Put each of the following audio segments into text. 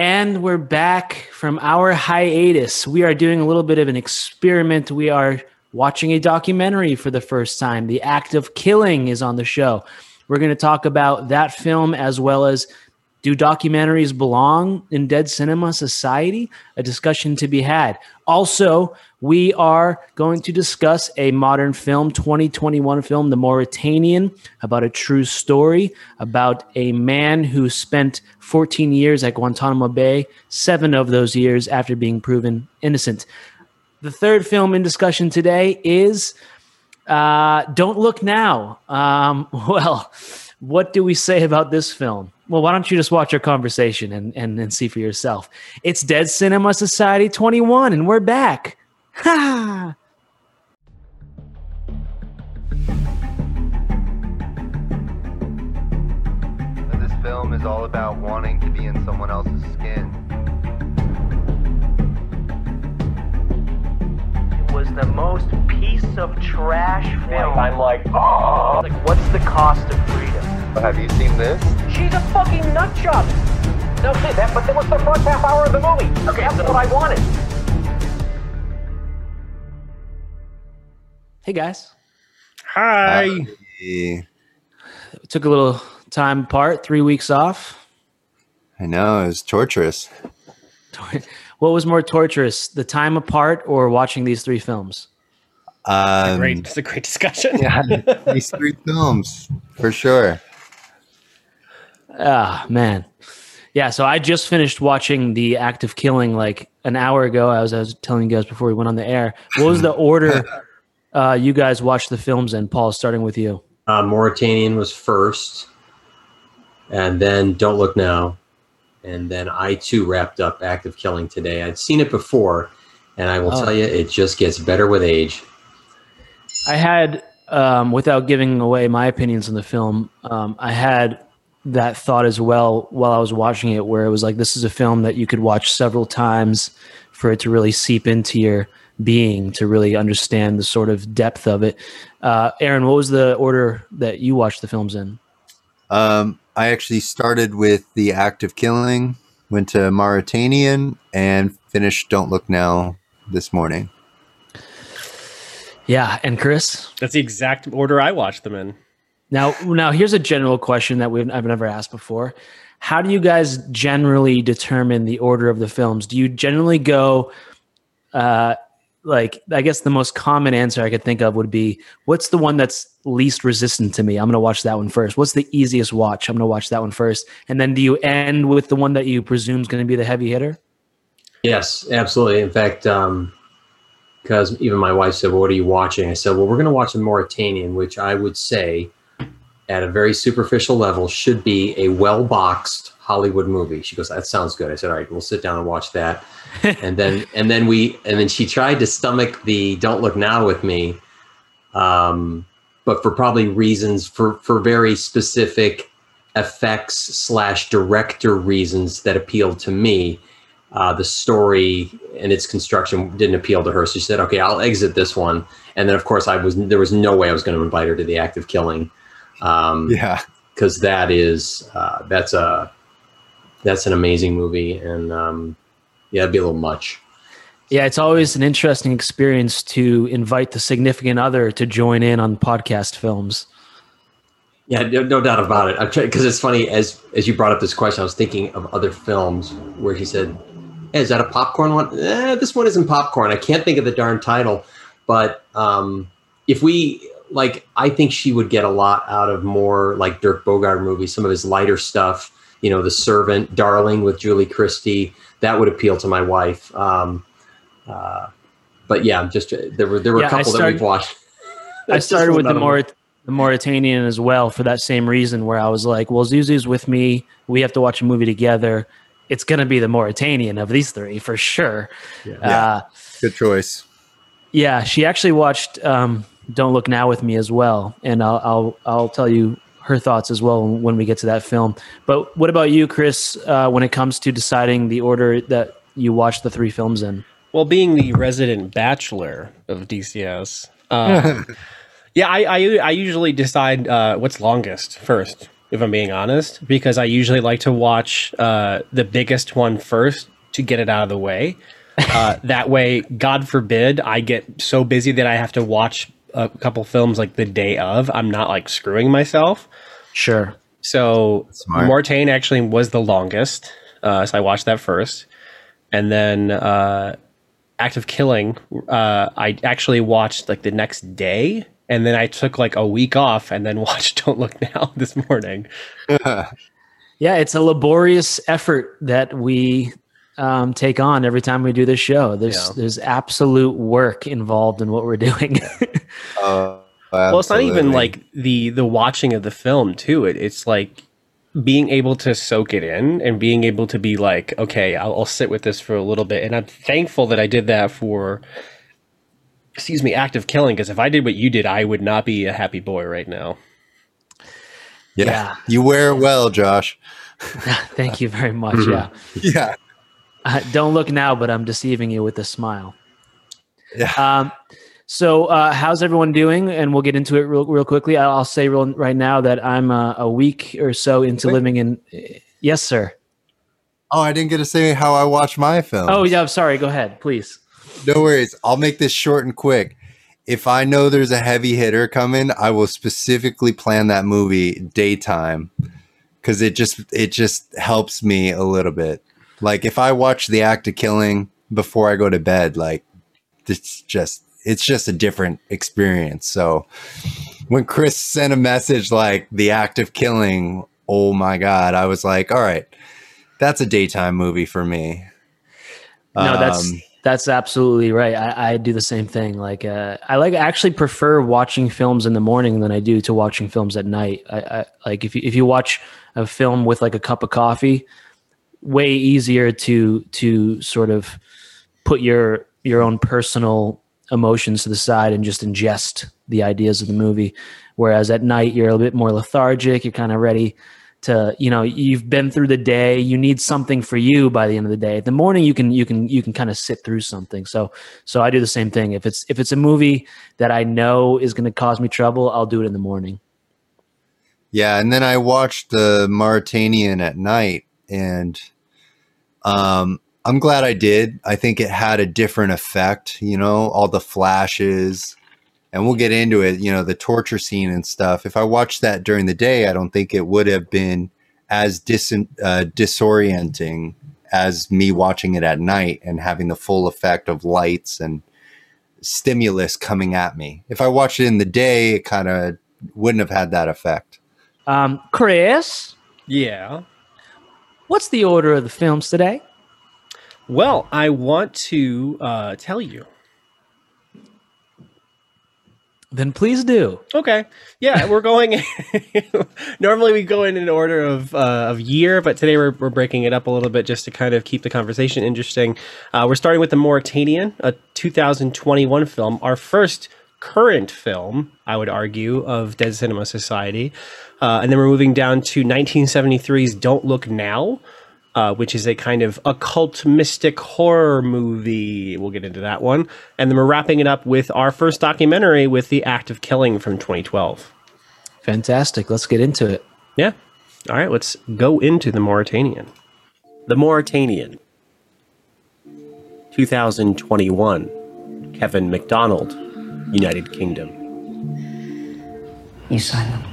And we're back from our hiatus. We are doing a little bit of an experiment. We are watching a documentary for the first time. The Act of Killing is on the show. We're going to talk about that film as well as do documentaries belong in dead cinema society? A discussion to be had. Also, we are going to discuss a modern film, 2021 film, The Mauritanian, about a true story about a man who spent 14 years at Guantanamo Bay, seven of those years after being proven innocent. The third film in discussion today is uh, Don't Look Now. Um, well, what do we say about this film? Well, why don't you just watch our conversation and, and, and see for yourself? It's Dead Cinema Society 21, and we're back. Ha! This film is all about wanting to be in someone else's skin. It was the most piece of trash film. I'm like, oh. Like, what's the cost of freedom? Have you seen this? She's a fucking nut job. No shit, that, but that was the first half hour of the movie. Okay, That's so- what I wanted. Hey, guys. Hi. Hey, Took a little time apart, three weeks off. I know, it was torturous. What was more torturous, the time apart or watching these three films? Um, great. It's a great discussion. Yeah, these three films, for sure. Ah, man. Yeah, so I just finished watching The Act of Killing like an hour ago. I was, I was telling you guys before we went on the air. What was the order uh, you guys watched the films and Paul, starting with you. Uh, Mauritanian was first, and then Don't Look Now, and then I too wrapped up Act of Killing today. I'd seen it before, and I will Oh. tell you, it just gets better with age. I had, um, without giving away my opinions on the film, um, I had that thought as well while I was watching it, where it was like, this is a film that you could watch several times for it to really seep into your being, to really understand the sort of depth of it. Uh, Aaron, what was the order that you watched the films in? Um, I actually started with The Act of Killing, went to Mauritanian, and finished Don't Look Now this morning. Yeah, and Chris. That's the exact order I watched them in. Now, now here's a general question that we've I've never asked before. How do you guys generally determine the order of the films? Do you generally go, uh, like I guess the most common answer I could think of would be, what's the one that's least resistant to me? I'm going to watch that one first. What's the easiest watch? I'm going to watch that one first. And then do you end with the one that you presume is going to be the heavy hitter? Yes, absolutely. In fact, um, because even my wife said, well, "What are you watching?" I said, "Well, we're going to watch the Mauritanian," which I would say, at a very superficial level, should be a well-boxed Hollywood movie. She goes, "That sounds good." I said, "All right, we'll sit down and watch that." and then and then we and then she tried to stomach the "Don't Look Now" with me, um, but for probably reasons for for very specific effects slash director reasons that appealed to me uh, the story and its construction didn't appeal to her. So she said, "Okay, I'll exit this one." And then, of course, I was there was no way I was going to invite her to the act of killing, um, Yeah. because that is uh, that's a that's an amazing movie, and um, yeah, it'd be a little much. Yeah, it's always an interesting experience to invite the significant other to join in on podcast films. Yeah, no, no doubt about it. I'm trying because it's funny as as you brought up this question. I was thinking of other films where he said, hey, "Is that a popcorn one?" Eh, this one isn't popcorn. I can't think of the darn title, but um, if we like, I think she would get a lot out of more like Dirk Bogarde movies, some of his lighter stuff. You know, The Servant, Darling with Julie Christie. That would appeal to my wife. Um, uh, but yeah, just there were there were Yeah, a I couple that started- we've watched. I started with the of them. Maurit- the Mauritanian as well for that same reason, where I was like, "Well, Zuzu's with me. We have to watch a movie together. It's going to be the Mauritanian of these three for sure." Yeah. Uh, Good choice. yeah, she actually watched um, "Don't Look Now" with me as well, and I'll I'll I'll tell you her thoughts as well when we get to that film. But what about you, Chris? Uh, when it comes to deciding the order that you watch the three films in? Well, being the resident bachelor of DCS, uh, yeah, I, I I usually decide uh, what's longest first. if I'm being honest, because I usually like to watch uh, the biggest one first to get it out of the way. Uh, that way, God forbid, I get so busy that I have to watch a couple films like the day of. I'm not like screwing myself. Sure. So Smart. Mortain actually was the longest. Uh, so I watched that first. And then uh, Act of Killing, uh, I actually watched like the next day. And then I took like a week off and then watched Don't Look Now this morning. Yeah, it's a laborious effort that we um, take on every time we do this show. There's Yeah. there's absolute work involved in what we're doing. Uh, Well, it's not even like the the watching of the film too. It, it's like being able to soak it in and being able to be like, okay, I'll, I'll sit with this for a little bit. And I'm thankful that I did that for, excuse me, act of killing. Because if I did what you did, I would not be a happy boy right now. yeah. yeah. you wear well, Josh. Thank you very much. Yeah. Yeah, Uh, don't look now, but I'm deceiving you with a smile. yeah. Um, so, uh, how's everyone doing? And we'll get into it real, real quickly. I'll say real, right now that I'm uh, a week or so into Wait. living in. Yes, sir. Oh, I didn't get to say how I watch my film. Oh, yeah. I'm sorry. Go ahead, please. No worries. I'll make this short and quick. If I know there's a heavy hitter coming, I will specifically plan that movie daytime because it just it just helps me a little bit. Like if I watch the act of killing before I go to bed, like it's just it's just a different experience. So when Chris sent a message like the act of killing, oh my god, I was like, all right, that's a daytime movie for me. No, that's Um, that's absolutely right. I, I do the same thing. Like, uh, I like actually prefer watching films in the morning than I do to watching films at night. I, I like if you if you watch a film with like a cup of coffee, way easier to to sort of put your your own personal emotions to the side and just ingest the ideas of the movie. Whereas at night you're a bit more lethargic. You're kind of ready to you know you've been through the day you need something for you by the end of the day the morning you can you can you can kind of sit through something so so i do the same thing if it's if it's a movie that i know is going to cause me trouble i'll do it in the morning Yeah, and then I watched the Mauritanian at night, and um, I'm glad I did. I think it had a different effect, you know, all the flashes, and we'll get into it, you know, the torture scene and stuff. If I watched that during the day, I don't think it would have been as dis- uh, disorienting as me watching it at night and having the full effect of lights and stimulus coming at me. If I watched it in the day, it kind of wouldn't have had that effect. um chris Yeah. What's the order of the films today Well, I want to uh, tell you. then please do Okay. Yeah, we're going. normally we go in an order of uh, of year, but today we're, we're breaking it up a little bit just to kind of keep the conversation interesting. Uh, we're starting with the Mauritanian, a 2021 film, our first current film, I would argue, of Dead Cinema Society, uh, and then we're moving down to 1973's Don't Look Now. Uh, which is a kind of occult mystic horror movie. We'll get into that one. And then we're wrapping it up with our first documentary with The Act of Killing from 2012. fantastic let's get into it Yeah. All right, let's go into the Mauritanian. The Mauritanian. 2021. Kevin MacDonald, United Kingdom. You signed them.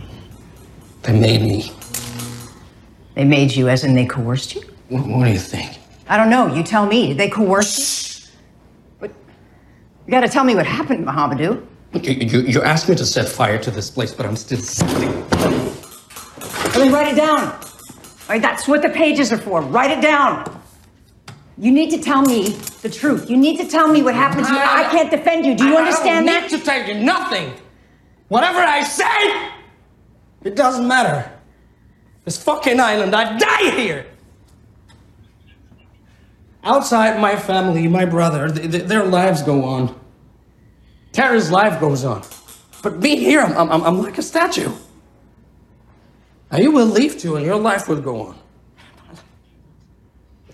They made me. They made you, as in they coerced you? What, what do you think? I don't know. You tell me. Did they coerce you? But you got to tell me what happened, Mohamedou. You, you, you asked me to set fire to this place, but I'm still sitting. Let me write it down. All right, that's what the pages are for. Write it down. You need to tell me the truth. You need to tell me what happened to you. I can't defend you. Do you understand I that? don't need to tell you nothing. Whatever I say, it doesn't matter. This fucking island, I die here. Outside my family, my brother, th- th- their lives go on. Tara's life goes on. But me here, I'm, I'm, I'm like a statue. Now you will leave too, and your life will go on.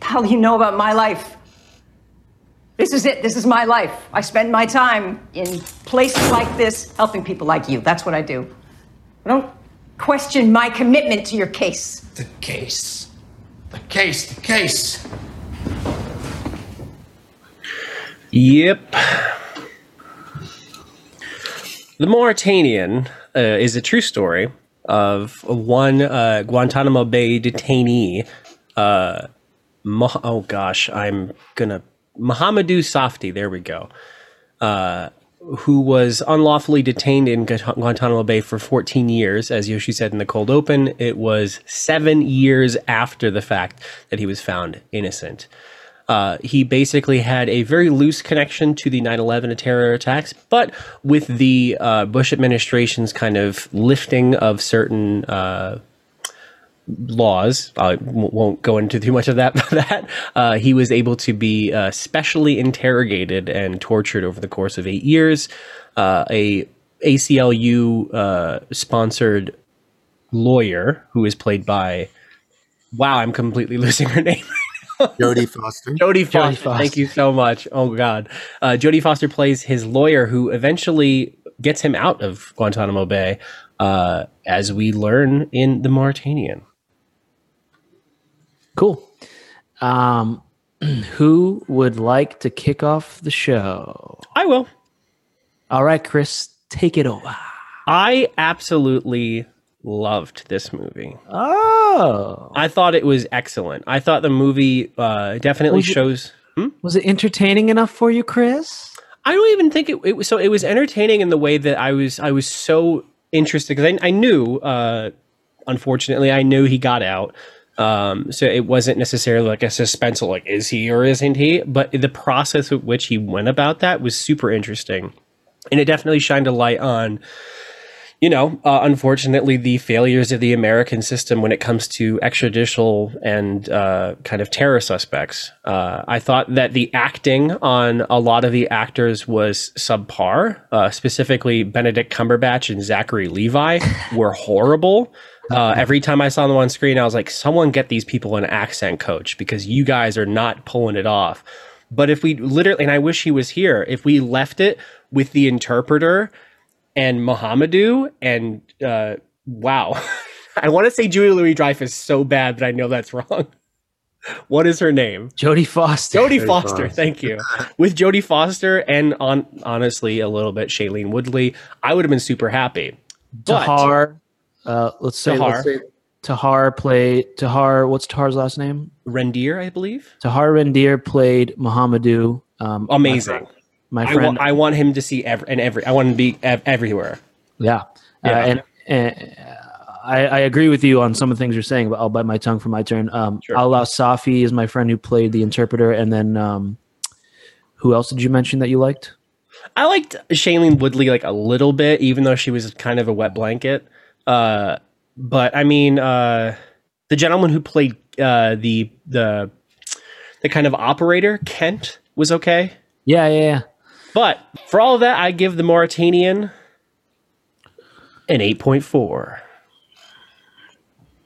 What the hell do you know about my life? This is it. This is my life. I spend my time in places like this helping people like you. That's what I do. I don't question my commitment to your case. The case. The case, the case. Yep. The Mauritanian uh, is a true story of one uh, Guantanamo Bay detainee. Uh, Oh gosh, I'm gonna Mohamedou Safti. There we go. Uh, who was unlawfully detained in Guantanamo Bay for 14 years, as Yoshi said in the cold open. It was seven years after the fact that he was found innocent. Uh, he basically had a very loose connection to the 9 11 terror attacks, but with the uh, Bush administration's kind of lifting of certain uh, laws, I won't go into too much of that, that uh, he was able to be uh, specially interrogated and tortured over the course of eight years. Uh, a ACLU uh, sponsored lawyer who is played by, wow, I'm completely losing her name. Jodie Foster. Jodie Foster. Foster. Thank you so much. Oh God, uh, Jodie Foster plays his lawyer, who eventually gets him out of Guantanamo Bay, uh, as we learn in the Mauritanian. Cool. Um, who would like to kick off the show? I will. All right, Chris, take it over. I absolutely loved this movie. Oh, I thought it was excellent. I thought the movie uh, definitely Was it- shows. was it entertaining enough for you, Chris? I don't even think it, it was so. It was entertaining in the way that I was. I was so interested because I, I knew. Uh, unfortunately, I knew he got out. Um, so it wasn't necessarily like a suspenseful, like is he or isn't he? But the process with which he went about that was super interesting, and it definitely shined a light on. You know, uh, unfortunately, the failures of the American system when it comes to extrajudicial and uh, kind of terror suspects. Uh, I thought that the acting on a lot of the actors was subpar. Uh, specifically, Benedict Cumberbatch and Zachary Levi were horrible. Uh, every time I saw them on screen, I was like, someone get these people an accent coach because you guys are not pulling it off. But if we literally, and I wish he was here, if we left it with the interpreter and Mohamedou and uh, wow, I want to say Julie Louis Dreyfus so bad, but I know that's wrong. what is her name? Jodie Foster. Jodie Foster. Thank you. With Jodie Foster and on honestly a little bit Shailene Woodley, I would have been super happy. But Tahar. Uh, let's say, Tahar. let's say Tahar played Tahar. What's Tahar's last name? Rendier, I believe. Tahar Rendir played Mohamedou. Um, Amazing. My I, friend. I want him to see every and every. I want him to be ev- everywhere. yeah. Uh, and, and I, I agree with you on some of the things you're saying, but I'll bite my tongue for my turn. Um, Sure. Alaa Safi is my friend who played the interpreter, and then um, who else did you mention that you liked? I liked Shailene Woodley like a little bit, even though she was kind of a wet blanket. Uh, but I mean, uh, the gentleman who played uh, the the the kind of operator Kent was okay. Yeah, yeah, yeah. But for all of that, I give the Mauritanian an eight point four.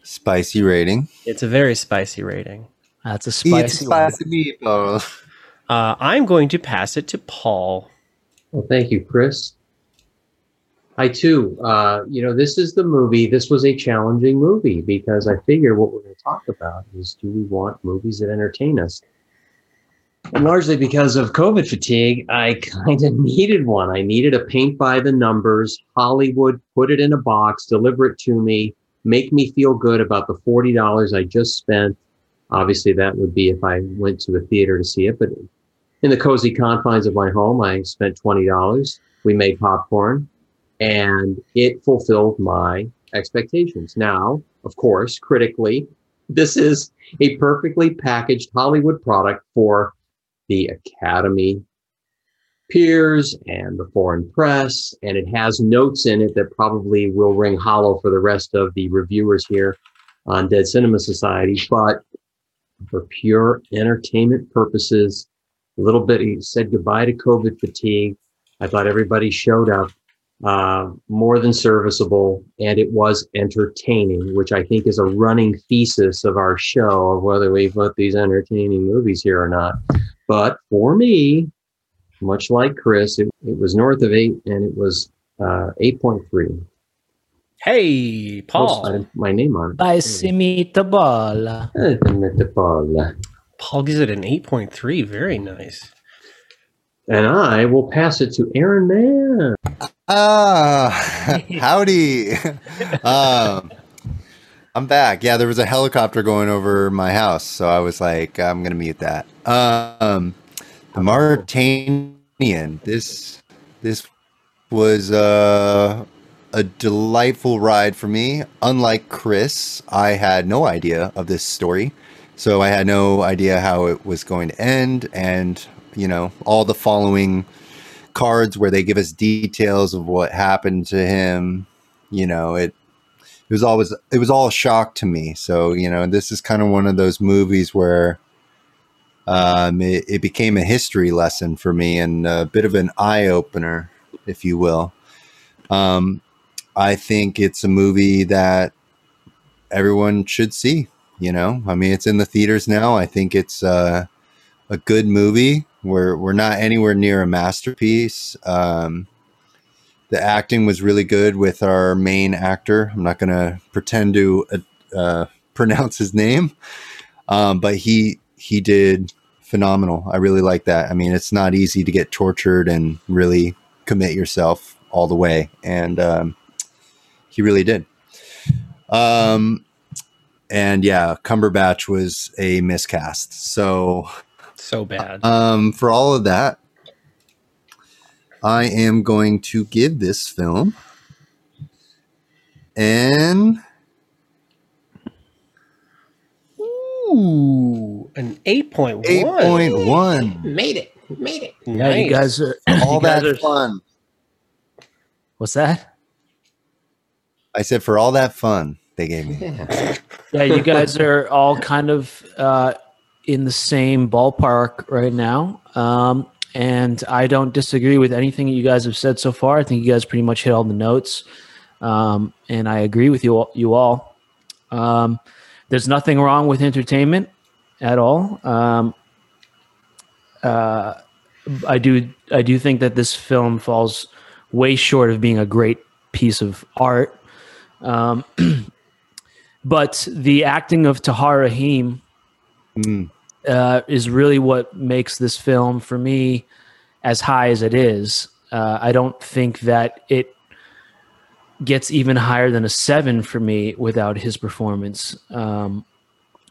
Spicy rating. It's a very spicy rating. That's a spicy one. spicy meatball. Uh, I'm going to pass it to Paul. Well, thank you, Chris. I too, uh, you know, this is the movie. This was a challenging movie because I figure what we're going to talk about is do we want movies that entertain us? And largely because of COVID fatigue, I kind of needed one. I needed a paint by the numbers, Hollywood, put it in a box, deliver it to me, make me feel good about the $40 I just spent. Obviously, that would be if I went to a theater to see it, but in the cozy confines of my home, I spent $20. We made popcorn and it fulfilled my expectations. Now, of course, critically, this is a perfectly packaged Hollywood product for the Academy peers and the foreign press, and it has notes in it that probably will ring hollow for the rest of the reviewers here on Dead Cinema Society. But for pure entertainment purposes, a little bit, he said goodbye to COVID fatigue. I thought everybody showed up uh, more than serviceable, and it was entertaining, which I think is a running thesis of our show of whether we put these entertaining movies here or not. But for me, much like Chris, it, it was north of eight, and it was uh, eight point three. Hey, Paul. Post my, my name on it. By Simita Bola. Eh, the meatball. Paul gives it an 8.3. Very nice. And I will pass it to Aaron Mann. Ah, howdy. um, I'm back. Yeah, there was a helicopter going over my house, so I was like, I'm gonna mute that. Um, the Mauritanian. This this was uh, a delightful ride for me. Unlike Chris, I had no idea of this story, so I had no idea how it was going to end, and you know all the following cards where they give us details of what happened to him. You know, it it was always it was all a shock to me. So you know, this is kind of one of those movies where um, it, it became a history lesson for me and a bit of an eye opener, if you will. Um, I think it's a movie that everyone should see. You know, I mean, it's in the theaters now. I think it's uh, a good movie. We're we're not anywhere near a masterpiece. Um, the acting was really good with our main actor. I'm not going to pretend to uh, uh, pronounce his name, um, but he he did phenomenal. I really like that. I mean, it's not easy to get tortured and really commit yourself all the way, and um, he really did. Um, and yeah, Cumberbatch was a miscast. So So bad. um, for all of that, I am going to give this film an Ooh, an 8.1. 8.1. Made it. Made it. Yeah, you guys are. All you that are- fun. What's that? I said for all that fun they gave me. Yeah, you guys are all kind of uh, in the same ballpark right now. Um, and I don't disagree with anything you guys have said so far. I think you guys pretty much hit all the notes. Um, and I agree with you all. You all. Um, there's nothing wrong with entertainment at all. Um, uh, I do I do think that this film falls way short of being a great piece of art. Um, but the acting of Tahar Rahim Mm. Uh, is really what makes this film for me as high as it is. Uh, I don't think that it gets even higher than a seven for me without his performance. Um,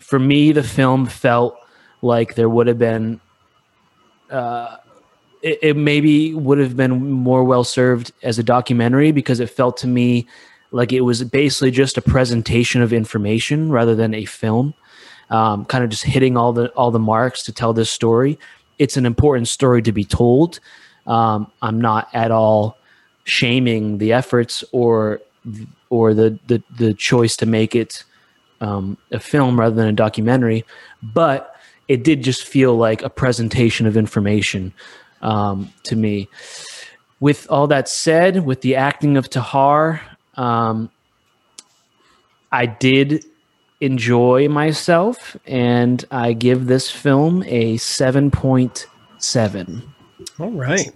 for me, the film felt like there would have been. Uh, it, it maybe would have been more well served as a documentary because it felt to me like it was basically just a presentation of information rather than a film um, kind of just hitting all the all the marks to tell this story. It's an important story to be told. Um, I'm not at all shaming the efforts or or the the, the choice to make it um, a film rather than a documentary, but it did just feel like a presentation of information um, to me. With all that said, with the acting of Tahar, um, I did enjoy myself, and I give this film a seven point seven. All right.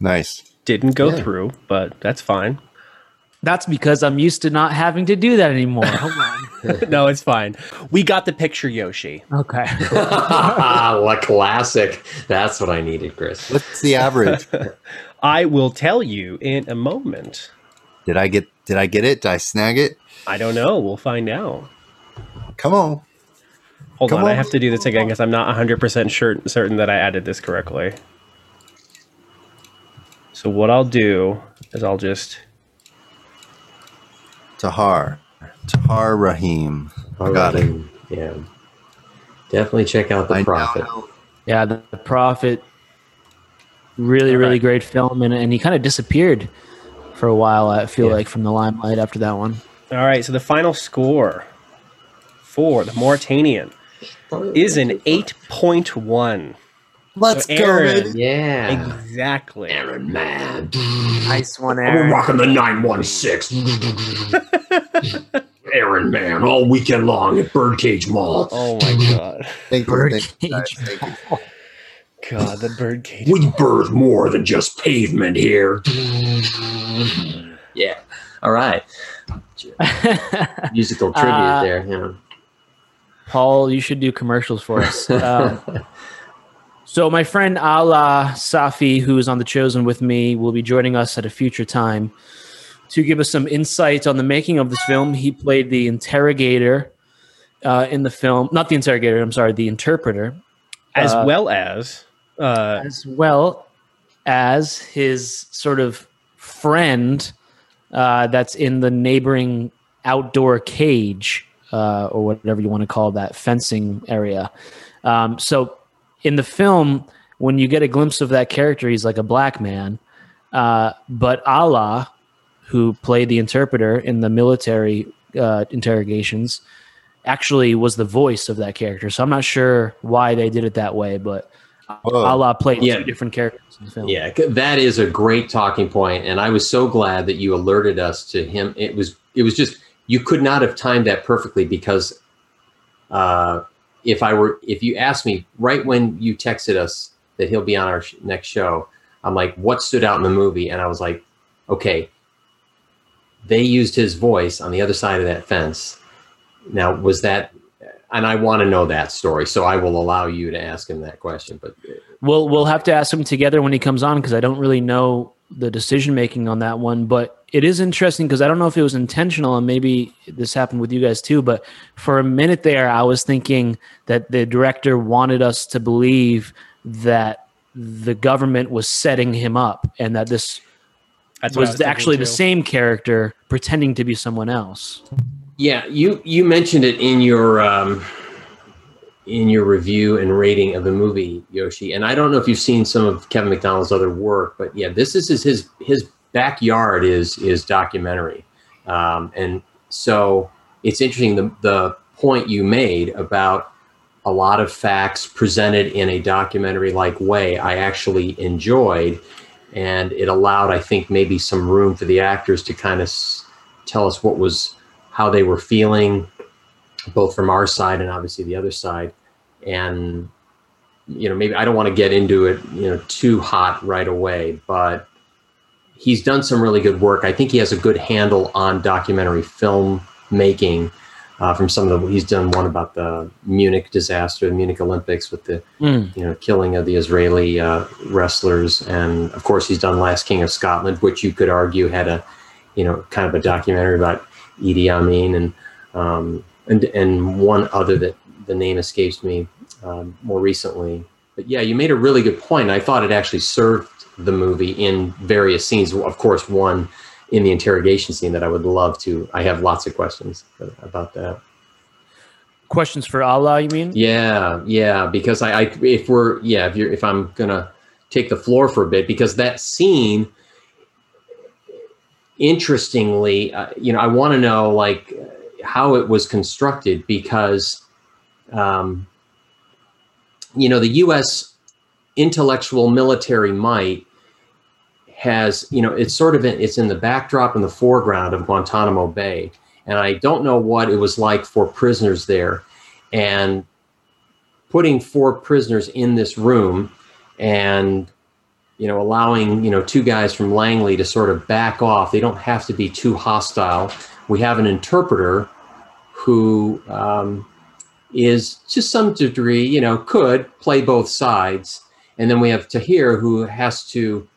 Nice. Didn't go Yeah. through, but that's fine. That's because I'm used to not having to do that anymore. Hold on. no, it's fine. We got the picture, Yoshi. Okay. what classic. That's what I needed, Chris. What's the average? I will tell you in a moment. Did I get did I get it? Did I snag it? I don't know. We'll find out. Come on. Hold Come on. I have to do this again because I'm not 100% sure, certain that I added this correctly. So, what I'll do is I'll just. Tahar. Tahar Rahim. I got it. Yeah. Definitely check out The I Prophet. know- yeah, the, the Prophet. Really, really right. great film, and, and he kind of disappeared for a while. I feel Yeah. like from the limelight after that one. All right. So, the final score for the Mauritanian is an 8.1. Let's So go. Aaron- baby. Yeah. Exactly. Aaron, man. Nice one, Aaron. We're rocking the 916. Aaron, man, all weekend long at Birdcage Mall. Oh my God. Thank you. Bird God, the bird cage. We birth more than just pavement here. yeah. All right. Musical tribute Uh, there. You know. Paul, you should do commercials for us. Um, so, my friend Alaa Safi, who is on The Chosen with me, will be joining us at a future time to give us some insight on the making of this film. He played the interrogator uh, in the film, not the interrogator, I'm sorry, the interpreter, as Uh, well as uh, as well as his sort of friend uh, that's in the neighboring outdoor cage uh, or whatever you want to call that fencing area. Um, so in the film, when you get a glimpse of that character, he's like a black man. Uh, but Alaa, who played the interpreter in the military uh, interrogations, actually was the voice of that character. So I'm not sure why they did it that way, but Whoa. Alaa played Yeah. two different characters in the film. Yeah, that is a great talking point, and I was so glad that you alerted us to him. It was it was just you could not have timed that perfectly because uh, if I were if you asked me right when you texted us that he'll be on our sh- next show, I'm like, what stood out in the movie? And I was like, okay, they used his voice on the other side of that fence. Now, was that? And I want to know that story, so I will allow you to ask him that question. But We'll we'll have to ask him together when he comes on because I don't really know the decision making on that one. But it is interesting because I don't know if it was intentional and maybe this happened with you guys too. But for a minute there, I was thinking that the director wanted us to believe that the government was setting him up and that this that's what I was thinking actually the same character pretending to be someone else. Yeah, you you mentioned it in your um, in your review and rating of the movie, Yoshi. And I don't know if you've seen some of Kevin MacDonald's other work, but yeah, this is his his, backyard is is documentary, um, and so it's interesting the the point you made about a lot of facts presented in a documentary like way. I actually enjoyed, and it allowed, I think, maybe some room for the actors to kind of s- tell us what was how they were feeling, both from our side and obviously the other side. And you know, maybe I don't want to get into it, you know, too hot right away, but he's done some really good work. I think he has a good handle on documentary film making. Uh, from some of the, he's done one about the Munich disaster, the Munich Olympics, with the Mm. you know killing of the Israeli uh, wrestlers, and of course he's done Last King of Scotland, which you could argue had a you know kind of a documentary about Idi Amin and um, and and one other that the name escapes me um, more recently. But yeah, you made a really good point. I thought it actually served the movie in various scenes. Of course, one in the interrogation scene that I would love to. I have lots of questions about that. Questions for Alaa, you mean? Yeah, yeah. Because I, I if we're yeah, if you're if I'm gonna take the floor for a bit, because that scene, interestingly, uh, you know, I want to know like how it was constructed because, um, you know, the U.S. intellectual military might has you know it's sort of in, it's in the backdrop and the foreground of Guantanamo Bay, and I don't know what it was like for prisoners there, and putting four prisoners in this room, and you know allowing you know two guys from Langley to sort of back off. They don't have to be too hostile. We have an interpreter who um, is to some degree you know could play both sides, and then we have Tahar who has to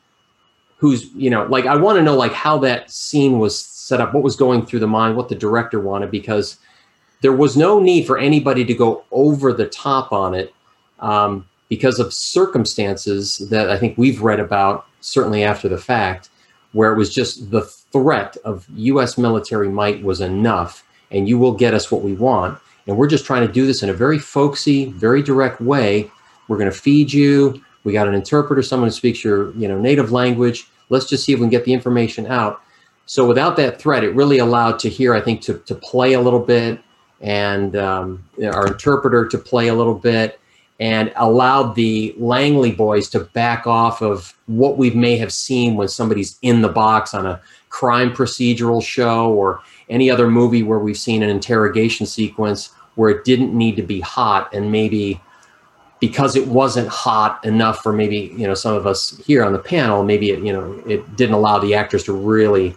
who's you know like i want to know like how that scene was set up what was going through the mind what the director wanted because there was no need for anybody to go over the top on it um, because of circumstances that i think we've read about certainly after the fact where it was just the threat of us military might was enough and you will get us what we want and we're just trying to do this in a very folksy very direct way we're going to feed you we got an interpreter, someone who speaks your you know native language. Let's just see if we can get the information out. So without that threat, it really allowed Tahar, I think, to to play a little bit, and um, our interpreter to play a little bit, and allowed the Langley boys to back off of what we may have seen when somebody's in the box on a crime procedural show or any other movie where we've seen an interrogation sequence where it didn't need to be hot and maybe because it wasn't hot enough for maybe you know some of us here on the panel, maybe it you know it didn't allow the actors to really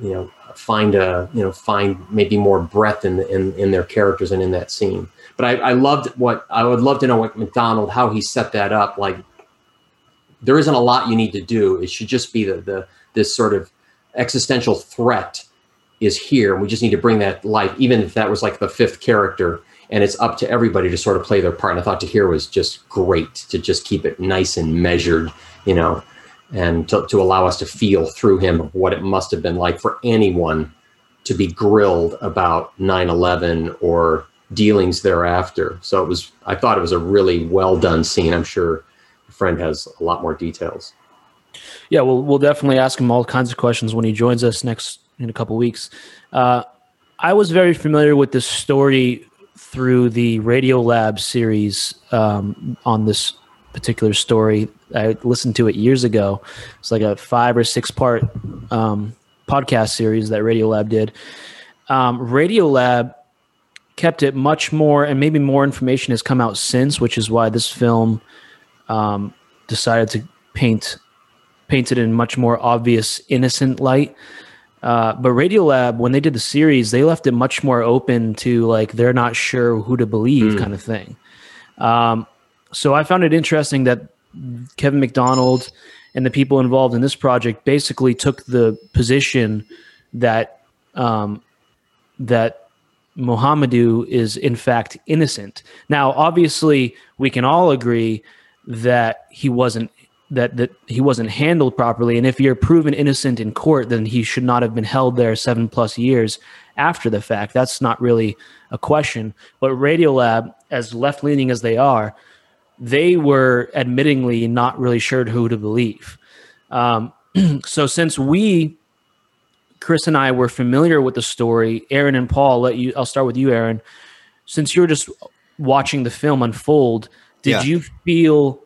you know find a you know find maybe more breadth in in, in their characters and in that scene. But I, I loved what I would love to know what MacDonald how he set that up. Like there isn't a lot you need to do. It should just be the the this sort of existential threat is here, and we just need to bring that life, even if that was like the fifth character. And it's up to everybody to sort of play their part. And I thought Tahar was just great to just keep it nice and measured, you know, and to, to allow us to feel through him what it must have been like for anyone to be grilled about 9-11 or dealings thereafter so it was i thought it was a really well done scene i'm sure a friend has a lot more details Yeah, we'll we'll definitely ask him all kinds of questions when he joins us next in a couple weeks. Uh, I was very familiar with this story through the Radiolab series um, on this particular story. I listened to it years ago. It's like a five or six part um, podcast series that Radiolab did. Um, Radiolab kept it much more, and maybe more information has come out since, which is why this film um, decided to paint paint it in much more obvious, innocent light. Uh, but Radiolab, when they did the series, they left it much more open to like they're not sure who to believe, kind of thing. Um, so I found it interesting that Kevin MacDonald and the people involved in this project basically took the position that um, that Mohamedou is in fact innocent. Now, obviously, we can all agree that he wasn't that that he wasn't handled properly, and if you're proven innocent in court, then he should not have been held there seven plus years after the fact. That's not really a question. But Radiolab, as left leaning as they are, they were admittingly not really sure who to believe. Um, so since we Chris and I were familiar with the story. Aaron and Paul, let you. I'll start with you, Aaron. Since you're just watching the film unfold, did Yeah. you feel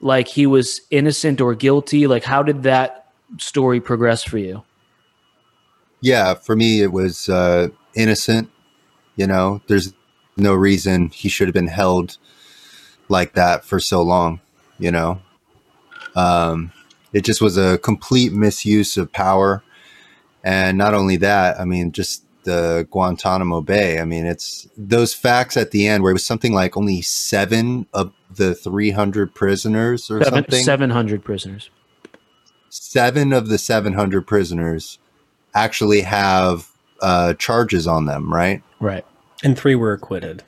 like he was innocent or guilty? Like, how did that story progress for you? Yeah, for me, it was uh, innocent. You know, there's no reason he should have been held like that for so long. You know, um, it just was a complete misuse of power. And not only that, I mean, just the Guantanamo Bay. I mean, it's those facts at the end where it was something like only seven of the 300 prisoners or Seven, something. 700 prisoners. Seven of the 700 prisoners actually have uh, charges on them, right? Right. And three were acquitted.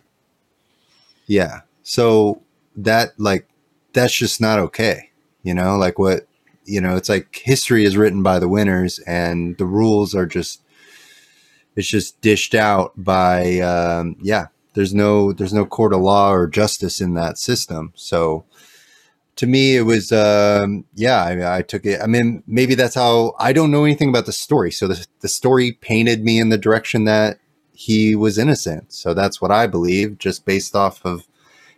Yeah. So that like that's just not okay. You know, like what you know, it's like history is written by the winners and the rules are just it's just dished out by um yeah, there's no there's no court of law or justice in that system. So to me it was um yeah, I I took it I mean maybe that's how I don't know anything about the story. So the the story painted me in the direction that he was innocent. So that's what I believe, just based off of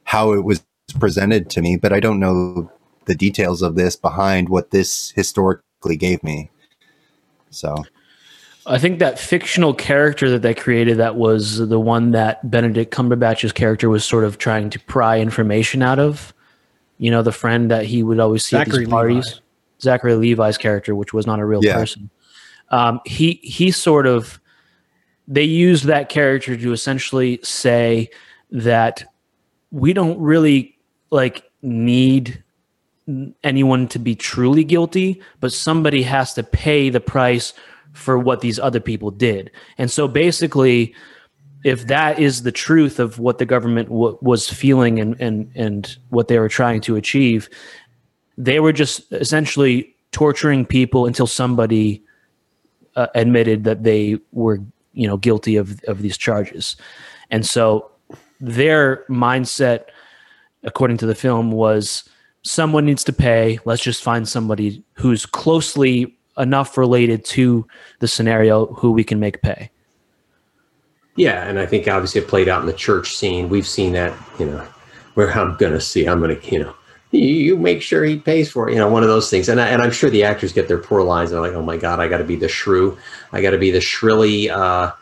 how it was presented to me. But I don't know the details of this behind what this historically gave me. So I think that fictional character that they created that was the one that Benedict Cumberbatch's character was sort of trying to pry information out of. You know, the friend that he would always see at Zachary these parties. Levi. Zachary Levi's character, which was not a real Yeah. person. Um, he he sort of they used that character to essentially say that we don't really like need anyone to be truly guilty, but somebody has to pay the price for what these other people did. And so basically, if that is the truth of what the government w- was feeling and, and, and what they were trying to achieve, they were just essentially torturing people until somebody uh, admitted that they were, you know, guilty of, of these charges. And so their mindset, according to the film, was someone needs to pay. Let's just find somebody who's closely enough related to the scenario who we can make pay. Yeah, and I think obviously it played out in the church scene. We've seen that, you know, where I'm going to see, I'm going to, you know, you, make sure he pays for it, you know, one of those things. And, I, and I'm sure the actors get their poor lines. They're like, oh my God, I got to be the shrew. I got to be the shrilly uh,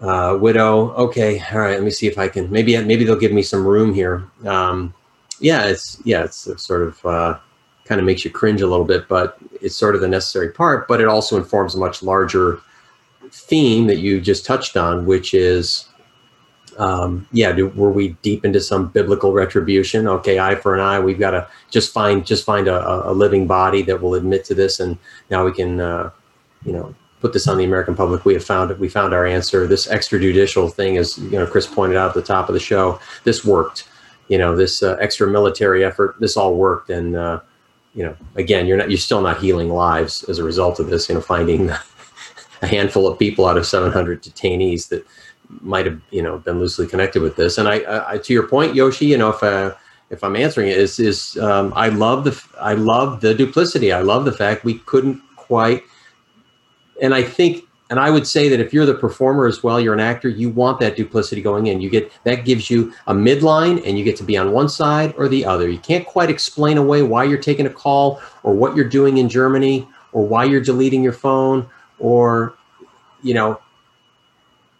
uh, widow. Okay, all right, let me see if I can, maybe maybe they'll give me some room here. Um, yeah, it's yeah, it's, sort of uh, kind of makes you cringe a little bit, but it's sort of the necessary part. But it also informs a much larger theme that you just touched on, which is, um, yeah, do, were we deep into some biblical retribution? Okay, eye for an eye. We've got to just find just find a, a living body that will admit to this, and now we can, uh, you know, put this on the American public. We have found it. We found our answer. This extrajudicial thing, as you know, Chris pointed out at the top of the show, this worked. You know, this uh, extra military effort, this all worked, and uh, you know, again, you're not, you're still not healing lives as a result of this. You know, finding a handful of people out of 700 detainees that might have, you know, been loosely connected with this. And I, I to your point, Yoshi, you know, if uh, if I'm answering it, is is um, I love the I love the duplicity. I love the fact we couldn't quite and I think, and I would say that if you're the performer as well, you're an actor, you want that duplicity going in. You get that gives you a midline, and you get to be on one side or the other. You can't quite explain away why you're taking a call or what you're doing in Germany or why you're deleting your phone or, you know,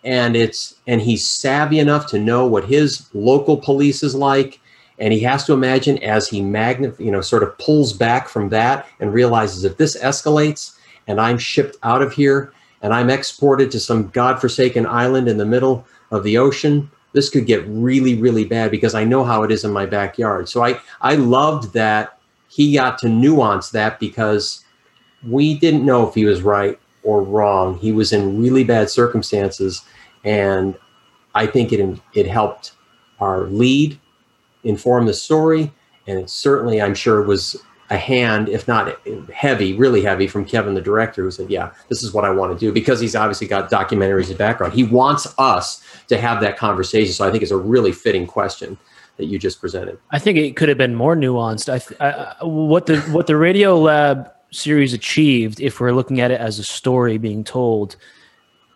and it's and he's savvy enough to know what his local police is like and he has to imagine as he magnet you know sort of pulls back from that and realizes if this escalates and I'm shipped out of here and I'm exported to some godforsaken island in the middle of the ocean, this could get really, really bad because I know how it is in my backyard. So I, I loved that he got to nuance that because we didn't know if he was right or wrong. He was in really bad circumstances. And I think it, it helped our lead inform the story. And it certainly, I'm sure, was a hand, if not heavy, really heavy, from Kevin, the director, who said, "Yeah, this is what I want to do," because he's obviously got documentaries in background. He wants us to have that conversation. So I think it's a really fitting question that you just presented. I think it could have been more nuanced. I, I, what the what the Radiolab series achieved, if we're looking at it as a story being told,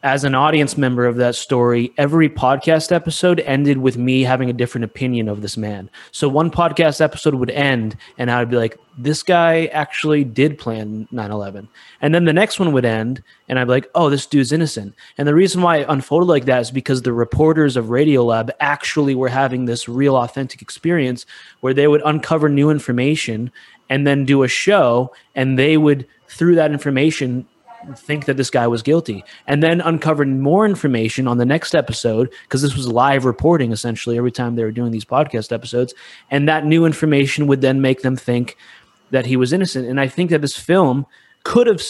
as an audience member of that story, every podcast episode ended with me having a different opinion of this man. So one podcast episode would end, and I'd be like, this guy actually did plan 9 11. And then the next one would end, and I'd be like, oh, this dude's innocent. And the reason why it unfolded like that is because the reporters of Radiolab actually were having this real authentic experience where they would uncover new information and then do a show, and they would, through that information, think that this guy was guilty. And then uncovered more information on the next episode because this was live reporting essentially every time they were doing these podcast episodes. And that new information would then make them think that he was innocent. And i think that this film could have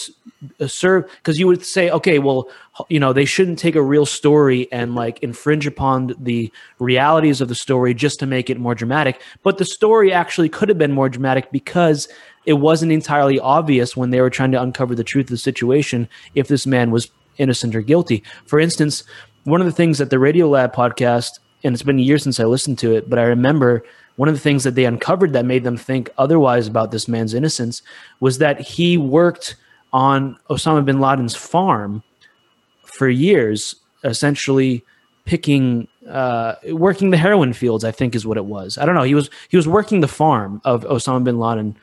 uh, served because you would say okay well you know they shouldn't take a real story and like infringe upon the realities of the story just to make it more dramatic. But the story actually could have been more dramatic because it wasn't entirely obvious when they were trying to uncover the truth of the situation if this man was innocent or guilty. For instance, one of the things that the Radiolab podcast, and it's been years since I listened to it, but I remember one of the things that they uncovered that made them think otherwise about this man's innocence was that he worked on Osama bin Laden's farm for years, essentially picking uh, working the heroin fields, I think is what it was. I don't know. He was he was working the farm of Osama bin Laden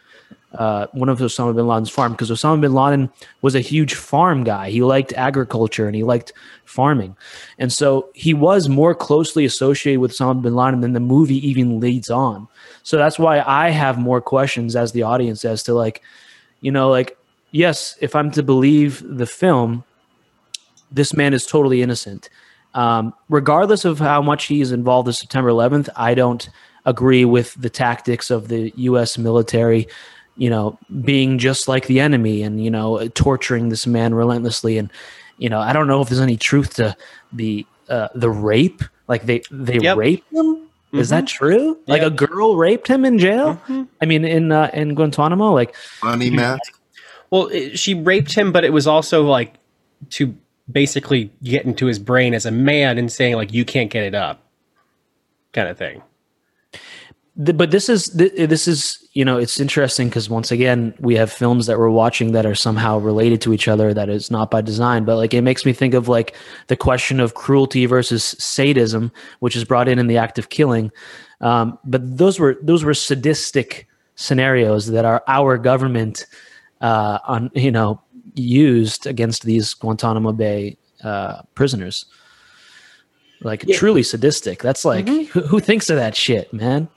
uh, one of Osama bin Laden's farm because Osama bin Laden was a huge farm guy. He liked agriculture and he liked farming. And so he was more closely associated with Osama bin Laden than the movie even leads on. So that's why I have more questions as the audience as to like, you know, like, yes, if I'm to believe the film, this man is totally innocent. Um, regardless of how much he is involved in September 11th, I don't agree with the tactics of the U.S. military you know, being just like the enemy and, you know, torturing this man relentlessly. And, you know, I don't know if there's any truth to the, uh, the rape. Like they, they yep. raped him. Mm-hmm. Is that mm-hmm. true? Like yep. a girl raped him in jail? Mm-hmm. I mean, in, uh, in Guantanamo, like. Funny, Matt. Well, it, she raped him, but it was also like to basically get into his brain as a man and saying like, you can't get it up kind of thing but this is this is you know it's interesting because once again we have films that we're watching that are somehow related to each other that is not by design but like it makes me think of like the question of cruelty versus sadism which is brought in in the act of killing um, but those were those were sadistic scenarios that our our government uh, on you know used against these Guantanamo Bay uh, prisoners like yeah. truly sadistic that's like mm-hmm. who, who thinks of that shit man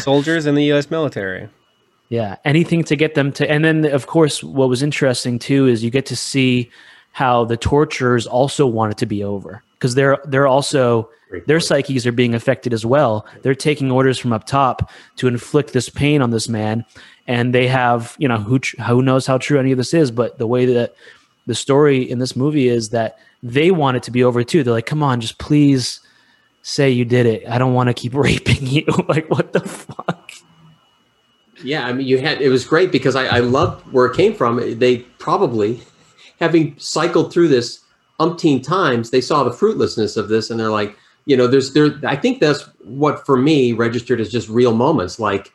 Soldiers in the U.S. military. Yeah, anything to get them to. And then, of course, what was interesting too is you get to see how the torturers also want it to be over because they're they're also their psyches are being affected as well. They're taking orders from up top to inflict this pain on this man, and they have you know who who knows how true any of this is, but the way that the story in this movie is that they want it to be over too. They're like, come on, just please say you did it. I don't want to keep raping you. like, what the fuck? Yeah, I mean, you had it was great because I, I loved where it came from. They probably, having cycled through this umpteen times, they saw the fruitlessness of this, and they're like, you know, there's there. I think that's what for me registered as just real moments. Like,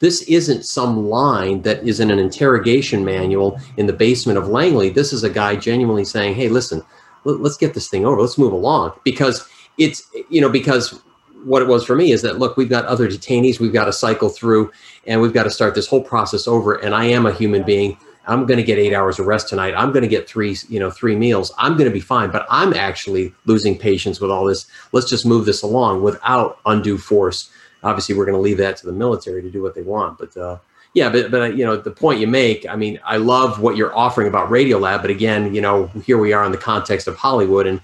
this isn't some line that is in an interrogation manual in the basement of Langley. This is a guy genuinely saying, "Hey, listen, let, let's get this thing over. Let's move along," because it's you know because what it was for me is that look we've got other detainees we've got to cycle through and we've got to start this whole process over and i am a human being. I'm going to get eight hours of rest tonight. I'm going to get three you know three meals. I'm going to be fine but i'm actually losing patience with all this. Let's just move this along without undue force. Obviously we're going to leave that to the military to do what they want but uh, yeah but, but you know the point you make i mean i love what you're offering about radiolab but again you know here we are in the context of hollywood and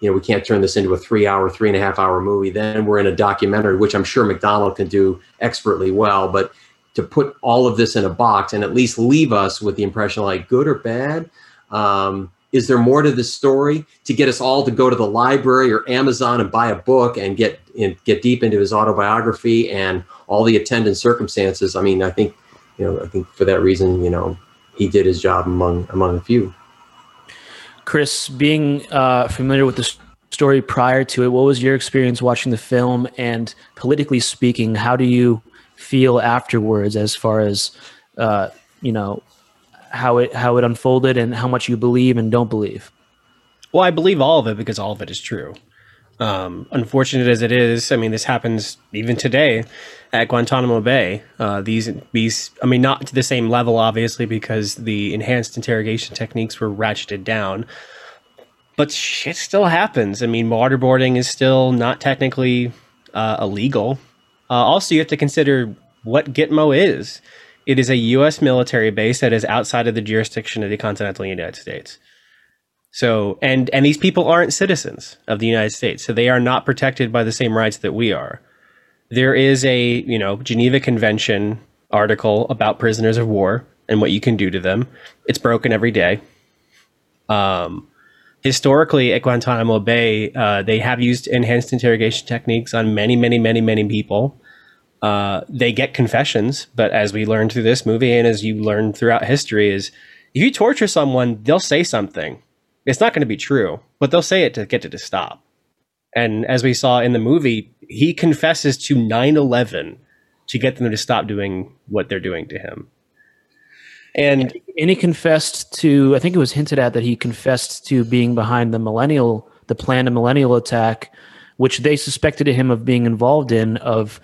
you know, we can't turn this into a three hour, three and a half hour movie. Then we're in a documentary, which I'm sure Macdonald can do expertly well. But to put all of this in a box and at least leave us with the impression like good or bad, um, is there more to this story to get us all to go to the library or Amazon and buy a book and get and get deep into his autobiography and all the attendant circumstances? I mean, I think you know, I think for that reason, you know, he did his job among among a few. Chris, being uh, familiar with the story prior to it, what was your experience watching the film? And politically speaking, how do you feel afterwards, as far as uh, you know, how it how it unfolded and how much you believe and don't believe? Well, I believe all of it because all of it is true. Um, unfortunate as it is, I mean, this happens even today at Guantanamo Bay. Uh, these these, I mean, not to the same level, obviously, because the enhanced interrogation techniques were ratcheted down. But shit still happens. I mean, waterboarding is still not technically uh, illegal. Uh, also, you have to consider what Gitmo is. It is a U.S. military base that is outside of the jurisdiction of the continental United States. So, and and these people aren't citizens of the United States, so they are not protected by the same rights that we are. There is a you know Geneva Convention article about prisoners of war and what you can do to them. It's broken every day. Um, historically, at Guantanamo Bay, uh, they have used enhanced interrogation techniques on many, many, many, many people. Uh, they get confessions, but as we learned through this movie and as you learn throughout history, is if you torture someone, they'll say something it's not going to be true, but they'll say it to get it to stop. And as we saw in the movie, he confesses to 9 11 to get them to stop doing what they're doing to him. And, and he confessed to, I think it was hinted at that he confessed to being behind the millennial, the planned millennial attack, which they suspected him of being involved in, of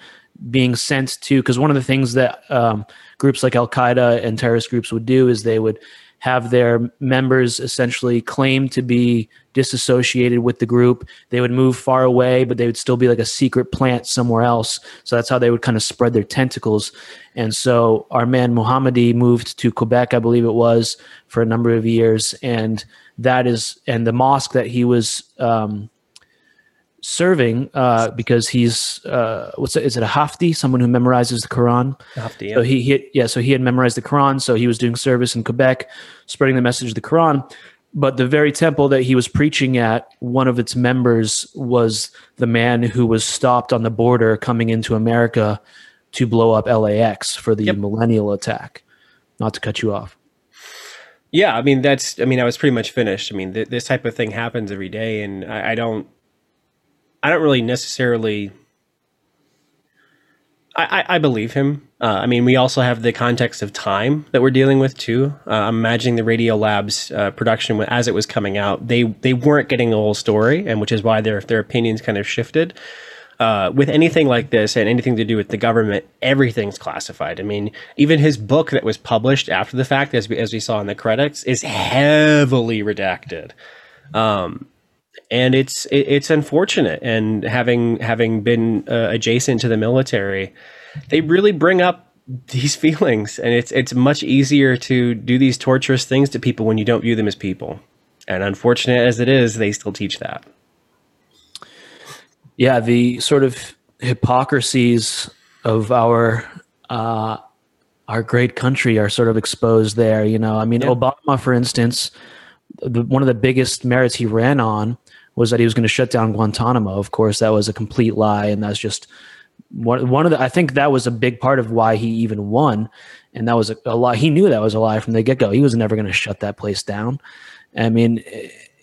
being sent to, because one of the things that um, groups like Al Qaeda and terrorist groups would do is they would have their members essentially claim to be disassociated with the group. They would move far away, but they would still be like a secret plant somewhere else. So that's how they would kind of spread their tentacles. And so our man Mohamedou moved to Quebec, I believe it was, for a number of years. And that is, and the mosque that he was um, serving uh, because he's uh, what's it, is it a Hafti, someone who memorizes the Quran? Hafti, yeah. So he, he yeah, so he had memorized the Quran, so he was doing service in Quebec, spreading the message of the Quran. But the very temple that he was preaching at, one of its members was the man who was stopped on the border coming into America to blow up LAX for the yep. millennial attack. Not to cut you off. Yeah, I mean that's. I mean, I was pretty much finished. I mean, th- this type of thing happens every day, and I, I don't I don't really necessarily. I, I, I believe him. Uh, I mean, we also have the context of time that we're dealing with too. Uh, I'm imagining the Radiolab's uh, production as it was coming out, they they weren't getting the whole story, and which is why their their opinions kind of shifted. Uh, with anything like this and anything to do with the government, everything's classified. I mean, even his book that was published after the fact, as we, as we saw in the credits, is heavily redacted. Um, and it's it, it's unfortunate. And having having been uh, adjacent to the military, they really bring up these feelings, and it's it's much easier to do these torturous things to people when you don't view them as people. And unfortunate as it is, they still teach that. Yeah, the sort of hypocrisies of our uh, our great country are sort of exposed there. You know, I mean, Yeah. Obama, for instance, the, one of the biggest merits he ran on was that he was going to shut down Guantanamo. Of course, that was a complete lie, and that's just one one of the. I think that was a big part of why he even won, and that was a, a lie. He knew that was a lie from the get go. He was never going to shut that place down. I mean,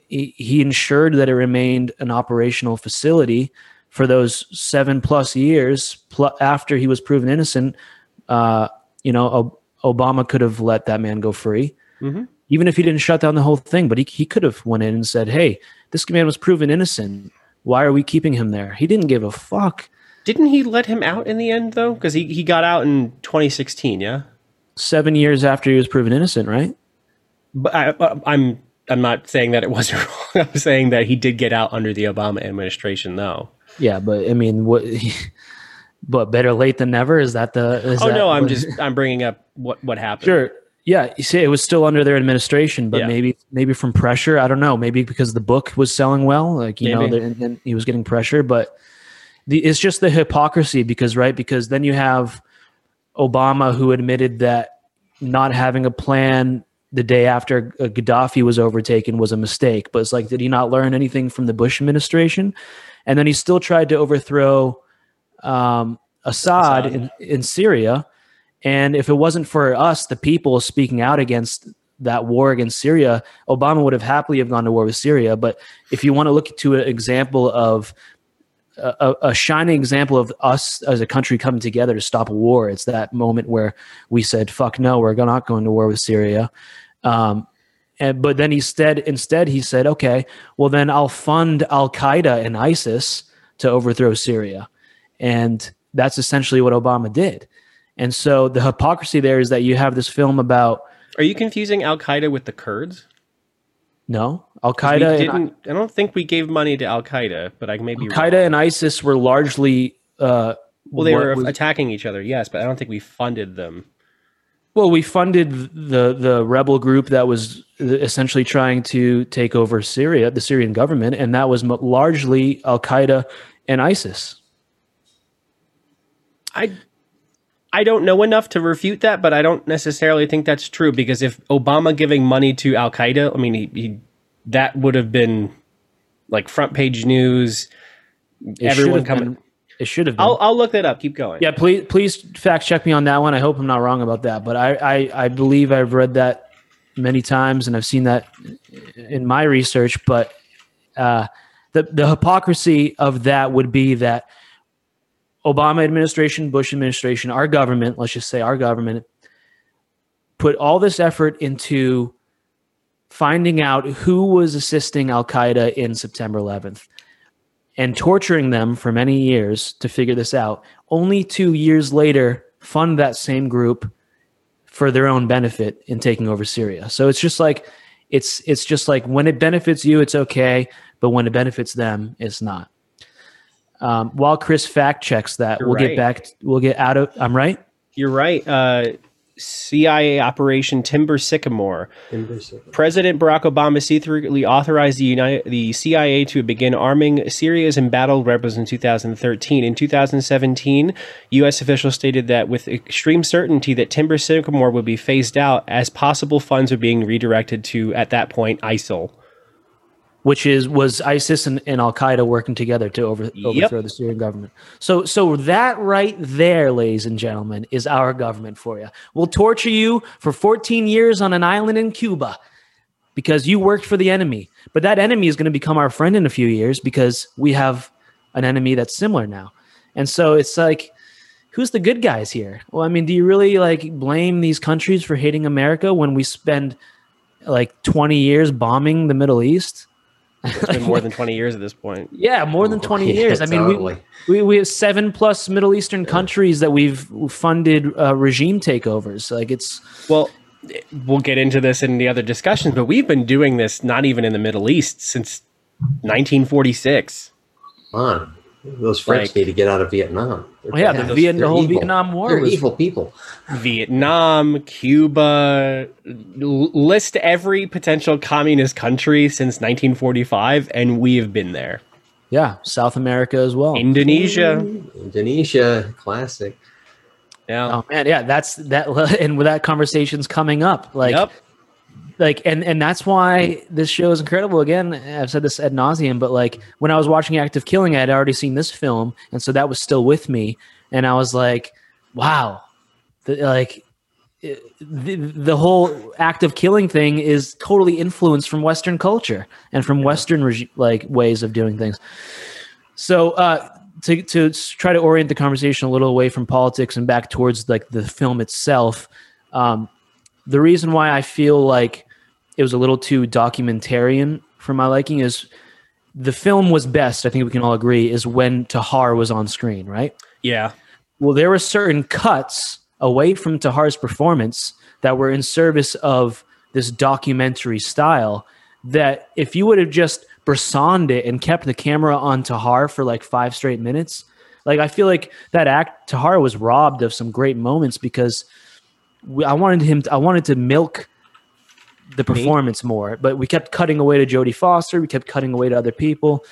he, he ensured that it remained an operational facility for those seven plus years pl- after he was proven innocent. Uh, you know, Ob- Obama could have let that man go free, Mhm. even if he didn't shut down the whole thing. But he, he could have went in and said, "Hey, this man was proven innocent. Why are we keeping him there?" He didn't give a fuck. Didn't he let him out in the end though? Because he, he got out in 2016, yeah. Seven years after he was proven innocent, right? But I, but I'm I'm not saying that it wasn't wrong. I'm saying that he did get out under the Obama administration, though. Yeah, but I mean, what? But better late than never. Is that the? Is oh that no, I'm just I'm bringing up what what happened. Sure. Yeah, you see, it was still under their administration, but Yeah. maybe maybe from pressure. I don't know. Maybe because the book was selling well, like you know, Maybe. the- and, and he was getting pressure. But the, it's just the hypocrisy because right because then you have Obama who admitted that not having a plan the day after Gaddafi was overtaken was a mistake. But it's like, did he not learn anything from the Bush administration? And then he still tried to overthrow um, Assad, Assad. In, in Syria. And if it wasn't for us, the people speaking out against that war against Syria, Obama would have happily have gone to war with Syria. But if you want to look to an example of a, a- shining example of us as a country coming together to stop a war, it's that moment where we said, "Fuck no, we're not going to war with Syria." Um, and but then instead, instead he said, "Okay, well then I'll fund Al Qaeda and ISIS to overthrow Syria," and that's essentially what Obama did. And so the hypocrisy there is that you have this film about Are you confusing Al Qaeda with the Kurds? no Al Qaeda. didn't. I don't think we gave money to Al Qaeda, but I may be Al Qaeda and ISIS were largely uh, Well, they were was- attacking each other, yes, but I don't think we funded them. Well, we funded the the rebel group that was essentially trying to take over Syria, the Syrian government, and that was largely Al Qaeda and ISIS. I I don't know enough to refute that, but I don't necessarily think that's true because if Obama giving money to Al Qaeda, I mean, he, he that would have been like front page news. It everyone coming. been- It should have been. I'll I'll look that up. Keep going. yeah, please please fact check me on that one. I hope I'm not wrong about that, but I I, I believe I've read that many times and I've seen that in my research. But uh, the the hypocrisy of that would be that Obama administration, Bush administration, our government, let's just say our government, put all this effort into finding out who was assisting Al Qaeda in September 11th and torturing them for many years to figure this out. Only two years later, fund that same group for their own benefit in taking over Syria. So it's just like it's it's just like when it benefits you, it's okay, but when it benefits them, it's not. Um, while Chris fact checks that, You're we'll right. get back. We'll get out of. I'm right. You're right. Uh, CIA Operation Timber Sycamore. President Barack Obama secretly authorized the United, the CIA to begin arming Syria's embattled rebels in 2013. In 2017, U.S. officials stated that with extreme certainty that Timber Sycamore would be phased out as possible funds were being redirected to, at that point, ISIL. Which is was ISIS and, and Al Qaeda working together to over, overthrow the Syrian government. So so that right there, ladies and gentlemen, is our government for you. We'll torture you for 14 years on an island in Cuba because you worked for the enemy. But that enemy is going to become our friend in a few years because we have an enemy that's similar now. And so it's like who's the good guys here? Well, I mean, do you really like blame these countries for hating America when we spend like 20 years bombing the Middle East? It's been more than 20 years at this point. Yeah, more than 20 Yeah, years. I mean, totally. we, we, we have seven plus Middle Eastern countries that we've funded uh, regime takeovers. Like it's, Well, we'll get into this in the other discussions, but we've been doing this not even in the Middle East since 1946. Come on. Those French Like- need to get out of Vietnam. They're Oh, yeah, the. Viet- the whole evil. Vietnam War They're was- evil people. Vietnam, Cuba, l- list every potential communist country since 1945, and we have been there. Yeah, South America as well. Indonesia. Indonesia, classic. Yeah. Oh man, yeah, that's that, and with that conversation's coming up, like, Yep. Like, and and that's why this show is incredible. Again, I've said this ad nauseum, but like when I was watching Act of Killing, I had already seen this film, and so that was still with me, and I was like, wow, the, like. The, the whole act of killing thing is totally influenced from Western culture and from Western regi- like ways of doing things. So uh, to to try to orient the conversation a little away from politics and back towards like the film itself, um, the reason why I feel like it was a little too documentarian for my liking is the film was best. I think we can all agree is when Tahar was on screen, right? Yeah. Well, there were certain cuts away from Tahar's performance that were in service of this documentary style. That if you would have just Bressoned it and kept the camera on Tahar for like five straight minutes, like I feel like that act Tahar was robbed of some great moments because we, I wanted him. I wanted to milk the performance more, but we kept cutting away to Jodie Foster. We kept cutting away to other people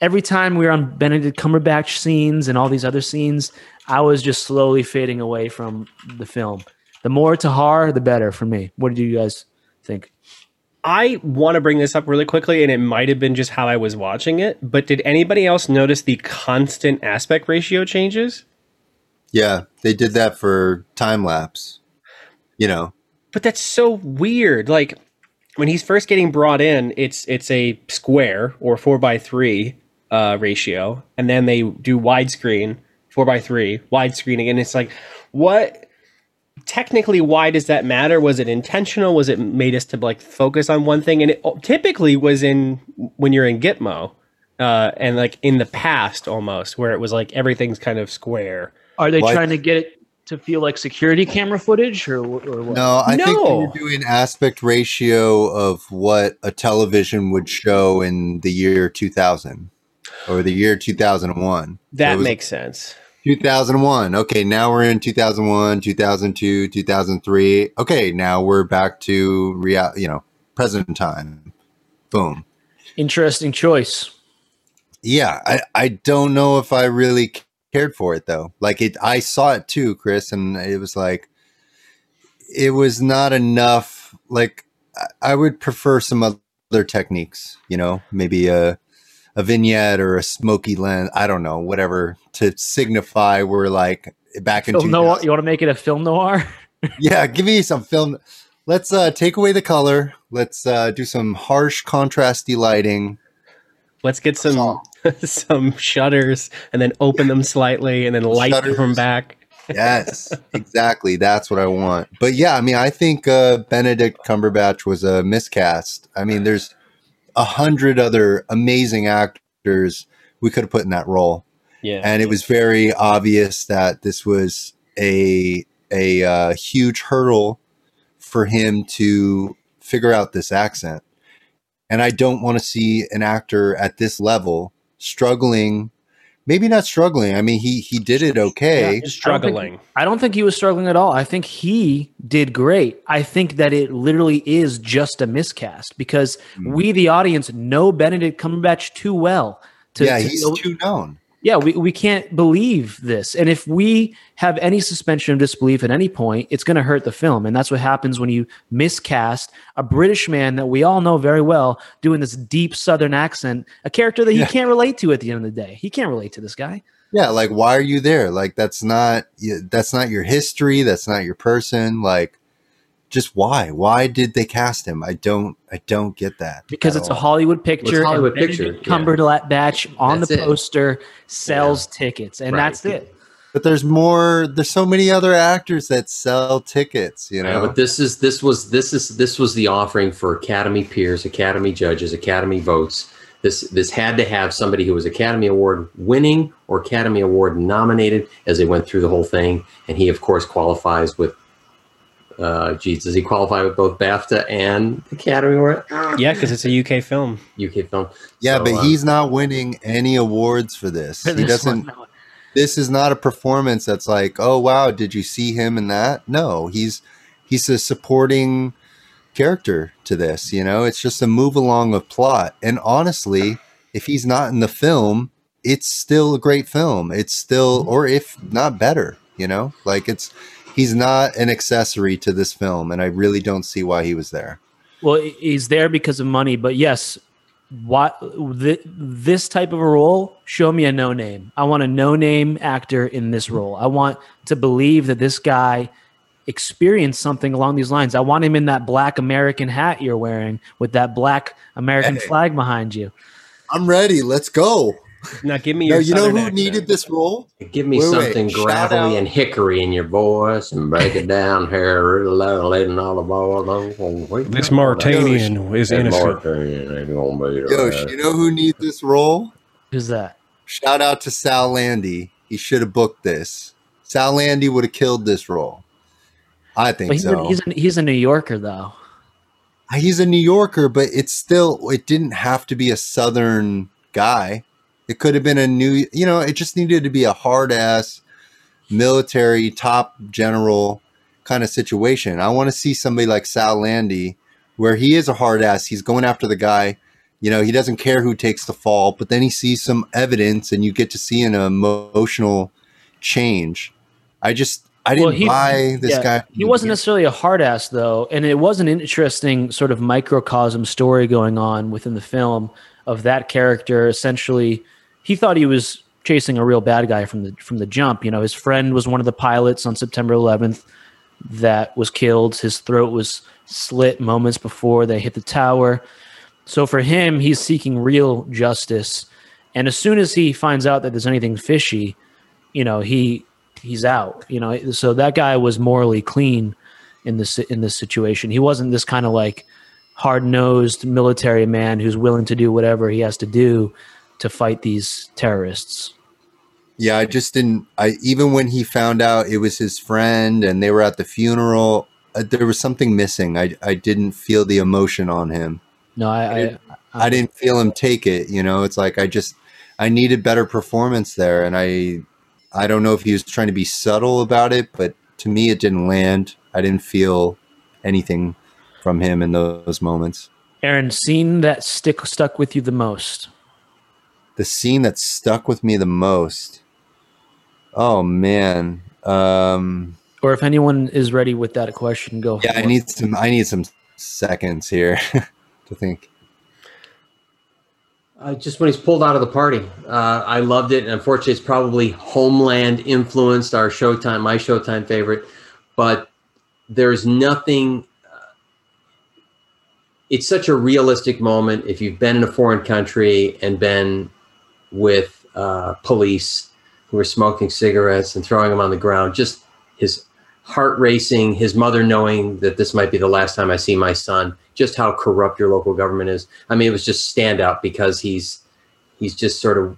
every time we were on Benedict Cumberbatch scenes and all these other scenes, I was just slowly fading away from the film. The more Tahar, the better for me. What do you guys think? I want to bring this up really quickly, and it might have been just how I was watching it, but did anybody else notice the constant aspect ratio changes? Yeah, they did that for time lapse. You know, But that's so weird. Like when he's first getting brought in, it's it's a square or four by three uh, ratio, and then they do widescreen four by three widescreen again. It's like what? Technically, why does that matter? Was it intentional? Was it made us to like focus on one thing? And it typically was in when you're in Gitmo, uh, and like in the past almost, where it was like everything's kind of square. Are they What? trying to get it to feel like security camera footage or, or what? no, I think No. were doing aspect ratio of what a television would show in the year 2000 or the year 2001. That was makes sense. 2001. Okay, now we're in 2001, 2002, 2003. Okay, now we're back to real, you know, present time. Boom. Interesting choice. Yeah, I, I don't know if I really cared for it though. Like it, I saw it too, Chris, and it was like, it was not enough. Like I- I would prefer some other techniques, you know, maybe a, a vignette or a smoky lens. I don't know, whatever to signify we're like back in. Film noir. You want to make it a film noir? Yeah, give me some film. Let's uh, take away the color. Let's uh, do some harsh, contrasty lighting. Let's get some some shutters and then open them slightly and then light them from back. Yes, exactly. That's what I want. But yeah, I mean, I think uh, Benedict Cumberbatch was a miscast. I mean, there's a hundred other amazing actors we could have put in that role, Yeah. and it was very obvious that this was a a uh, huge hurdle for him to figure out this accent. And I don't want to see an actor at this level struggling. Maybe not struggling. I mean, he he did it okay. struggling. I don't think he was struggling at all. I think he did great. I think that it literally is just a miscast because Hmm. we, the audience, know Benedict Cumberbatch too well. To, yeah, to he's know- too known. Yeah, we, we can't believe this. And if we have any suspension of disbelief at any point, it's going to hurt the film. And that's what happens when you miscast a British man that we all know very well doing this deep Southern accent, a character that he Yeah. can't relate to at the end of the day. He can't relate to this guy. Yeah, like why are you there? Like that's not that's not your history. That's not your person. Like, just why? Why did they cast him? I don't. I don't get that because at it's a. Hollywood picture. Well, it's Hollywood and Benedict picture, yeah. Cumberbatch on That's the it. poster sells tickets, and Right. that's it. But there's more. There's so many other actors that sell tickets. You know. Yeah, but this is this was this is this was the offering for Academy peers, Academy judges, Academy votes. This this had to have somebody who was Academy Award winning or Academy Award nominated as they went through the whole thing, and he of course qualifies with Uh, geez, does he qualify with both BAFTA and Academy Award? Yeah, because it's a UK film. UK film. Yeah, So, but uh, he's not winning any awards for this. He doesn't. This is not a performance that's like, oh wow, did you see him in that? No, he's he's a supporting character to this. You know, it's just a move along of plot. And honestly, if he's not in the film, it's still a great film. It's still, or if not better, you know, like it's he's not an accessory to this film, and I really don't see why he was there. Well, he's there because of money, but yes, what th- this type of a role? Show me a no name. I want a no name actor in this role. I want to believe that this guy experienced something along these lines. I want him in that black American hat you're wearing with that black American Hey. flag behind you. I'm ready. Let's go. Now give me No, you know who accent. needed this role? Give me Wait, wait, something shout gravelly out- and hickory in your voice and break it down here real loud, letting all the ball This Mauritanian is innocent. Yosh, you know who needs this role? Who's that? Shout out to Sal Landi. He should have booked this. Sal Landi would have killed this role. I think he's, so. a, he's, a, he's a New Yorker, though. he's a New Yorker, but it's still it didn't have to be a Southern guy. It could have been a new, you know, it just needed to be a hard ass military top general kind of situation. I want to see somebody like Sal Landi where he is a hard ass. He's going after the guy. You know, he doesn't care who takes the fall, but then he sees some evidence and you get to see an emotional change. I just I didn't Well, he- buy this yeah, guy. He wasn't necessarily a hard ass though, and it was an interesting sort of microcosm story going on within the film of that character. Essentially, he thought he was chasing a real bad guy from the from the jump. You know, his friend was one of the pilots on September 11th that was killed. His throat was slit moments before they hit the tower. So for him, he's seeking real justice. And as soon as he finds out that there's anything fishy, you know, he he's out. You know, so that guy was morally clean in this in this situation. He wasn't this kind of like hard nosed military man who's willing to do whatever he has to do to fight these terrorists. Yeah, I just didn't. I even when he found out it was his friend and they were at the funeral, uh, there was something missing. I I didn't feel the emotion on him. No, I, I, I didn't feel him take it. You know, it's like I just I needed better performance there, and I I don't know if he was trying to be subtle about it, but to me it didn't land. I didn't feel anything from him in those moments. Aaron, scene that stick stuck with you the most. The scene that stuck with me the most. Oh man. Um Or if anyone is ready with that question, go. Yeah, for I it. need some. I need some seconds here to think. Uh, just when he's pulled out of the party, uh, I loved it, and unfortunately, it's probably Homeland influenced our Showtime, my Showtime favorite. But there's nothing. Uh, it's such a realistic moment. If you've been in a foreign country and been with uh, police who were smoking cigarettes and throwing them on the ground, just his heart racing, his mother knowing that this might be the last time I see my son, just how corrupt your local government is. I mean, it was just standout because he's he's just sort of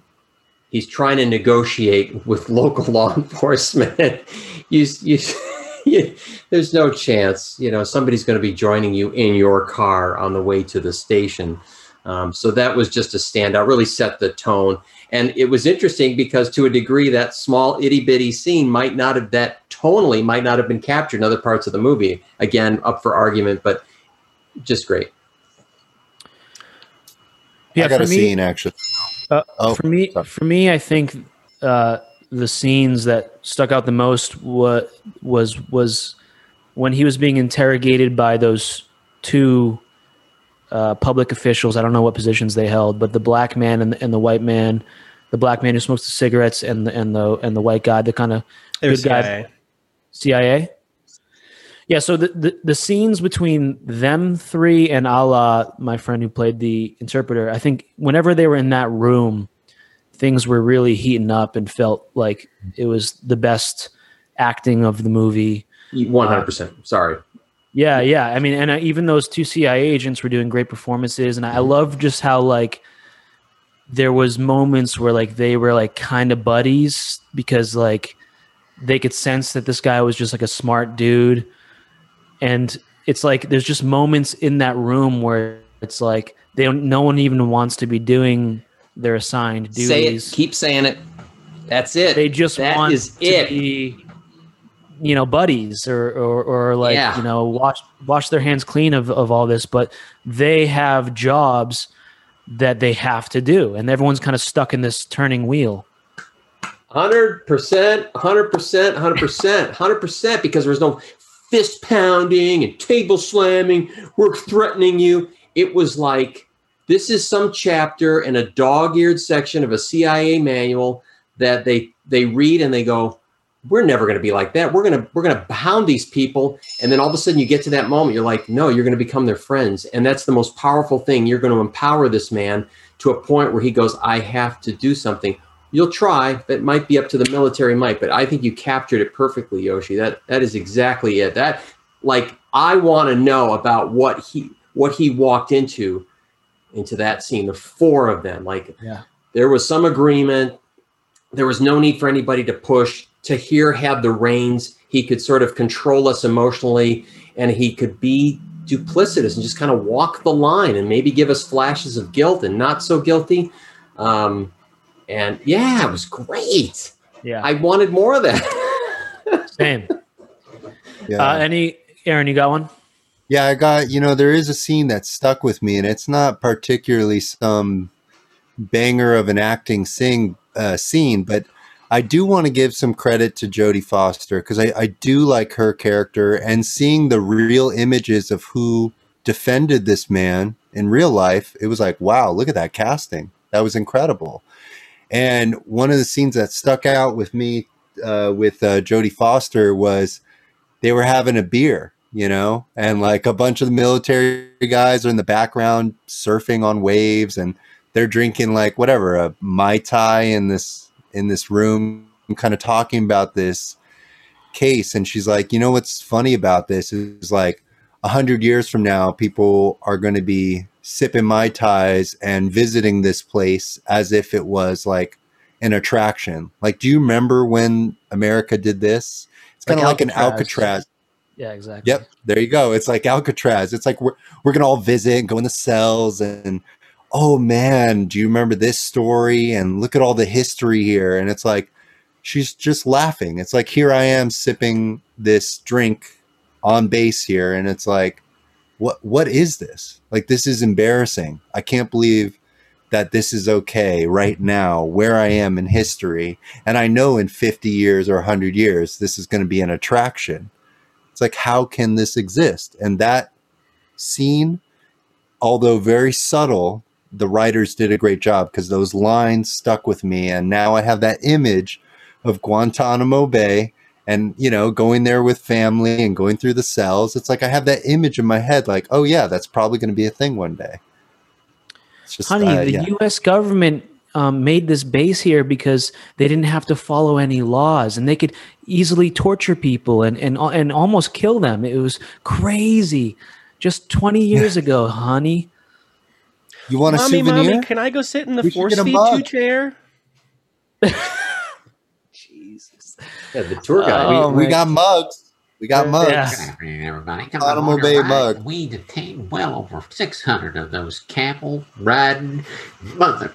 he's trying to negotiate with local law enforcement. you, you, you, there's no chance, you know, somebody's going to be joining you in your car on the way to the station. Um, so that was just a standout, really set the tone. And it was interesting because to a degree, that small itty bitty scene might not have, that tonally might not have been captured in other parts of the movie. Again, up for argument, but just great. Yeah, I got for a me- scene actually. Uh, Oh, for me, sorry. for me, I think uh, the scenes that stuck out the most was was was when he was being interrogated by those two uh, public officials. I don't know what positions they held, but the black man and the, and the white man, the black man who smokes the cigarettes, and the and the and the white guy, the kind of They were good guy. CIA. CIA. Yeah, so the, the the scenes between them three and Alaa, my friend who played the interpreter, I think whenever they were in that room, things were really heating up and felt like it was the best acting of the movie. 100%. Sorry. Yeah, yeah. I mean, and uh, even those two CIA agents were doing great performances, and I love just how like there was moments where like they were like kind of buddies because like they could sense that this guy was just like a smart dude, and it's like there's just moments in that room where it's like they don't, no one even wants to be doing their assigned duties. Say it. Keep saying it. That's it. they just That want is to it. be you know buddies or or, or like Yeah. you know wash wash their hands clean of, of all this but they have jobs that they have to do and everyone's kind of stuck in this turning wheel Hundred percent, hundred percent, hundred percent, hundred percent. Because there was no fist pounding and table slamming. We're threatening you. It was like this is some chapter in a dog-eared section of a CIA manual that they they read and they go, "We're never going to be like that. We're gonna we're gonna pound these people." And then all of a sudden, you get to that moment. You're like, "No, you're going to become their friends." And that's the most powerful thing. You're going to empower this man to a point where he goes, "I have to do something." You'll try. That might be up to the military might, but I think you captured it perfectly, Yoshi. That that is exactly it. That like I want to know about what he what he walked into into that scene. The four of them. Like Yeah. there was some agreement. There was no need for anybody to push. Tahar had the reins. He could sort of control us emotionally, and he could be duplicitous and just kind of walk the line and maybe give us flashes of guilt and not so guilty. Um, and yeah, it was great. yeah I wanted more of that. same Yeah. uh, any aaron you got one Yeah, I got, you know, there is a scene that stuck with me, and it's not particularly some banger of an acting sing uh, scene, but I do want to give some credit to Jodie Foster because I, I do like her character and seeing the real images of who defended this man in real life. It was like, wow, look at that casting. That was incredible. And one of the scenes that stuck out with me uh, with uh, Jodie Foster was they were having a beer, you know, and like a bunch of the military guys are in the background surfing on waves and they're drinking like whatever, a Mai Tai in this in this room, kind of talking about this case. And she's like, you know what's funny about this is like a hundred years from now, people are going to be sipping Mai Tais and visiting this place as if it was like an attraction. Like, do you remember when America did this? It's kind of Like like, an Alcatraz. Alcatraz. yeah exactly Yep, there you go. It's like Alcatraz. It's like we're we're gonna all visit and go in the cells and oh man, do you remember this story? And look at all the history here. And it's like she's just laughing. It's like here I am sipping this drink on base here, and it's like, what what is this? Like this is embarrassing. I can't believe that this is okay right now where I am in history. And I know in 50 years or 100 years, this is going to be an attraction. It's like, how can this exist? And that scene, although very subtle, the writers did a great job because those lines stuck with me. And now I have that image of Guantanamo Bay and, you know, going there with family and going through the cells. It's like I have that image in my head, like, oh, yeah, that's probably going to be a thing one day. It's just, honey uh, the yeah. us government um, made this base here because they didn't have to follow any laws and they could easily torture people and, and, and almost kill them it was crazy just 20 years ago honey You want a souvenir? mommy, can I go sit in the We should force get a feed mug. two chair? Jesus. Yeah, the tour guide. Oh, we my- got mugs. We got mugs. Yeah. Good afternoon, everybody. Come Guantanamo Bay ride. mug. We detained well over 600 of those camel riding mother.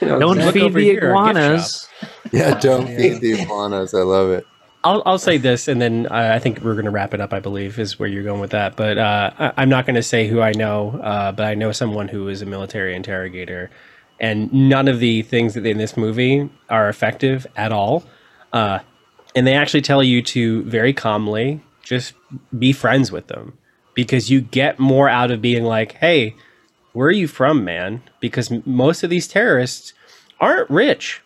You don't feed the here, a gift iguanas Yeah, don't feed the iguanas. I love it. I'll, I'll say this, and then I, I think we're going to wrap it up. I believe is where you're going with that. But uh, I, I'm not going to say who I know, uh, but I know someone who is a military interrogator, and none of the things that in this movie are effective at all. Uh, and they actually tell you to very calmly just be friends with them because you get more out of being like, "Hey, where are you from, man?" Because most of these terrorists aren't rich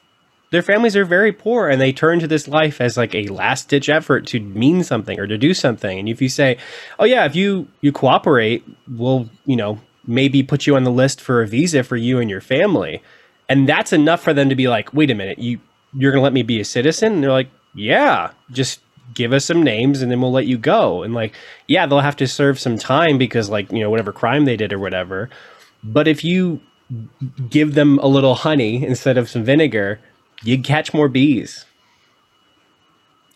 their families are very poor and they turn to this life as like a last ditch effort to mean something or to do something. And if you say oh yeah if you you cooperate we'll you know maybe put you on the list for a visa for you and your family and that's enough for them to be like wait a minute you you're gonna let me be a citizen? And they're like yeah just give us some names and then we'll let you go. And like yeah they'll have to serve some time because like you know whatever crime they did or whatever. But if you give them a little honey instead of some vinegar, you catch more bees.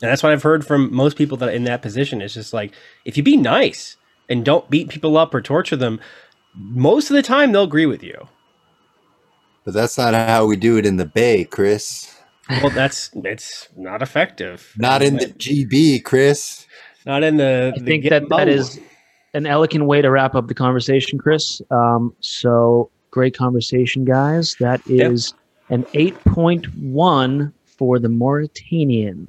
And that's what I've heard from most people that are in that position. It's just like if you be nice and don't beat people up or torture them, most of the time they'll agree with you. But that's not how we do it in the Bay, Chris. Well, that's it's not effective. Not in the GB, Chris. Not in the. I think that that is an elegant way to wrap up the conversation, Chris. Um, so great conversation, guys. That is Yep. is an 8.1 for the Mauritanian.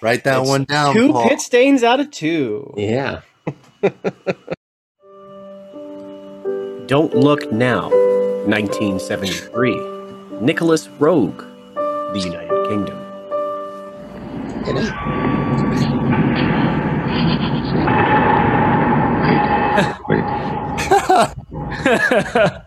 Write that It's one down. two Paul. pit stains out of two. Yeah. Don't Look Now, 1973. Nicholas Roeg, The United Kingdom.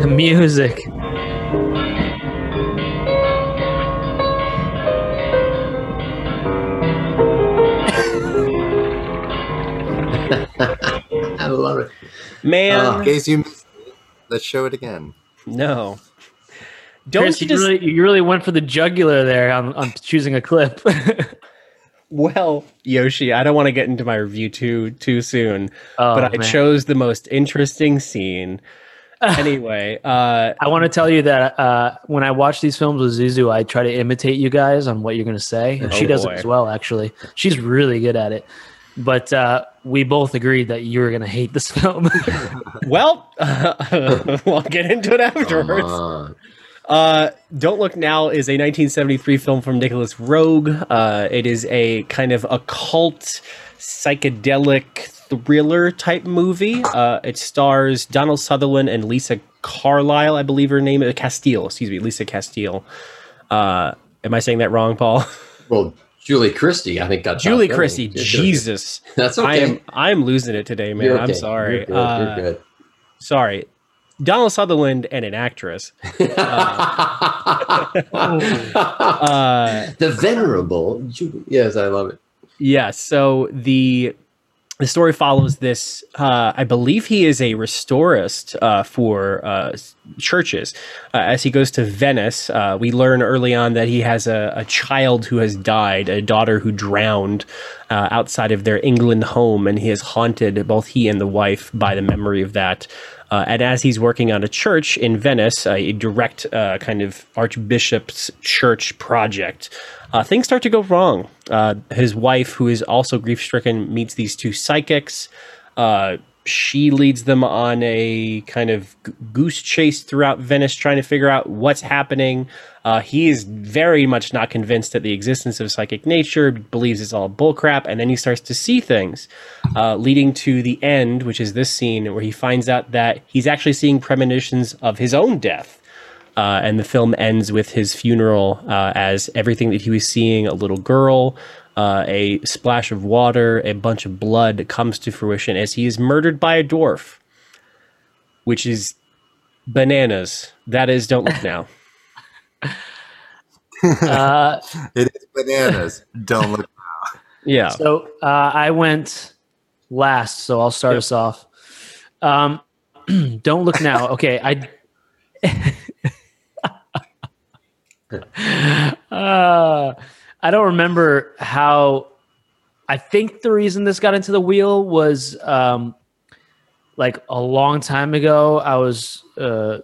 The music. I love it. Man, In case you missed it, let's show it again. no. Don't Chris, you you, just really, you really went for the jugular there on, on choosing a clip. well, Yoshi? I don't want to get into my review too too soon, Oh, but I man. chose the most interesting scene. Anyway, uh, I want to tell you that uh, when I watch these films with Zuzu, I try to imitate you guys on what you're going to say. And Oh, she does boy. it as well, actually. She's really good at it. But uh, we both agreed that you were going to hate this film. well, we'll get into it afterwards. Uh, Don't Look Now is a 1973 film from Nicholas Roeg. Uh, it is a kind of occult, psychedelic thriller type movie. Uh, it stars Donald Sutherland and Lisa Carlisle, I believe her name is Castile. Excuse me, Lisa Castile. Uh, am I saying that wrong, Paul? Well, Julie Christie, I think got Julie. Christie. Jesus, That's okay. I am I am losing it today, man. You're I'm sorry. You're good. Uh, You're good. Sorry. Donald Sutherland and an actress. Uh, the venerable. Ju- Yes, I love it. Yeah. So the the story follows this. Uh, I believe he is a restorist uh, for uh, churches. Uh, as he goes to Venice, uh, we learn early on that he has a, a child who has died, a daughter who drowned uh, outside of their England home, and he is haunted, both he and the wife, by the memory of that. Uh, and as he's working on a church in Venice, uh, a direct uh, kind of archbishop's church project, uh, things start to go wrong. Uh, his wife, who is also grief stricken, meets these two psychics. She leads them on a kind of goose chase throughout Venice, trying to figure out what's happening. Uh, he is very much not convinced at the existence of psychic nature, believes it's all bullcrap, and then he starts to see things, uh, leading to the end, which is this scene where he finds out that he's actually seeing premonitions of his own death. Uh, and the film ends with his funeral uh, as everything that he was seeing a little girl, uh, a splash of water, a bunch of blood comes to fruition as he is murdered by a dwarf, which is bananas. That is Don't Look Now. uh, It is bananas. Don't look. Now. Yeah. So uh, I went last, so I'll start us off. Um, don't look now. Okay, I. uh, I don't remember how. I think the reason this got into the wheel was um, like a long time ago. I was uh,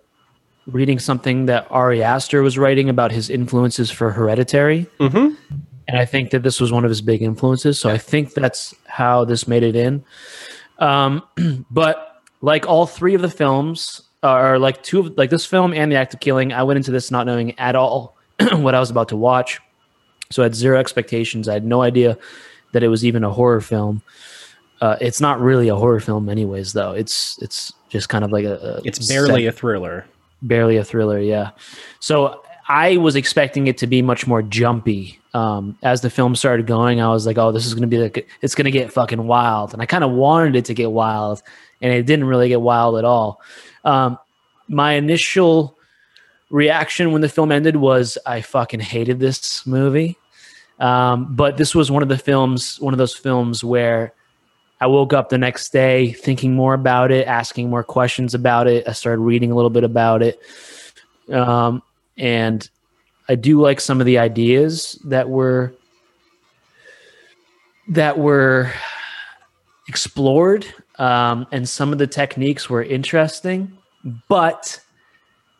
reading something that Ari Aster was writing about his influences for Hereditary. Mm-hmm. And I think that this was one of his big influences. So I think that's how this made it in. Um, but like all three of the films, or like two of like this film and the act of killing, I went into this not knowing at all what I was about to watch. So I had zero expectations. I had no idea that it was even a horror film. Uh, it's not really a horror film, anyways. Though it's it's just kind of like a, a It's barely set- a thriller. barely a thriller yeah so I was expecting it to be much more jumpy. Um, as the film started going, I was like, "Oh, this is going to be like it's going to get fucking wild," and I kind of wanted it to get wild, and it didn't really get wild at all. Um, my initial reaction when the film ended was I fucking hated this movie. Um, but this was one of the films, one of those films where I woke up the next day thinking more about it, asking more questions about it. I started reading a little bit about it. Um, and I do like some of the ideas that were that were explored um, and some of the techniques were interesting but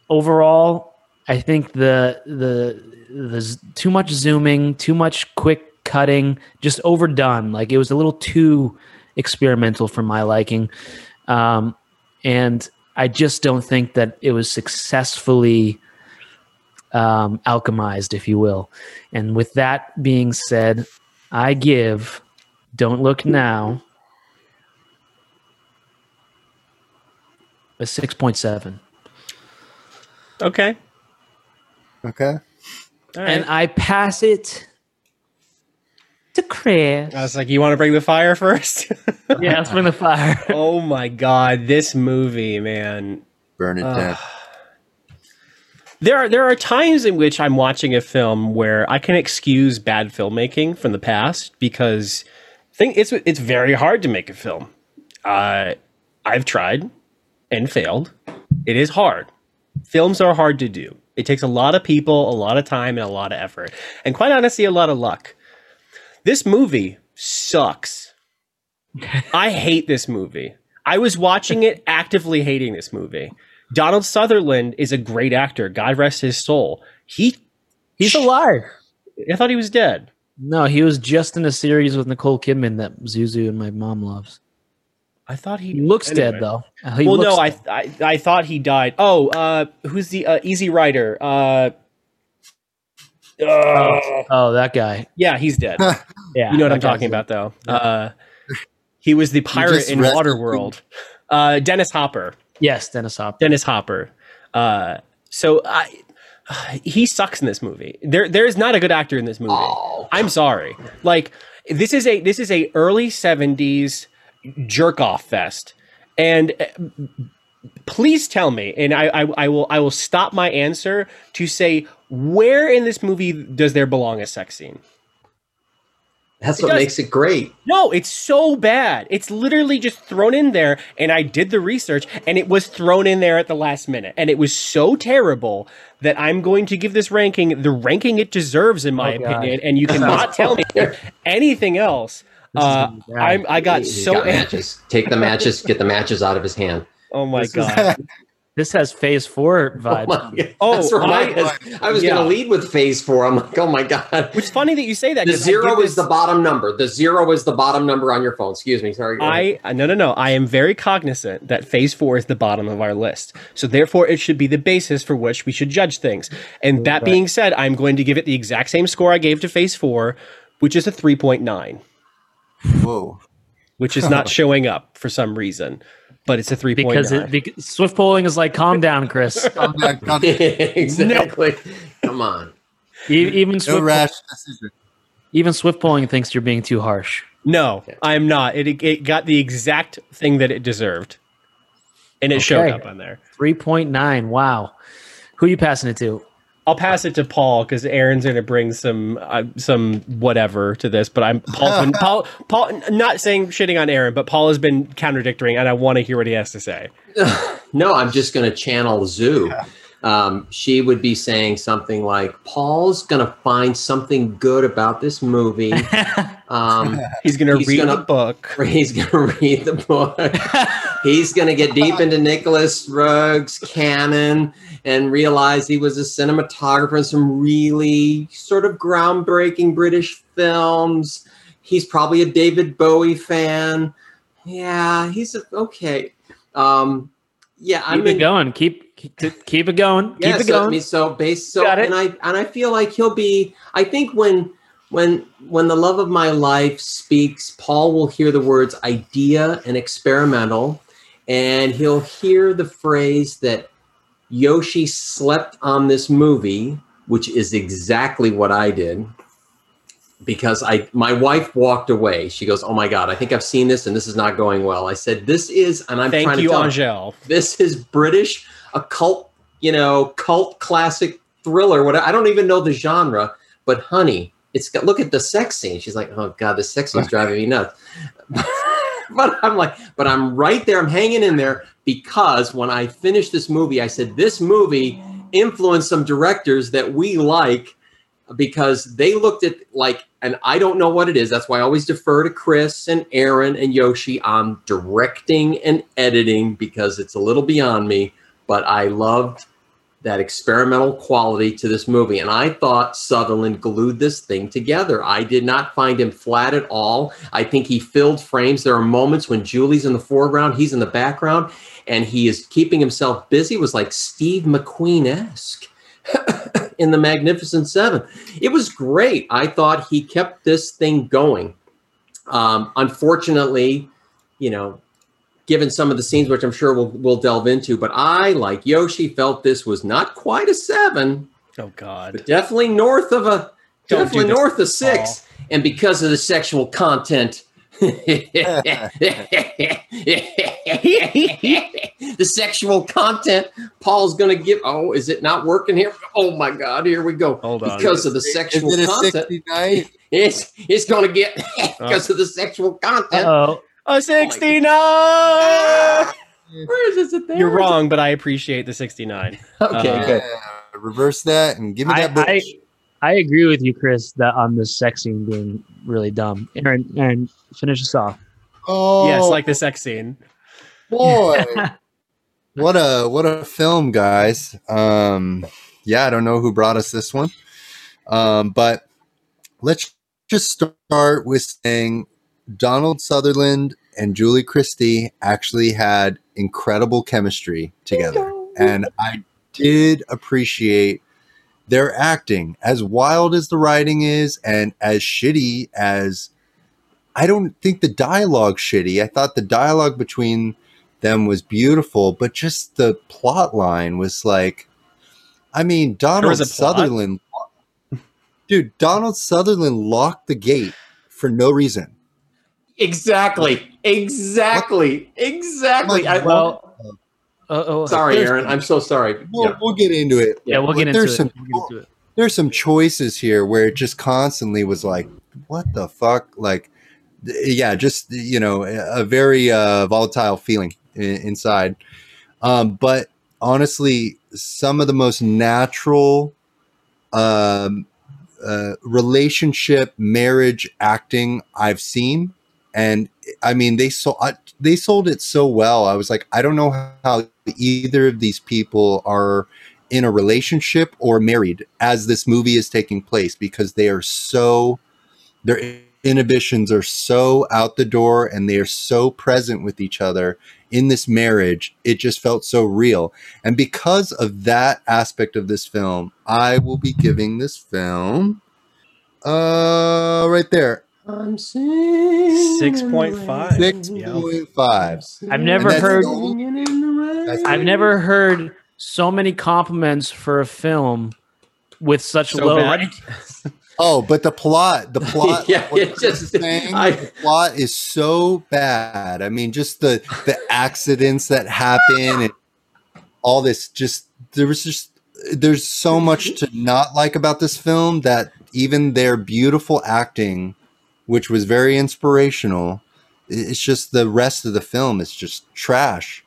overall i think the the the too much zooming too much quick cutting just overdone. Like it was a little too experimental for my liking. Um, and i just don't think that it was successfully um, alchemized if you will. And with that being said i give don't look now a 6.7 Okay. Okay. All right. and I pass it to Chris. I was like, you want to bring the fire first? yeah, let's bring the fire. oh my god, this movie, man. Burn it Ugh. down. There are there are times in which I'm watching a film where I can excuse bad filmmaking from the past because I think it's it's very hard to make a film. Uh, I've tried and failed. It is hard. Films are hard to do. It takes a lot of people, a lot of time, and a lot of effort, and quite honestly, a lot of luck. This movie sucks. I hate this movie. I was watching it actively hating this movie. Donald Sutherland is a great actor. God rest his soul. He He's alive. I thought he was dead. No, he was just in a series with Nicole Kidman that Zuzu and my mom loves. I thought he, He looks anyway. dead though. Uh, he well, looks no, I, dead. I I thought he died. Oh, uh, who's the uh, Easy Rider? Uh, uh, oh, that guy. yeah, he's dead. Yeah, you know what I'm talking about, though. Uh, he was the pirate in rested- Waterworld. Uh, Dennis Hopper. Yes, Dennis Hopper. Dennis Hopper. Uh, so I, he sucks in this movie. There, there is not a good actor in this movie. Oh. I'm sorry. Like this is a this is a early '70s jerk off fest, and uh, please tell me, and I, I, I will I will stop my answer to say where in this movie does there belong a sex scene? That's It what does- makes it great. No, it's so bad. It's literally just thrown in there. And I did the research and it was thrown in there at the last minute. And it was so terrible that I'm going to give this ranking the ranking it deserves, in my Oh, God. opinion. And you cannot tell me anything else. Uh, gonna be bad. I'm, I got He's so got matches. Take the matches. Get the matches out of his hand. Oh my This is- God. This has Phase four vibes. my God. Oh, That's where my I- I was yeah. going to lead with phase four. I'm like, oh my god. Which is funny that you say that. The 'cause I zero give is the bottom number. The zero is the bottom number on your phone. Excuse me. Sorry. I no no no. I am very cognizant that phase four is the bottom of our list. So therefore it should be the basis for which we should judge things. And that being said, I'm going to give it the exact same score I gave to phase four, which is a 3.9, Whoa. which is not showing up for some reason. But it's a 3.9. because it because Swift polling is like, calm down, Chris. Calm down, calm down. exactly. Come on. E- even No Swift, rash decision. even Swift polling thinks you're being too harsh. no, I'm not. It, it got the exact thing that it deserved. And it showed up on there. Three point nine. Wow. Who are you passing it to? I'll pass it to Paul because Aaron's going to bring some uh, some whatever to this. But I'm Paul's been, Paul Paul not saying shitting on Aaron, but Paul has been contradicting, and I want to hear what he has to say. No, I'm just going to channel Zoo. Um, she would be saying something like, "Paul's going to find something good about this movie. Um, He's going to He's read gonna- the book. he's going to read the book. he's going to get deep into Nicholas Roeg's canon and realize he was a cinematographer in some really sort of groundbreaking British films. He's probably a David Bowie fan. Yeah, he's a, okay. Um, yeah, Keep I'm it in, going. Keep keep, keep it going. yeah, keep it so, I going. mean, so based so Got it. and I and I feel like he'll be I think when when when the love of my life speaks, Paul will hear the words idea and experimental, and he'll hear the phrase that Yoshi slept on this movie, which is exactly what I did because I my wife walked away. She goes, "Oh my god, I think I've seen this and this is not going well." I said, "This is," and I'm Thank trying you, to tell Angel. this is British, a cult, you know, cult classic thriller. What I don't even know the genre, but honey, it's got look at the sex scene. She's like, oh god, the sex scene's driving me nuts. but I'm like, but I'm right there. I'm hanging in there because when I finished this movie, I said this movie influenced some directors that we like because they looked at like, and I don't know what it is. That's why I always defer to Chris and Aaron and Yoshi on directing and editing because it's a little beyond me. But I loved that experimental quality to this movie. And I thought Sutherland glued this thing together. I did not find him flat at all. I think he filled frames. There are moments when Julie's in the foreground, he's in the background, and he is keeping himself busy. It was like Steve McQueen esque. in the Magnificent Seven. It was great. I thought he kept this thing going. Um, unfortunately, you know, given some of the scenes, which I'm sure we'll, we'll delve into, but I, like Yoshi, felt this was not quite a seven, Oh God. but definitely north of a Don't do definitely north of six. And because of the sexual content, the sexual content, Paul's going to give. Oh, is it not working here? Oh my God! Here we go. Hold on. Because of the sexual Is it a content, 69? it's it's going to get uh-huh. because of the sexual content. Oh, A 69. Where is this? Is it there? You're wrong, but I appreciate the 69. Okay, Uh, good. Reverse that and give me I, that book. I I agree with you, Chris, that on the sex scene being really dumb. Aaron, Aaron, finish us off. oh, Yes, like the sex scene. boy. what a what a film, guys. Um, yeah, I don't know who brought us this one, um, but let's just start with saying Donald Sutherland and Julie Christie actually had incredible chemistry together, and I did appreciate their acting. As wild as the writing is, and as shitty as I don't think the dialogue shitty. I thought the dialogue between them was beautiful, but just the plot line was like, I mean, Donald was a plot? Sutherland, dude, Donald Sutherland locked the gate for no reason. Exactly. Exactly. Exactly. I, Well, uh, oh, sorry, Aaron. I'm so sorry. We'll, Yeah. we'll get into it. yeah, we'll But get into there's it. some- We'll get into it. There's some choices here where it just constantly was like, what the fuck? Like, yeah, just, you know, a a very uh, volatile feeling i- inside. Um, but honestly, some of the most natural um, uh, relationship, marriage acting I've seen. And I mean, they sold they sold it so well. I was like, I don't know how either of these people are in a relationship or married as this movie is taking place because they are so their inhibitions are so out the door and they are so present with each other in this marriage it just felt so real and because of that aspect of this film i will be giving this film uh right there I'm singing 6.5. six Yeah. point five I've never heard. the only- that's- I've never heard so many compliments for a film with such So low bad? rank. Oh, but the plot, the plot, Yeah, what it just- saying, I- the plot is so bad. I mean, just the the accidents that happen and all this. Just there was just there's so much to not like about this film that even their beautiful acting, which was very inspirational, it's just the rest of the film is just trash.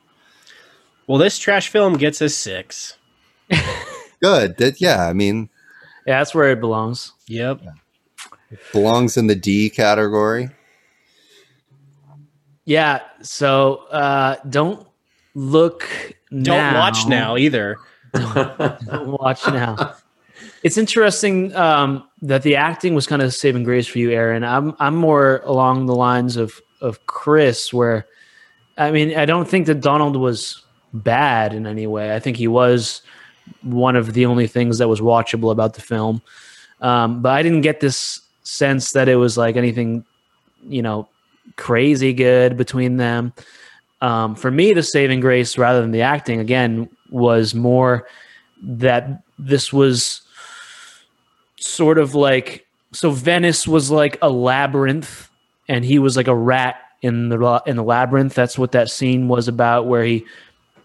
Well, this trash film gets a six. Good, that yeah. I mean, Yeah, that's where it belongs. Yep. belongs in the D category. Yeah. So uh, don't look. Don't watch now either. Don't watch now. It's interesting um, that the acting was kind of saving grace for you, Aaron. I'm I'm more along the lines of of Chris, where I mean, I don't think that Donald was bad in any way. I think he was one of the only things that was watchable about the film. Um, but I didn't get this sense that it was like anything, you know, crazy good between them. Um, for me, the saving grace rather than the acting again was more that this was sort of like so Venice was like a labyrinth, and he was like a rat in the in the labyrinth. That's what that scene was about, where he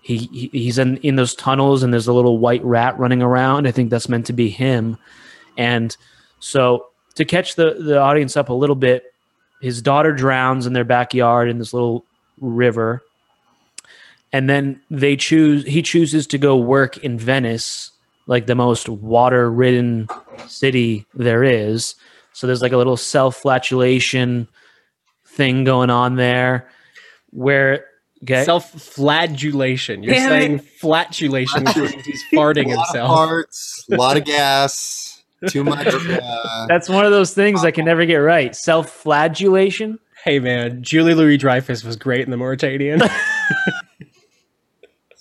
he he- he's in in those tunnels, and there's a little white rat running around. I think that's meant to be him, and so to catch the the audience up a little bit, his daughter drowns in their backyard in this little river and then they choose he chooses to go work in Venice, like the most water-ridden city there is. So there's like a little self-flatulation thing going on there where okay, Self-flagellation. You're Damn saying flatulation, which means he's farting a lot of himself. parts, a lot of gas, too much. Uh, that's one of those things I can never get right. Self-flagellation. Hey man, Julie Louis Dreyfus was great in the Mauritanian.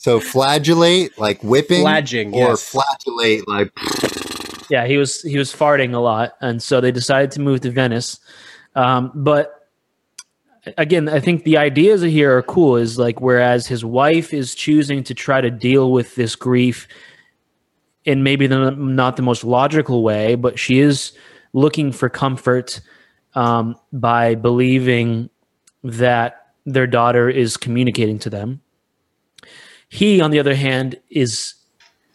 so flagellate, like whipping, Flaging, or yes. flatulate, like Yeah, he was he was farting a lot, and so they decided to move to Venice. Um, but again, I think the ideas here are cool. Is like whereas his wife is choosing to try to deal with this grief in maybe the, not the most logical way, but she is looking for comfort um, by believing that their daughter is communicating to them. He, on the other hand, is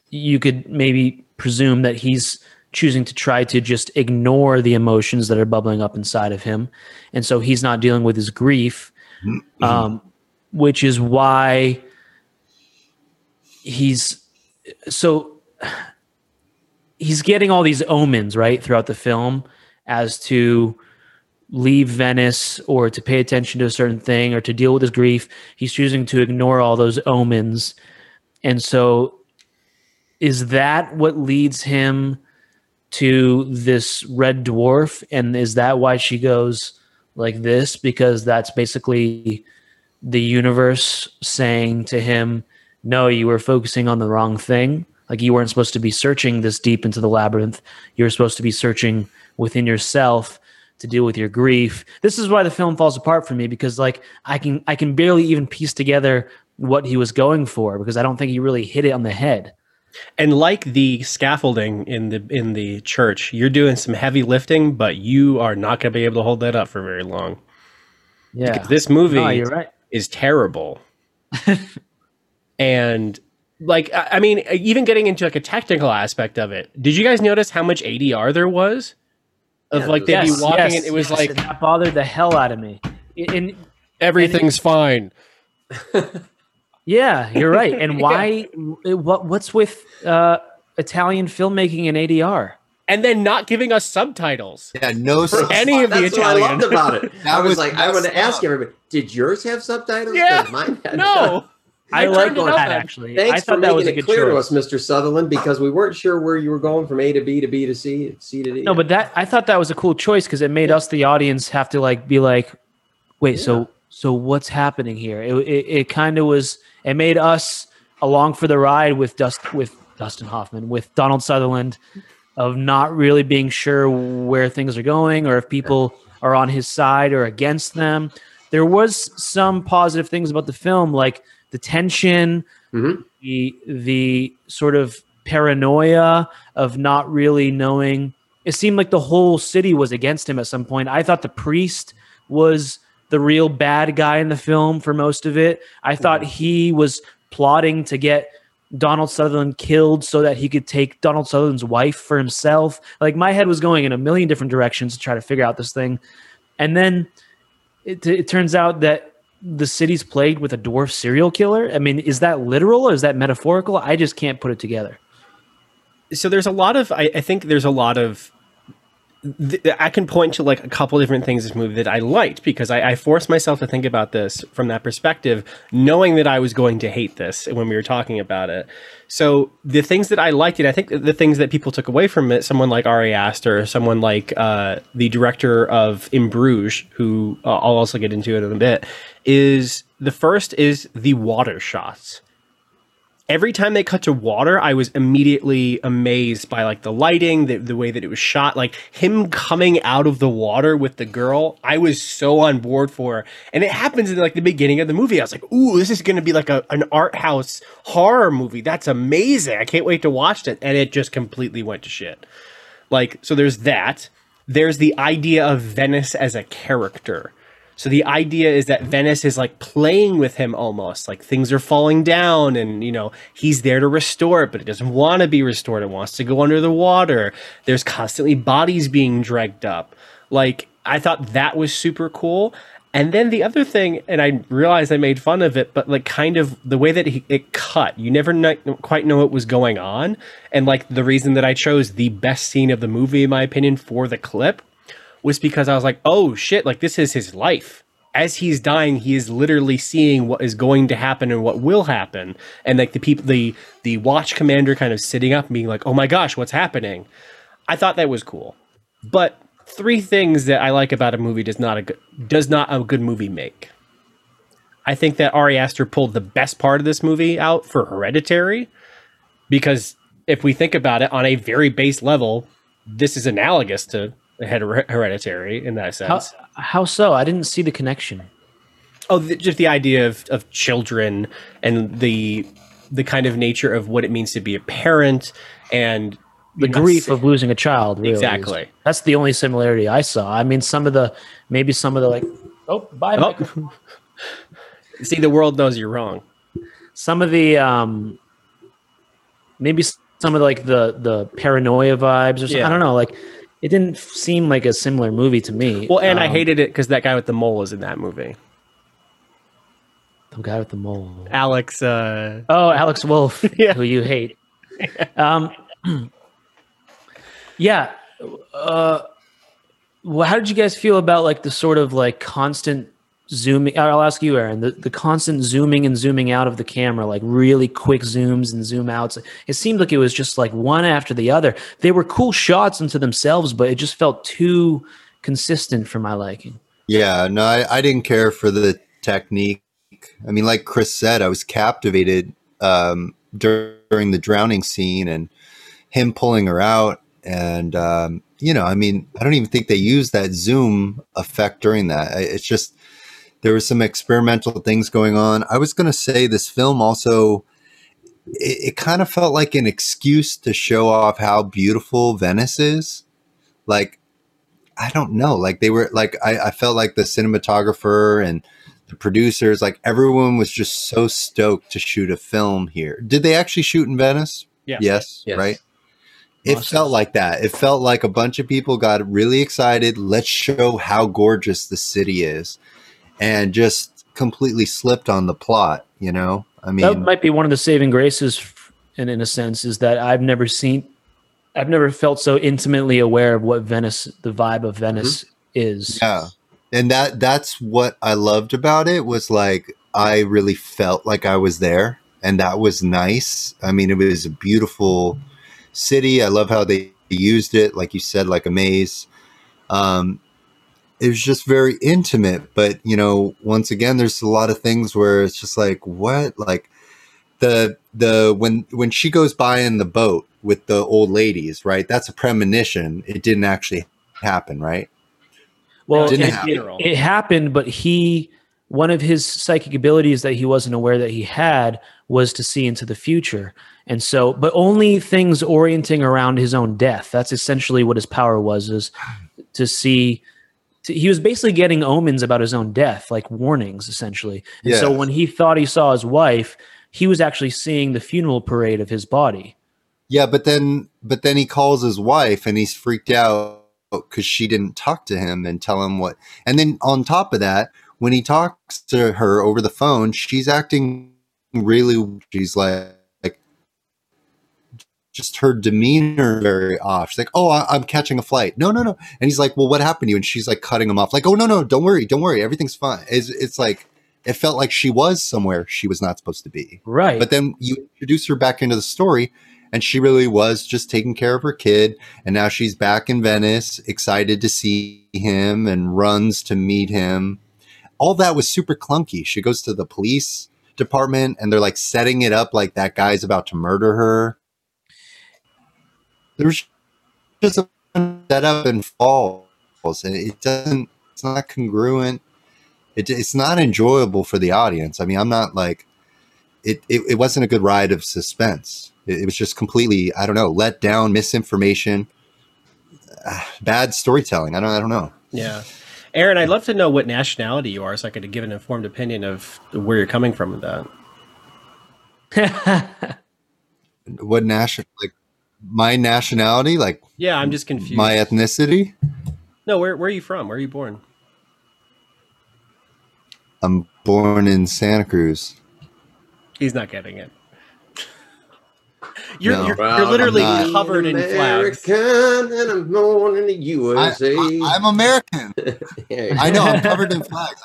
you could maybe presume that he's choosing to try to just ignore the emotions that are bubbling up inside of him. And so he's not dealing with his grief, um, which is why he's so he's getting all these omens right throughout the film as to leave Venice or to pay attention to a certain thing or to deal with his grief. He's choosing to ignore all those omens. And so is that what leads him to this red dwarf and is that why she goes like this because that's basically the universe saying to him no you were focusing on the wrong thing like you weren't supposed to be searching this deep into the labyrinth you were supposed to be searching within yourself to deal with your grief this is why the film falls apart for me because like i can i can barely even piece together what he was going for because i don't think he really hit it on the head And like the scaffolding in the in the church, you're doing some heavy lifting, but you are not going to be able to hold that up for very long. yeah Because this movie No, you're right is terrible. and like I I mean, even getting into like a technical aspect of it, did you guys notice how much ADR there was? Of Yeah, like they'd Yes, be walking yes, and it was yes, like and that bothered the hell out of me in everything's fine. Yeah, you're right. And why? What? What's with uh, Italian filmmaking and ADR? And then not giving us subtitles. yeah, no. For subs- any of the That's what I Italian. loved about it. I was was like, I want to ask everybody, did yours have subtitles? Yeah. 'Cause mine had- No. I, I like that up. actually. Thanks I for thought that was a good clear choice. to us, Mr. Sutherland, because we weren't sure where you were going from A to B to B to C, C to D. No, but that I thought that was a cool choice because it made us, the audience, have to like be like, wait, so so what's happening here? It it, it kind of was. It made us along for the ride with Dust with Dustin Hoffman with Donald Sutherland of not really being sure where things are going or if people are on his side or against them. There was some positive things about the film, like the tension, Mhm. the the sort of paranoia of not really knowing. It seemed like the whole city was against him at some point. I thought the priest was the real bad guy in the film for most of it. I thought he was plotting to get Donald Sutherland killed so that he could take Donald Sutherland's wife for himself. Like my head was going in a million different directions to try to figure out this thing. And then it, it turns out that the city's plagued with a dwarf serial killer. I mean, is that literal or is that metaphorical? I just can't put it together. so there's a lot of I, I think there's a lot of th- I can point to like a couple different things this movie that I liked because I, I forced myself to think about this from that perspective, knowing that I was going to hate this when we were talking about it. So the things that I liked, and I think the things that people took away from it, someone like Ari Aster, someone like uh, the director of In Bruges, who uh, I'll also get into it in a bit, is the first is the water shots every time they cut to water, I was immediately amazed by like the lighting, the, the way that it was shot, like him coming out of the water with the girl. I was so on board for, and it happens in like the beginning of the movie. I was like, "Ooh, this is going to be like a, an art house horror movie. That's amazing! I can't wait to watch it." And it just completely went to shit. Like, so there's that. There's the idea of Venice as a character. So the idea is that Venice is like playing with him almost, like things are falling down and, you know, he's there to restore it, but it doesn't want to be restored. It wants to go under the water. There's constantly bodies being dragged up. Like, I thought that was super cool. And then the other thing, and I realized I made fun of it, but like kind of the way that he, it cut, you never kn- quite know what was going on. And like the reason that I chose the best scene of the movie, in my opinion, for the clip was because I was like, oh shit, like this is his life. As he's dying, he is literally seeing what is going to happen and what will happen. And like the people, the the watch commander kind of sitting up and being like, oh my gosh, what's happening? I thought that was cool. But three things that I like about a movie does not a good, does not a good movie make. I think that Ari Aster pulled the best part of this movie out for Hereditary, because if we think about it on a very base level, this is analogous to Her- Hereditary in that sense. how so? I didn't see the connection. Oh, the, just the idea of, of children and the the kind of nature of what it means to be a parent and The grief of losing a child. Really is- Exactly. That's the only similarity I saw. I mean, some of the maybe some of the like, oh, bye. Oh. See, the world knows you're wrong. Some of the um, maybe some of the, like the the paranoia vibes or something. Yeah. I don't know. Like, it didn't seem like a similar movie to me. Well, and I Um, hated it because that guy with the mole is in that movie. the guy with the mole. Alex. Uh, Oh, Alex Wolff, Yeah. who you hate. Um, yeah. Uh, well, how did you guys feel about like the sort of like constant zooming? I'll ask you, Aaron. The, the constant zooming and zooming out of the camera, like really quick zooms and zoom outs. It seemed like it was just like one after the other. They were cool shots unto themselves, but it just felt too consistent for my liking. Yeah, no, I, I didn't care for the technique. I mean, like Chris said, I was captivated um, dur- during the drowning scene and him pulling her out. And, um, you know, I mean, I don't even think they used that zoom effect during that. It's just, there was some experimental things going on. I was going to say this film also, it, it kind of felt like an excuse to show off how beautiful Venice is. Like, I don't know. Like they were like I, I felt like the cinematographer and the producers, like everyone was just so stoked to shoot a film here. Did they actually shoot in Venice? Yeah. Yes. Yes. Right. It felt like that. It felt like a bunch of people got really excited. Let's show how gorgeous the city is, and just completely slipped on the plot. You know, I mean, that might be one of the saving graces f- in, in a sense is that i've never seen i've never felt so intimately aware of what venice the vibe of venice is Yeah. And that that's what I loved about it was like I really felt like I was there and that was nice. I mean it was a beautiful city. I love how they used it like you said like a maze. Um it was just very intimate, but you know, once again there's a lot of things where it's just like what like the the when when she goes by in the boat with the old ladies, right? That's a premonition. It didn't actually happen, right? well Didn't it, happen. it- it happened but he one of his psychic abilities that he wasn't aware that he had was to see into the future and so but only things orienting around his own death that's essentially what his power was is to see to, he was basically getting omens about his own death like warnings essentially and so when he thought he saw his wife he was actually seeing the funeral parade of his body Yeah, but then but then he calls his wife and he's freaked out because she didn't talk to him and tell him what. And then on top of that, when he talks to her over the phone, she's acting really. She's like just her demeanor very off. She's like, "Oh, I, I'm catching a flight." No, no, no. And he's like, "Well, what happened to you?" And she's like cutting him off, like, "Oh, no, no, don't worry, don't worry, everything's fine." It's, it's like it felt like she was somewhere she was not supposed to be. right But then you introduce her back into the story, and she really was just taking care of her kid. And now she's back in Venice, excited to see him and runs to meet him. All that was super clunky. She goes to the police department and they're like setting it up like that guy's about to murder her. There's just a setup and falls, and it doesn't, it's not congruent. It, it's not enjoyable for the audience. I mean, I'm not like, it, it, it wasn't a good ride of suspense. It, it was just completely, I don't know, let down, misinformation. bad storytelling. I don't I don't know. Yeah. Aaron, I'd love to know what nationality you are so I could give an informed opinion of where you're coming from with that. What nation like my nationality, like Yeah, I'm just confused. my ethnicity? no, where, where are you from? Where are you born? I'm born in Santa Cruz. He's not getting it. You're, No. you're, Well, you're literally I'm covered in flags. American and I'm born in the I, USA. am American. I know I'm covered in flags.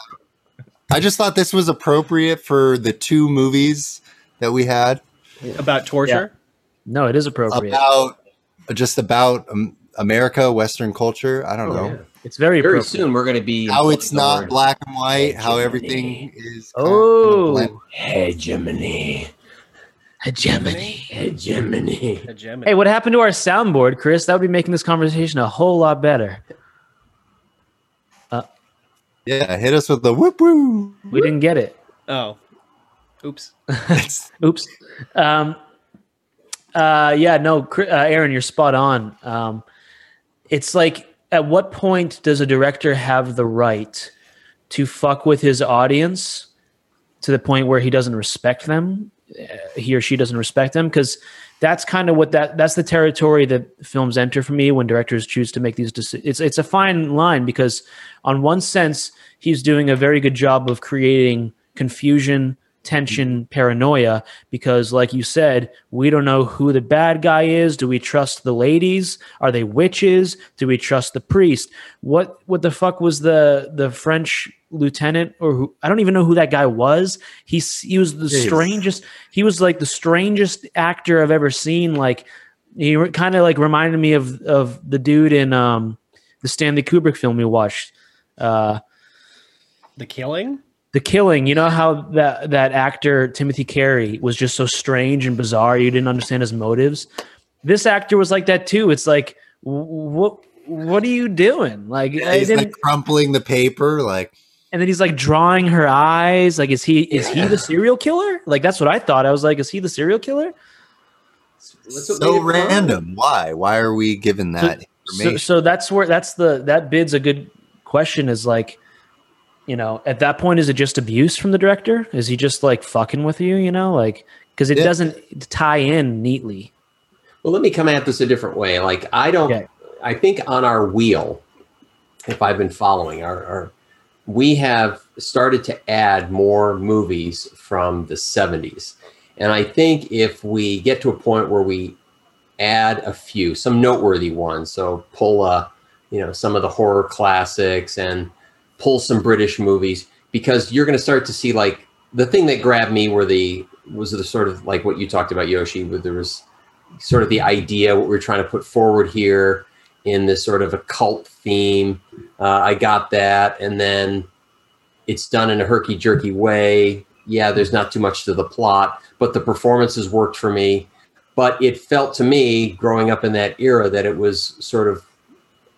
I just thought this was appropriate for the two movies that we had About torture? No, it is appropriate. about just about um, America, Western culture. I don't Oh, know yeah. it's very Very soon we're going to be how it's not word black and white, how everything is. kind of Oh, blend- hegemony. hegemony. Hegemony. Hegemony. Hey, what happened to our soundboard, Chris? That would be making this conversation a whole lot better. yeah, hit us with the whoop whoop. We didn't get it. Oh. Oops. Oops. Um, uh, yeah, no, uh, Aaron, you're spot on. Um, it's like, at what point does a director have the right to fuck with his audience to the point where he doesn't respect them? Uh, he or she doesn't respect them because that's kind of what that that's the territory that films enter for me when directors choose to make these decisions. It's it's a fine line because on one sense he's doing a very good job of creating confusion, tension, paranoia because like you said, we don't know who the bad guy is. Do we trust the ladies? Are they witches? Do we trust the priest? What what the fuck was the the French lieutenant or who I don't even know who that guy was. He's he was the Jeez. strangest he was like the strangest actor I've ever seen like he kind of like reminded me of of the dude in um the Stanley Kubrick film we watched uh The killing? The killing you know how that that actor timothy carey was just so strange and bizarre you didn't understand his motives this actor was like that too it's like what what are you doing like I He's like crumpling the paper, like and then he's like drawing her eyes like is he is he the serial killer like that's what i thought i was like is he the serial killer That's so made it fun. random. Why? Why are we given that so, information? so that's where that's the that bid's a good question is like you know at that point is it just abuse from the director is he just like fucking with you you know like because it Yeah. doesn't tie in neatly Well, let me come at this a different way. Like I don't. Okay. I think on our wheel, if I've been following, our, our we have started to add more movies from the '70s, and I think if we get to a point where we add a few, some noteworthy ones, so pull a, you know, some of the horror classics and pull some British movies, because you're going to start to see like the thing that grabbed me were the was the sort of like what you talked about, Yoshi, where there was sort of the idea what we're trying to put forward here in this sort of a cult theme. Uh, I got that, and then it's done in a herky jerky way. Yeah, there's not too much to the plot, but the performances worked for me. But it felt to me, growing up in that era, that it was sort of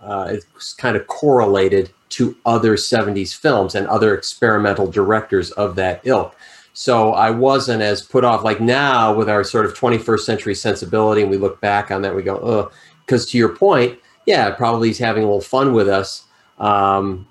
uh, it was kind of correlated to other 70s films and other experimental directors of that ilk. So I wasn't as put off. Like now, with our sort of 21st century sensibility, and we look back on that, we go, oh, because to your point, yeah, probably he's having a little fun with us. Um,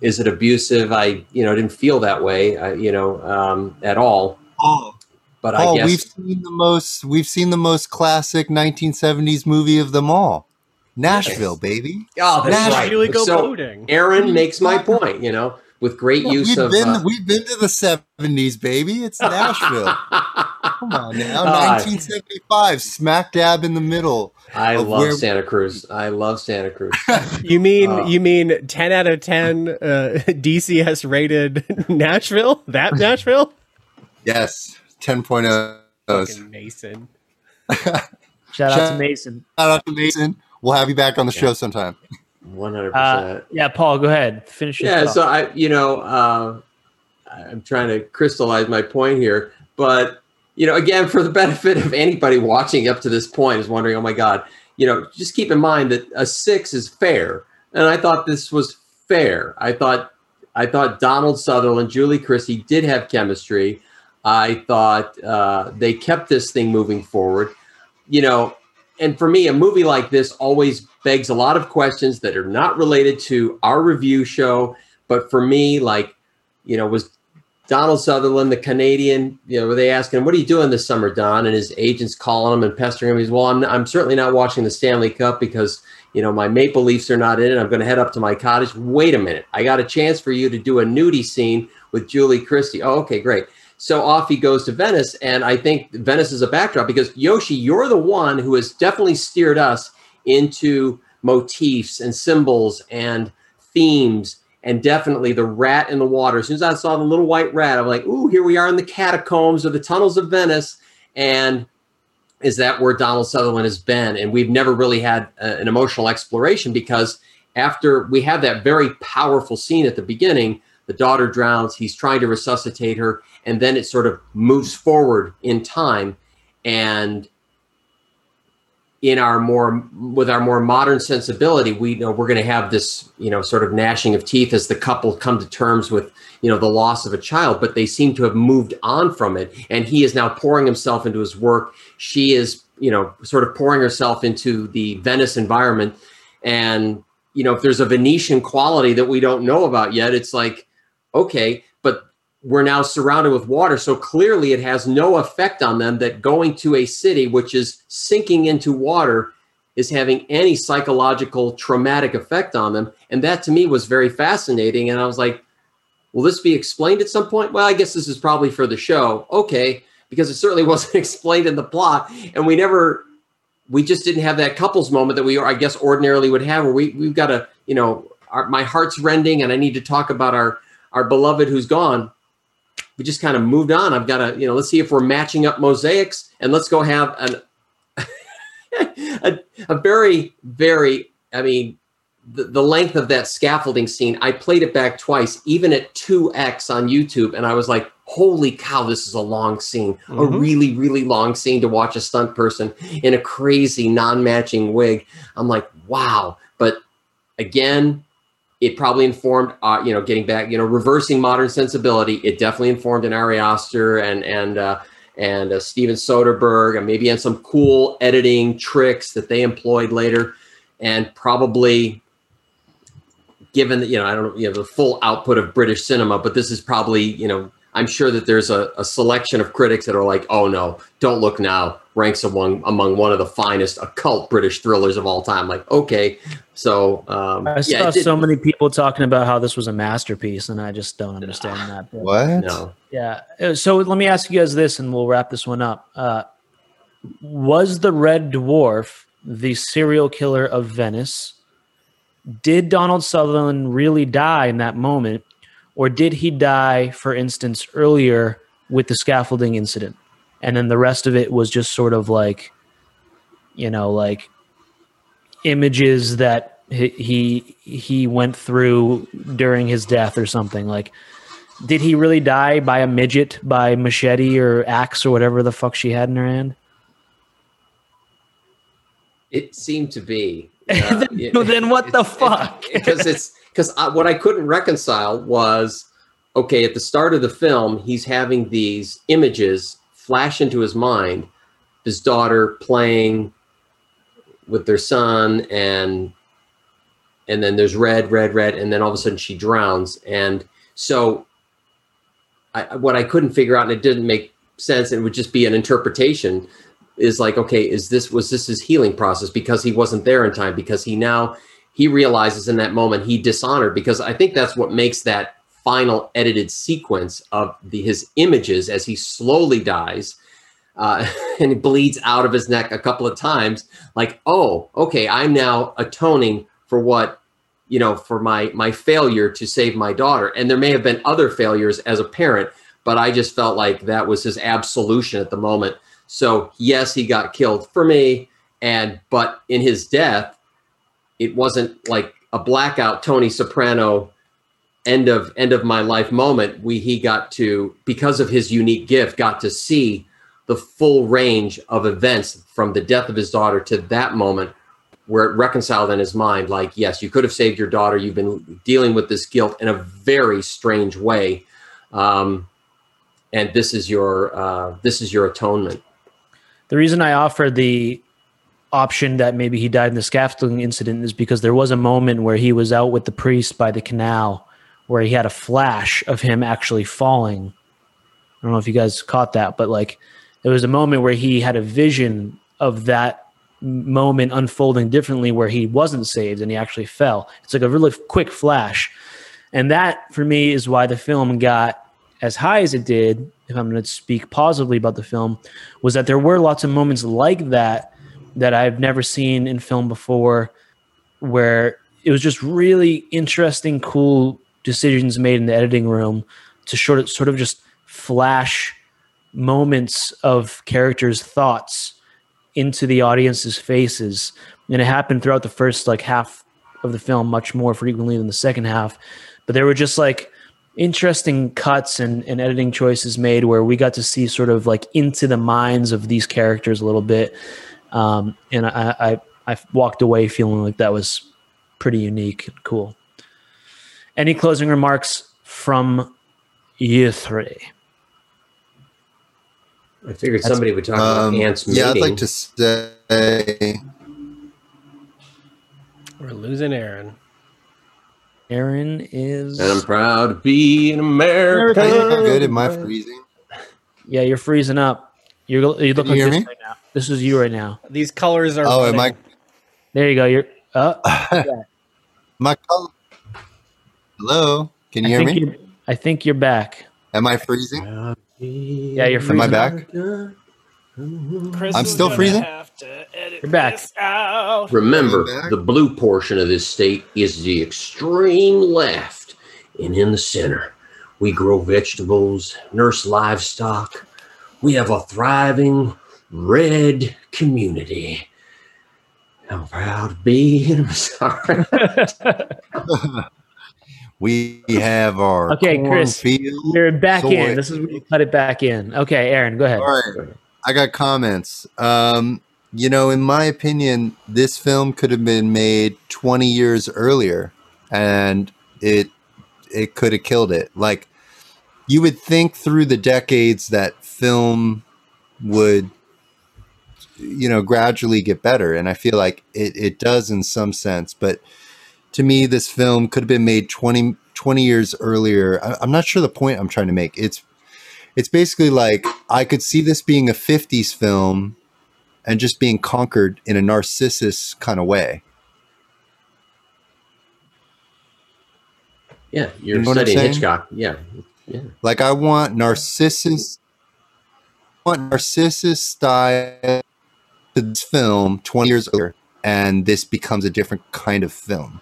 is it abusive? I, you know, didn't feel that way, I, you know, um, at all. Oh, But Paul, I guess we've seen the most we've seen the most classic 1970s movie of them all. Nashville, baby. Oh, that's Nashville. right. Really go so boating. Aaron makes my point, you know, with great use we've of. been uh, we've been to the 70s, baby. It's Nashville. Come on now. Ah. 1975, smack dab in the middle. I love where- Santa Cruz. I love Santa Cruz. You mean Uh, you mean ten out of ten uh, DCS rated Nashville? That Nashville? Yes, 10.0. Fucking Mason. shout out to mason Shout out to Mason. We'll have you back on the show sometime. One hundred uh, percent. yeah paul go ahead finish Yeah. So I, you know, uh, I'm trying to crystallize my point here, but you know, again, for the benefit of anybody watching up to this point, is wondering, oh my god, you know, just keep in mind that a six is fair, and I thought this was fair. I thought, I thought Donald Sutherland, Julie Christie did have chemistry. I thought uh, they kept this thing moving forward. You know, and for me, a movie like this always begs a lot of questions that are not related to our review show. But for me, like, you know, was Donald Sutherland, the Canadian, you know, were they asking, him, what are you doing this summer, Don? And his agents calling him and pestering him. He's, well, I'm, I'm certainly not watching the Stanley Cup because, you know, my Maple Leafs are not in it. I'm going to head up to my cottage. Wait a minute. I got a chance for you to do a nudie scene with Julie Christie. Oh, okay, great. So off he goes to Venice. And I think Venice is a backdrop because Yoshi, you're the one who has definitely steered us into motifs and symbols and themes and definitely the rat in the water. As soon as I saw the little white rat, I'm like, ooh, here we are in the catacombs or the tunnels of Venice. And is that where Donald Sutherland has been? And we've never really had a, an emotional exploration because after we have that very powerful scene at the beginning, the daughter drowns, he's trying to resuscitate her, and then it sort of moves forward in time. And in our more with our more modern sensibility we know we're going to have this you know sort of gnashing of teeth as the couple come to terms with you know the loss of a child. But they seem to have moved on from it. And he is now pouring himself into his work. She is you know sort of pouring herself into the venice environment. And you know if there's a venetian quality that we don't know about yet it's like okay but we're now surrounded with water. So clearly it has no effect on them that going to a city which is sinking into water is having any psychological traumatic effect on them. And that to me was very fascinating. And I was like, will this be explained at some point? Well, I guess this is probably for the show. Okay. Because it certainly wasn't explained in the plot. And we never, we just didn't have that couples moment that we, I guess, ordinarily would have where we, we've got to, you know, our, my heart's rending and I need to talk about our, our beloved who's gone we just kind of moved on. I've got to, you know, let's see if we're matching up mosaics and let's go have an a, a very, very, I mean, the, the length of that scaffolding scene, I played it back twice, even at 2x on YouTube, and I was like, holy cow, this is a long scene, mm-hmm. a really, really long scene to watch a stunt person in a crazy non-matching wig. I'm like, wow. But again, it probably informed, uh, you know, getting back, you know, reversing modern sensibility. It definitely informed an Ari Aster and and uh, and uh, Steven Soderbergh, and maybe and some cool editing tricks that they employed later, and probably given that you know I don't know you know the full output of British cinema, but this is probably you know I'm sure that there's a, a selection of critics that are like, oh no, don't look now ranks among among one of the finest occult British thrillers of all time. Like, okay, so um, I saw yeah, so many people talking about how this was a masterpiece, and I just don't understand that. But, what? No. Yeah. Uh, so let me ask you guys this, and we'll wrap this one up. Uh, was the Red Dwarf the serial killer of Venice? Did Donald Sutherland really die in that moment, or did he die, for instance, earlier with the scaffolding incident? and then the rest of it was just sort of like you know like images that he he went through during his death or something. Like did he really die by a midget by machete or axe or whatever the fuck she had in her hand? It seemed to be. Uh, then, then what the fuck? because it's because what i couldn't reconcile was okay at the start of the film he's having these images flash into his mind his daughter playing with their son and and then there's red red red and then all of a sudden she drowns. And so I, what i couldn't figure out and it didn't make sense it would just be an interpretation is like okay is this was this his healing process? Because he wasn't there in time because he now he realizes in that moment he dishonored because i think that's what makes that final edited sequence of the, his images as he slowly dies uh, and bleeds out of his neck a couple of times like oh okay i'm now atoning for what you know for my my failure to save my daughter. And there may have been other failures as a parent but i just felt like that was his absolution at the moment. So yes he got killed for me and but in his death it wasn't like a blackout tony soprano end of end of my life moment. We he got to because of his unique gift got to see the full range of events from the death of his daughter to that moment where it reconciled in his mind like yes you could have saved your daughter. You've been dealing with this guilt in a very strange way. Um, and this is your uh, this is your atonement. The reason i offer the option that maybe he died in the scaffolding incident is because there was a moment where he was out with the priest by the canal where he had a flash of him actually falling. I don't know if you guys caught that, but like there was a moment where he had a vision of that moment unfolding differently where he wasn't saved and he actually fell. It's like a really quick flash. And that for me is why the film got as high as it did, if I'm going to speak positively about the film, was that there were lots of moments like that that I've never seen in film before where it was just really interesting, cool decisions made in the editing room to sort of sort of just flash moments of characters' thoughts into the audience's faces. And it happened throughout the first like half of the film much more frequently than the second half. But there were just like interesting cuts and, and editing choices made where we got to see sort of like into the minds of these characters a little bit. Um, and I, I, I walked away feeling like that was pretty unique and cool. Any closing remarks from you three? I figured That's- somebody would talk Um, about ants yeah, I'd like to say We're losing Aaron. Aaron is. and I'm proud to be an American. How good am I freezing? Yeah, you're freezing up. You're you look Can you like hear this me? right now. This is you right now. These colors are. Oh, am I? There you go. You're. Uh, My color. Hello, can you I hear me? you're. I think you're back. Am I freezing? Yeah, you're freezing. Am freezing. I back? I'm still freezing. You're back. Remember, back? the blue portion of this state is the extreme left, and in the center, we grow vegetables, nurse livestock. We have a thriving red community. I'm proud to be. I'm sorry. We have our Okay, Chris, cornfield. You're back soy. in. This is where you cut it back in. Okay, Aaron, go ahead. All right, I got comments. Um, you know, in my opinion, this film could have been made 20 years earlier, and it it could have killed it. Like you would think through the decades that film would you know gradually get better and i feel like it, it does in some sense but to me this film could have been made 20, 20 years earlier I, i'm not sure the point i'm trying to make it's it's basically like i could see this being a 50s film and just being conquered in a narcissus kind of way Yeah, you're You know studying? Hitchcock. Yeah, yeah. like i want narcissus I want narcissus style to this film 20 years earlier and this becomes a different kind of film.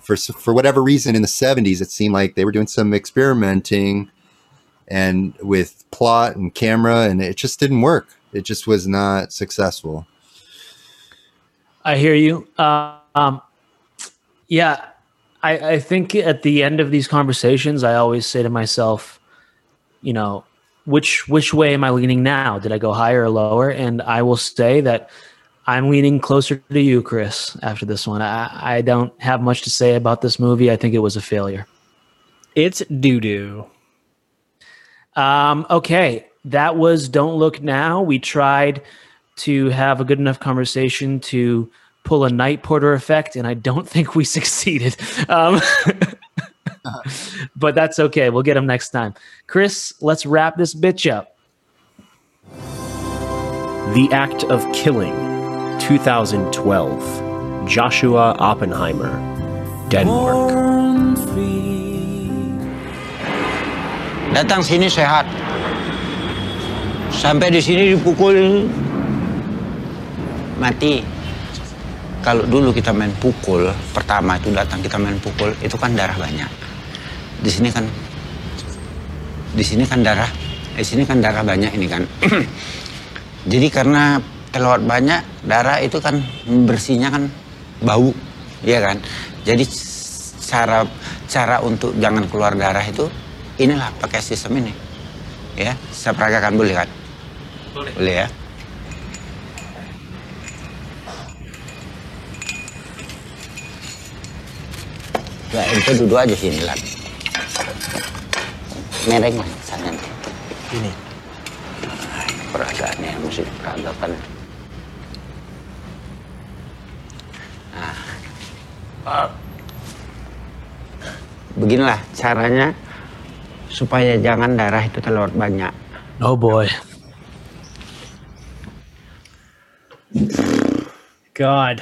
For for whatever reason in the 70s it seemed like they were doing some experimenting and with plot and camera and it just didn't work. It just was not successful. I hear you. Uh, um, yeah, I, I think at the end of these conversations, I always say to myself, you know, which which way am I leaning now? Did I go higher or lower? And I will say that I'm leaning closer to you, Chris. After this one, I, I don't have much to say about this movie. I think it was a failure. It's doo doo. Um, okay, that was Don't Look Now. We tried to have a good enough conversation to pull a night porter effect, and I don't think we succeeded. Um, but that's okay. We'll get them next time. Chris, let's wrap this bitch up. The Act of Killing, 2012. Joshua Oppenheimer, Denmark. Datang sini sehat. Sampai di sini dipukul mati. Kalau dulu kita main pukul, pertama itu datang kita main pukul, itu kan darah banyak. Di sini kan di sini kan darah, di sini kan darah banyak ini kan. Jadi karena telur banyak, darah itu kan bersihnya kan bau, ya kan. Jadi cara cara untuk jangan keluar darah itu inilah pakai sistem ini. Ya, saya peragakan boleh kan? Boleh. Boleh ya. Ya, itu duduk aja sini lah mereng lah sangat ini. Peragaannya mesti peragakan nah, ah. beginilah caranya supaya jangan darah itu terlalu banyak. No boy. God.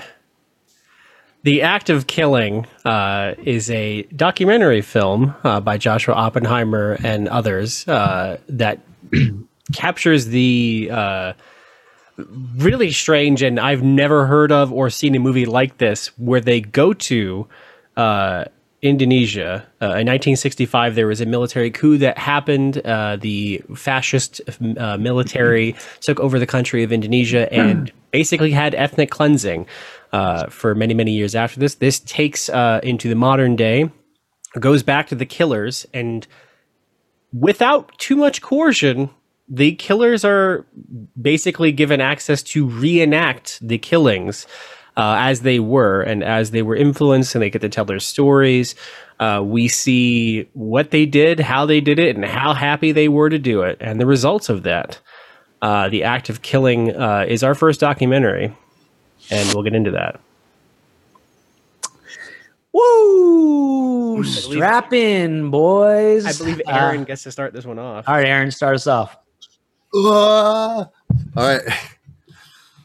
The Act of Killing uh, is a documentary film uh, by Joshua Oppenheimer and others uh, that captures the uh, really strange and I've never heard of or seen a movie like this where they go to uh, Indonesia. Uh, in 1965, there was a military coup that happened. Uh, the fascist uh, military took over the country of Indonesia and basically had ethnic cleansing uh, for many, many years after this. This takes uh, into the modern day, goes back to the killers, and without too much coercion, the killers are basically given access to reenact the killings uh, as they were and as they were influenced and they get to tell their stories. Uh, we see what they did, how they did it, and how happy they were to do it, and the results of that. Uh, the act of killing uh, is our first documentary, and we'll get into that. Woo! Strap in, boys. I believe Uh, Aaron gets to start this one off. all right, Aaron, start us off. Ah. all right.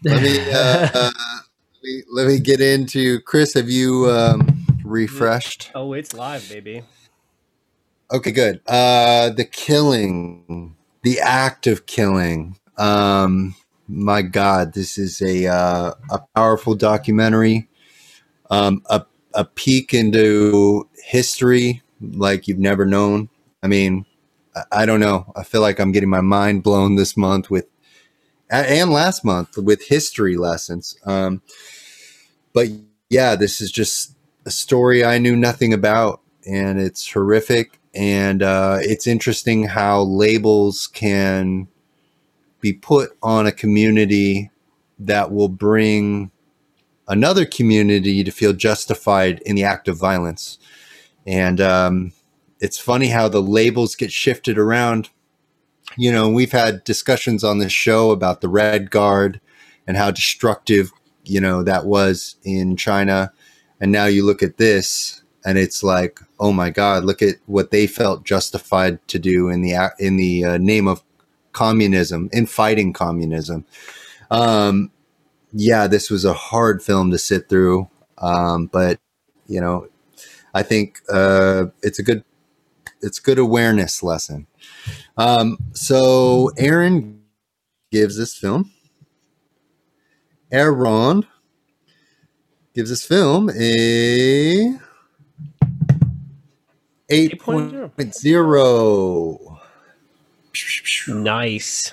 Let me, uh, uh, let me let me get into Chris. Have you um, refreshed? Oh, it's live, baby. Okay, good. Uh, the killing, the act of killing. Um, my God, this is a uh, a powerful documentary. Um, a a peek into history like you've never known. I mean, I, I don't know. I feel like I'm getting my mind blown this month with, and last month with history lessons. Um, but yeah, this is just a story I knew nothing about, and it's horrific. And uh, it's interesting how labels can be put on a community that will bring another community to feel justified in the act of violence. And um, it's funny how the labels get shifted around. You know, we've had discussions on this show about the Red Guard and how destructive, you know, that was in China. And now you look at this and it's like, oh my God, look at what they felt justified to do in the in the uh, name of communism, in fighting communism. Um, yeah, this was a hard film to sit through, um, but you know, I think uh, it's a good it's good awareness lesson. Um, so Aaron gives this film. Aaron gives this film a 8.0. Nice.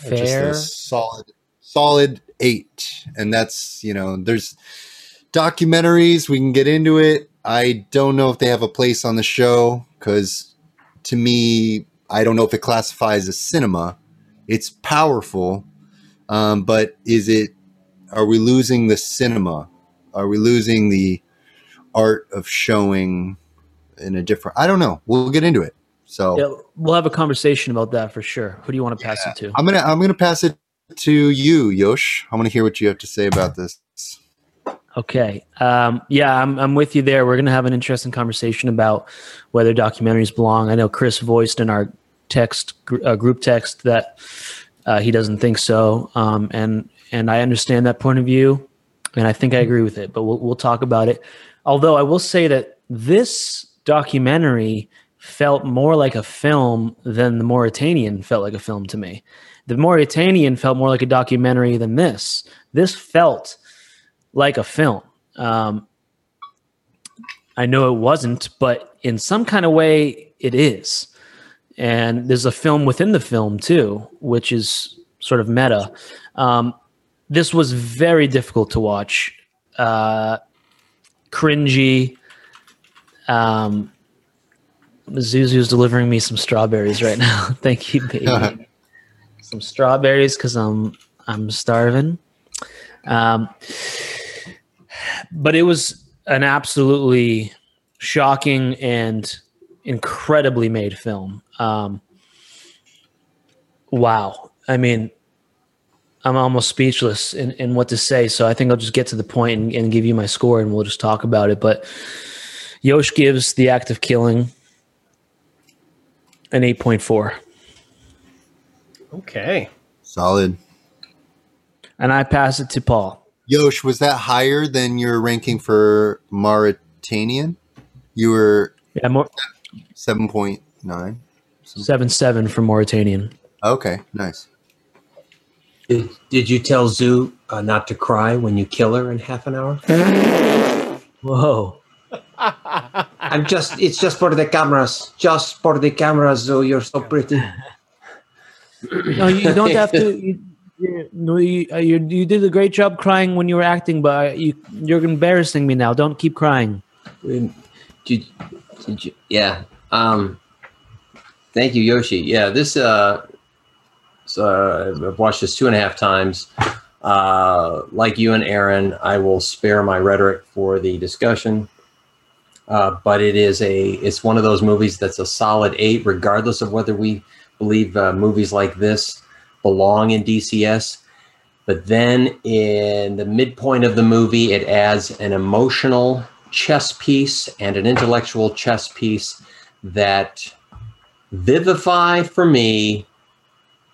Just Fair. a solid, solid eight. And that's, you know, there's documentaries. We can get into it. I don't know if they have a place on the show because to me, I don't know if it classifies as cinema. It's powerful, um, but is it, are we losing the cinema? Are we losing the art of showing in a different, I don't know. We'll get into it. So Yeah, we'll have a conversation about that for sure. Who do you want to pass it to? I'm gonna I'm gonna pass it to you, Yosh. I want to hear what you have to say about this. Okay. Um, yeah, I'm, I'm with you there. We're going to have an interesting conversation about whether documentaries belong. I know Chris voiced in our text gr- uh, group text that uh, he doesn't think so, um, and and I understand that point of view, and I think I agree with it. But we'll we'll talk about it. Although I will say that this documentary felt more like a film than the Mauritanian felt like a film to me. The Mauritanian felt more like a documentary than this. This felt like a film. Um, I know it wasn't, but in some kind of way, it is. And there's a film within the film too, which is sort of meta. Um, this was very difficult to watch, uh, cringy. Um, Zuzu's delivering me some strawberries right now. Thank you, baby. some strawberries because I'm I'm starving. Um, but it was an absolutely shocking and incredibly made film. Um, wow. I mean, I'm almost speechless in, in what to say. So I think I'll just get to the point and, and give you my score and we'll just talk about it. But Yosh gives the act of killing an 8.4. Okay. Solid. And I pass it to Paul. Yosh, was that higher than your ranking for Mauritanian? You were Yeah, more, 7.9. 7 7 for Mauritanian. Okay, nice. Did, did you tell Zoo uh, not to cry when you kill her in half an hour? Whoa. I'm just, it's just for the cameras. Just for the cameras, Zoo. You're so pretty. No, you don't have to. You, you, no, you, uh, you, you did a great job crying when you were acting, but uh, you, you're embarrassing me now. Don't keep crying. Did you, did you, yeah. Um, thank you, Yoshi. Yeah, this, uh, so I've watched this two and a half times. Uh, like you and Aaron, I will spare my rhetoric for the discussion. Uh, but it is a, it's one of those movies that's a solid eight, regardless of whether we believe uh, movies like this belong in DCS. But then in the midpoint of the movie, it adds an emotional chess piece and an intellectual chess piece that vivify for me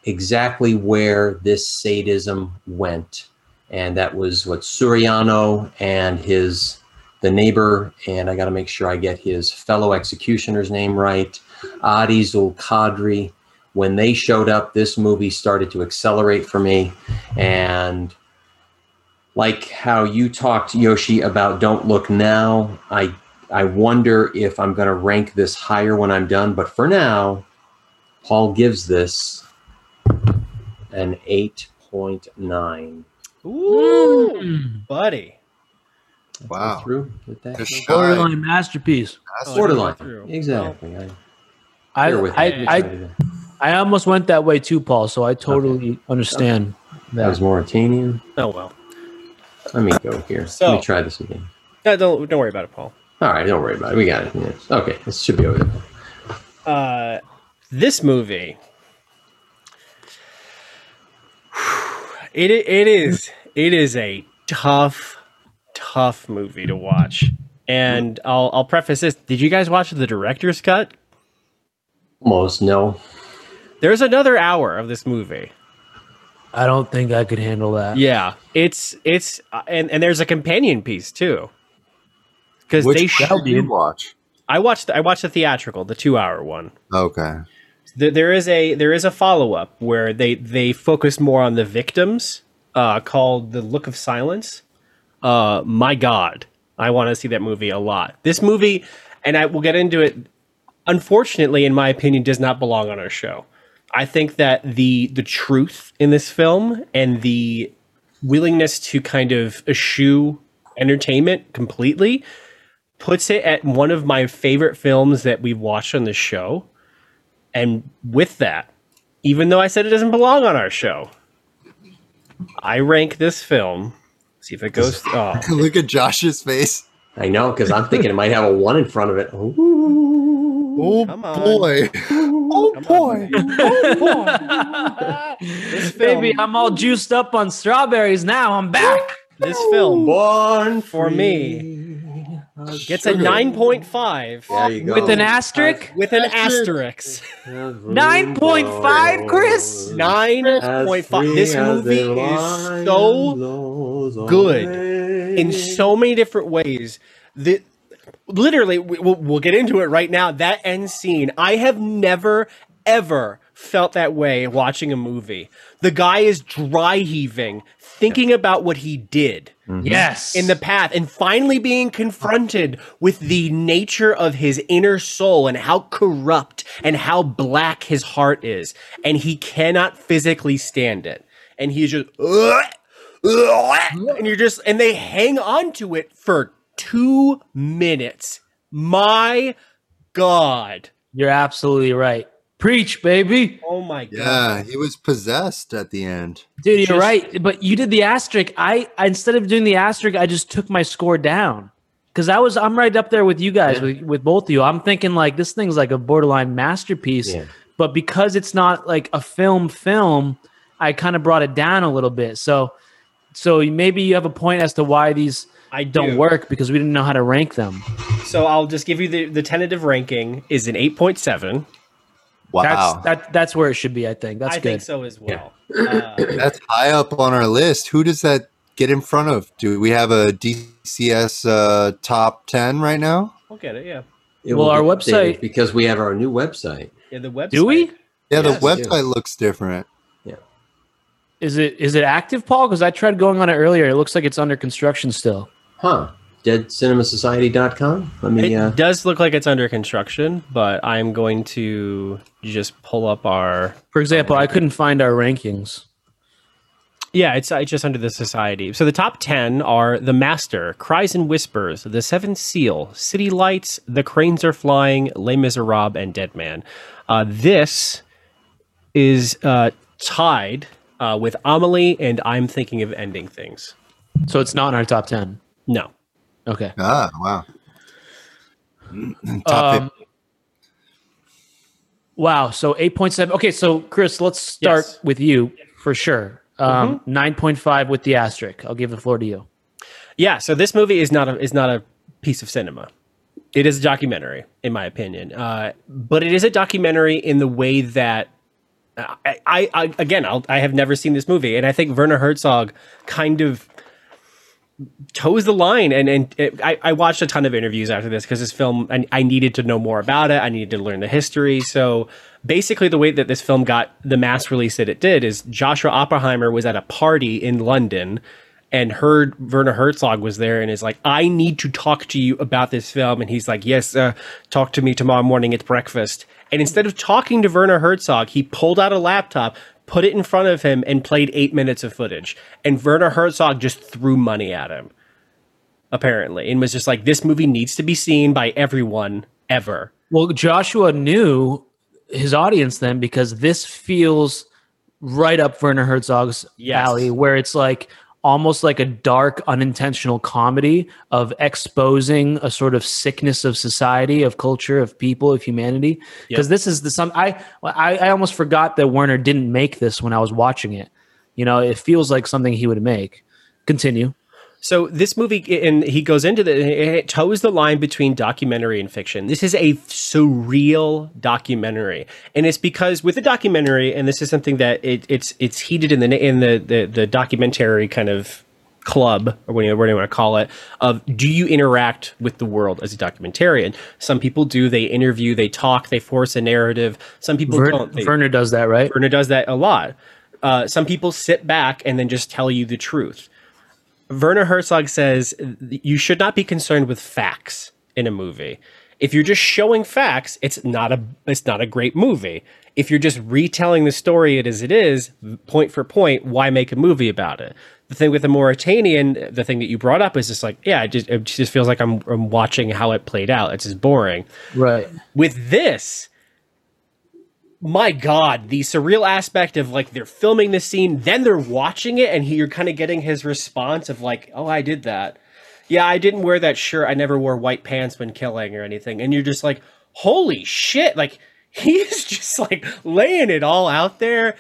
exactly where this sadism went. And that was what Suriano and his the neighbor, and I got to make sure I get his fellow executioner's name right, Adi Zulkadry. When they showed up, this movie started to accelerate for me. And like how you talked, Yoshi, about Don't Look Now, I I wonder if I'm going to rank this higher when I'm done. But for now, Paul gives this an 8.9. Ooh, hmm. buddy. Wow. Through with that. Borderline masterpiece. Borderline. Through. Exactly. I, I, bear with me. I, I, I almost went that way too, Paul. So I totally understand that was Mauritanian. Oh well. Let me go here. So- Let me try this again. No, don't don't worry about it, Paul. All right, don't worry about it. We got it. Yes. Okay, this should be over there. Uh, this movie. It it is it is a tough tough movie to watch. And I'll I'll preface this. Did you guys watch the director's cut? Almost no. There's another hour of this movie. I don't think I could handle that. Yeah, it's it's uh, and and there's a companion piece too. Because Which they one did you watch? I watched I watched the theatrical, the two hour one. Okay. There, there is a there is a follow up where they they focus more on the victims, uh, called the Look of Silence. Uh, my God, I want to see that movie a lot. This movie, and I will get into it. Unfortunately, in my opinion, does not belong on our show. I think that the the truth in this film and the willingness to kind of eschew entertainment completely puts it at one of my favorite films that we've watched on the show. And with that, even though I said it doesn't belong on our show, I rank this film. See if it goes. Oh, Look at Josh's face. I know because I'm thinking it might have a one in front of it. Ooh. Oh Come on. boy. Oh boy. this film, Baby, I'm all juiced up on strawberries now. I'm back. this film Born for me gets a nine point five There. With an asterisk? with an asterisk. 9.5, Chris? Nine point five. This movie is so good in so many different ways. The literally, we- we'll, we'll get into it right now. That end scene, I have never ever felt that way watching a movie. The guy is dry heaving, thinking about what he did Mm-hmm. Yes. in the path and finally being confronted with the nature of his inner soul and how corrupt and how black his heart is. And he cannot physically stand it. And he's just and you're just and they hang on to it for 2 minutes. My god. You're absolutely right. Preach, baby. oh my god Yeah, he was possessed at the end. Dude, you're Just- right. But you did the asterisk. I, I instead of doing the asterisk, I just took my score down. Cause I was I'm right up there with you guys, with, with both of you. I'm thinking like this thing's like a borderline masterpiece. Yeah. But because it's not like a film film, I kind of brought it down a little bit. So, so maybe you have a point as to why these I don't do. work because we didn't know how to rank them. So I'll just give you the, the tentative ranking is an 8.7. Wow. That's that that's where it should be. I think that's I good. think so as well. Uh, That's high up on our list. Who does that get in front of? Do we have a DCS uh, top 10 right now? we'll get it, yeah. It Well, our website- because we have our new website. Yeah, the website. Do we? Yeah, the Yes, website looks different. Yeah. Is it is it active, Paul? Because I tried going on it earlier. It looks like it's under construction still. Huh. DeadCinemaSociety.com? Let me. It Uh, does look like it's under construction, but I'm going to just pull up our. For example, I couldn't find our rankings. Yeah, it's, it's just under the society. So the top 10 are The Master, Cries and Whispers, The Seventh Seal, City Lights, The Cranes Are Flying, Les Miserables, and Dead Man. Uh, this is uh, tied uh, with Amelie and I'm Thinking of Ending Things. So it's not in our top ten. No. Okay. Ah, wow. Top Um, wow. So eight point seven. Okay. So Chris, let's start Yes. with you for sure. Um, Nine point five with the asterisk. I'll give the floor to you. Yeah, so this movie is not a is not a piece of cinema. It is a documentary, in my opinion. Uh, but it is a documentary in the way that uh, I, I, I again, I'll, I have never seen this movie, and I think Werner Herzog kind of toes the line. And and it, I, I watched a ton of interviews after this because this film, I, I needed to know more about it. I needed to learn the history. So basically, the way that this film got the mass release that it did is Joshua Oppenheimer was at a party in London and heard Werner Herzog was there and is like, I need to talk to you about this film. And he's like, Yes, uh, talk to me tomorrow morning at breakfast. And instead of talking to Werner Herzog, he pulled out a laptop, put it in front of him, and played eight minutes of footage. And Werner Herzog just threw money at him, apparently, and was just like, This movie needs to be seen by everyone ever. Well, Joshua knew his audience then because this feels right up Werner Herzog's Yes. alley, where it's like almost like a dark, unintentional comedy of exposing a sort of sickness of society, of culture, of people, of humanity. Because this is the some I, I I almost forgot that Werner didn't make this when I was watching it. You know, it feels like something he would make. Continue. So this movie, and he goes into the, it toes the line between documentary and fiction. This is a surreal documentary, and it's because with the documentary, and this is something that it, it's it's heated in the in the the, the documentary kind of club or whatever you want to call it of do you interact with the world as a documentarian? Some people do. They interview they talk they force a narrative. Some people Ver- don't. They, Werner does that, right? Werner does that a lot. Uh, some people sit back and then just tell you the truth Werner Herzog says you should not be concerned with facts in a movie. If you're just showing facts, it's not a it's not a great movie. If you're just retelling the story it as it is, point for point, why make a movie about it? The thing with the Mauritanian, the thing that you brought up is just like, yeah, it just, it just feels like I'm, I'm watching how it played out. It's just boring. Right. With this, my god the surreal aspect of like they're filming the scene then they're watching it and he, you're kind of getting his response of like oh i did that. Yeah i didn't wear that shirt. I never wore white pants when killing or anything. And you're just like holy shit. Like he's just like laying it all out there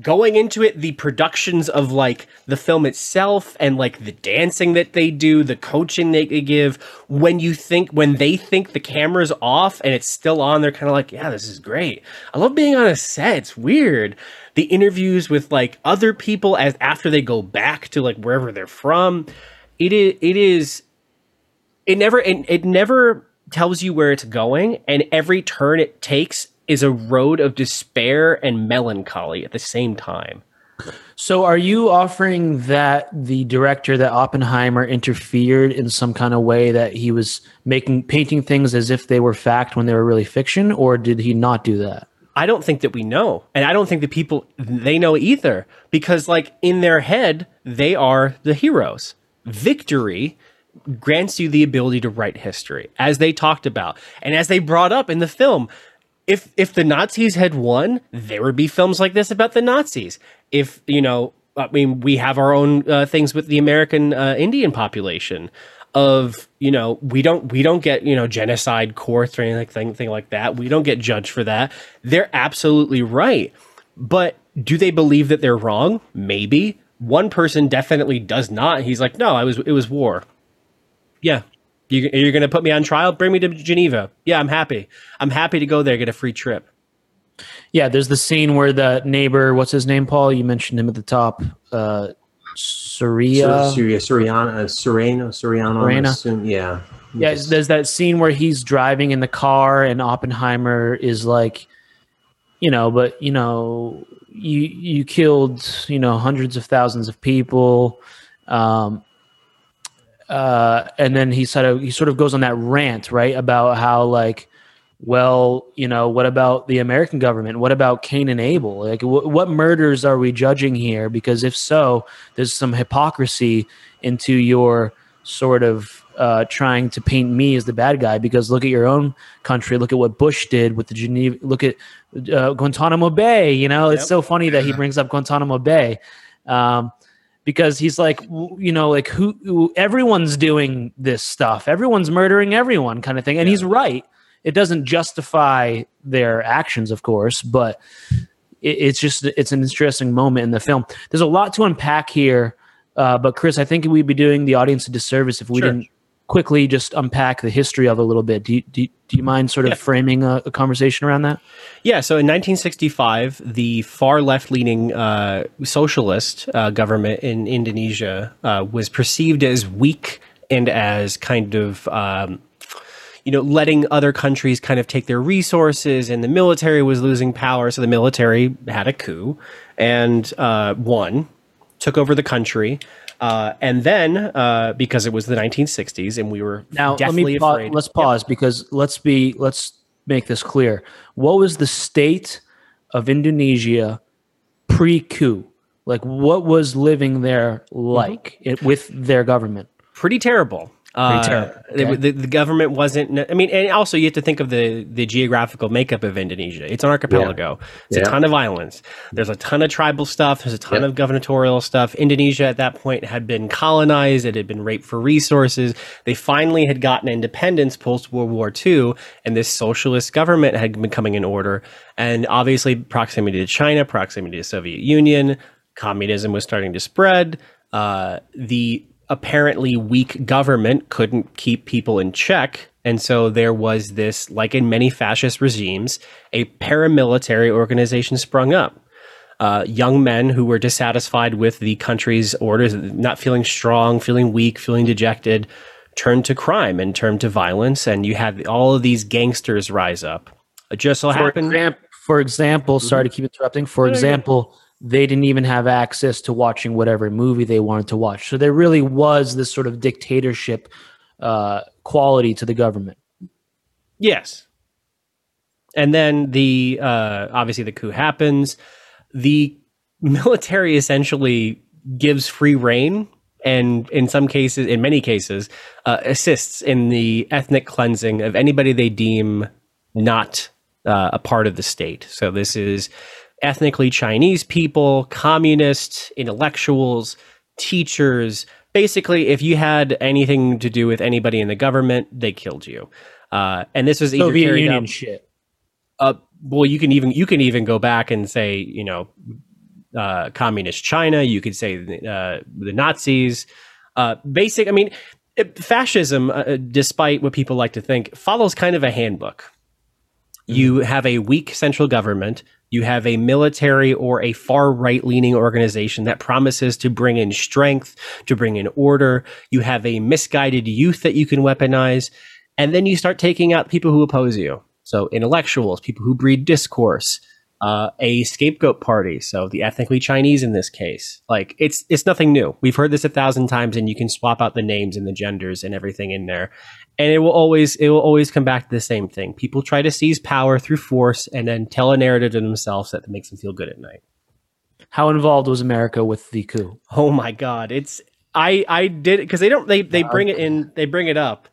going into it the productions of like the film itself and like the dancing that they do the coaching they, give when you think when they think the camera's off and it's still on they're kind of like yeah this is great. I love being on a set. It's weird. The interviews with like other people as after they go back to like wherever they're from it is it is it never it, it never tells you where it's going and every turn it takes is a road of despair and melancholy at the same time So, are you offering that the director, that Oppenheimer, interfered in some kind of way that he was making painting things as if they were fact when they were really fiction, or did he not do that? I don't think that we know. And I don't think the people they know either because like in their head they are the heroes. Victory grants you the ability to write history as they talked about and as they brought up in the film. If if the Nazis had won, there would be films like this about the Nazis. If, you know, I mean we have our own uh, things with the American uh, Indian population of you know we don't we don't get you know genocide courts or anything thing like that we don't get judged for that they're absolutely right but do they believe that they're wrong? Maybe. One person definitely does not. He's like, no, I was it was war. Yeah. You, you're going to put me on trial? Bring me to Geneva. Yeah, I'm happy. I'm happy to go there, get a free trip. Yeah, there's the scene where the neighbor, what's his name, Paul? You mentioned him at the top. Uh, Surya. Syria, Suriana, uh, Serena, Suriano. Serena. assume- Yeah. Yeah, there's that scene where he's driving in the car and Oppenheimer is like, you know, but you know, you you killed you know hundreds of thousands of people, um, uh, and then he sort of he sort of goes on that rant right about how like, well, you know, what about the American government? What about Cain and Abel? Like, wh- what murders are we judging here? Because if so, there's some hypocrisy into your sort of uh, trying to paint me as the bad guy because look at your own country look at what bush did with the geneva look at uh, guantanamo bay you know it's so funny that he brings up guantanamo bay um, because he's like you know like who, who everyone's doing this stuff. Everyone's murdering everyone kind of thing. And he's right. It doesn't justify their actions of course but it, it's just it's an interesting moment in the film. There's a lot to unpack here uh, but Chris, I think we'd be doing the audience a disservice if we Sure. didn't quickly just unpack the history of a little bit. Do you, do you, do you mind sort of Yeah. framing a, a conversation around that? Yeah, so in 1965, the far left leaning uh, socialist uh, government in Indonesia uh, was perceived as weak and as kind of. Um, you know, letting other countries kind of take their resources, and the military was losing power. So the military had a coup and uh, won, took over the country, uh, and then uh, because it was the 1960s and we were Now, let me pa- afraid. let's pause because let's be let's make this clear. What was the state of Indonesia pre-coup? Like, what was living there like it, with their government? pretty terrible. Uh, the- okay. The, the government wasn't. I mean, and also you have to think of the the geographical makeup of Indonesia. It's an archipelago. It's Yeah. a ton of islands. There's a ton of tribal stuff. There's a ton Yep. of gubernatorial stuff. Indonesia at that point had been colonized. It had been raped for resources. They finally had gotten independence post World War II, and this socialist government had been coming in order. And obviously, proximity to China, proximity to Soviet Union, communism was starting to spread. Uh, the apparently weak government couldn't keep people in check. And so there was this, like in many fascist regimes, a paramilitary organization sprung up. Uh, young men who were dissatisfied with the country's orders, not feeling strong, feeling weak, feeling dejected, turned to crime and turned to violence. And you had all of these gangsters rise up. It just so For, happened. exam- for example, sorry to keep interrupting. For example, they didn't even have access to watching whatever movie they wanted to watch. So there really was this sort of dictatorship uh, quality to the government. Yes. And then the uh, obviously the coup happens. The military essentially gives free reign and in some cases in many cases uh, assists in the ethnic cleansing of anybody they deem not uh, a part of the state. So this is ethnically Chinese people, communists, intellectuals, teachers. Basically, if you had anything to do with anybody in the government, they killed you. Uh, and this was either Soviet carried Union out- shit. uh, well, you can even you can even go back and say you know uh, communist China. You could say uh, the Nazis. Uh, basic. I mean, it- fascism, uh, despite what people like to think, follows kind of a handbook. You have a weak central government. You have a military or a far right leaning organization that promises to bring in strength, to bring in order. You have a misguided youth that you can weaponize. And then you start taking out people who oppose you. So, intellectuals, people who breed discourse, uh, a scapegoat party. So, the ethnically Chinese in this case. Like, it's, it's nothing new. We've heard this a thousand times, and you can swap out the names and the genders and everything in there and it will always it will always come back to the same thing. People try to seize power through force and then tell a narrative to themselves that makes them feel good at night. How involved was America with the coup? Oh my god, it's I I did because they don't they they bring it in they bring it up.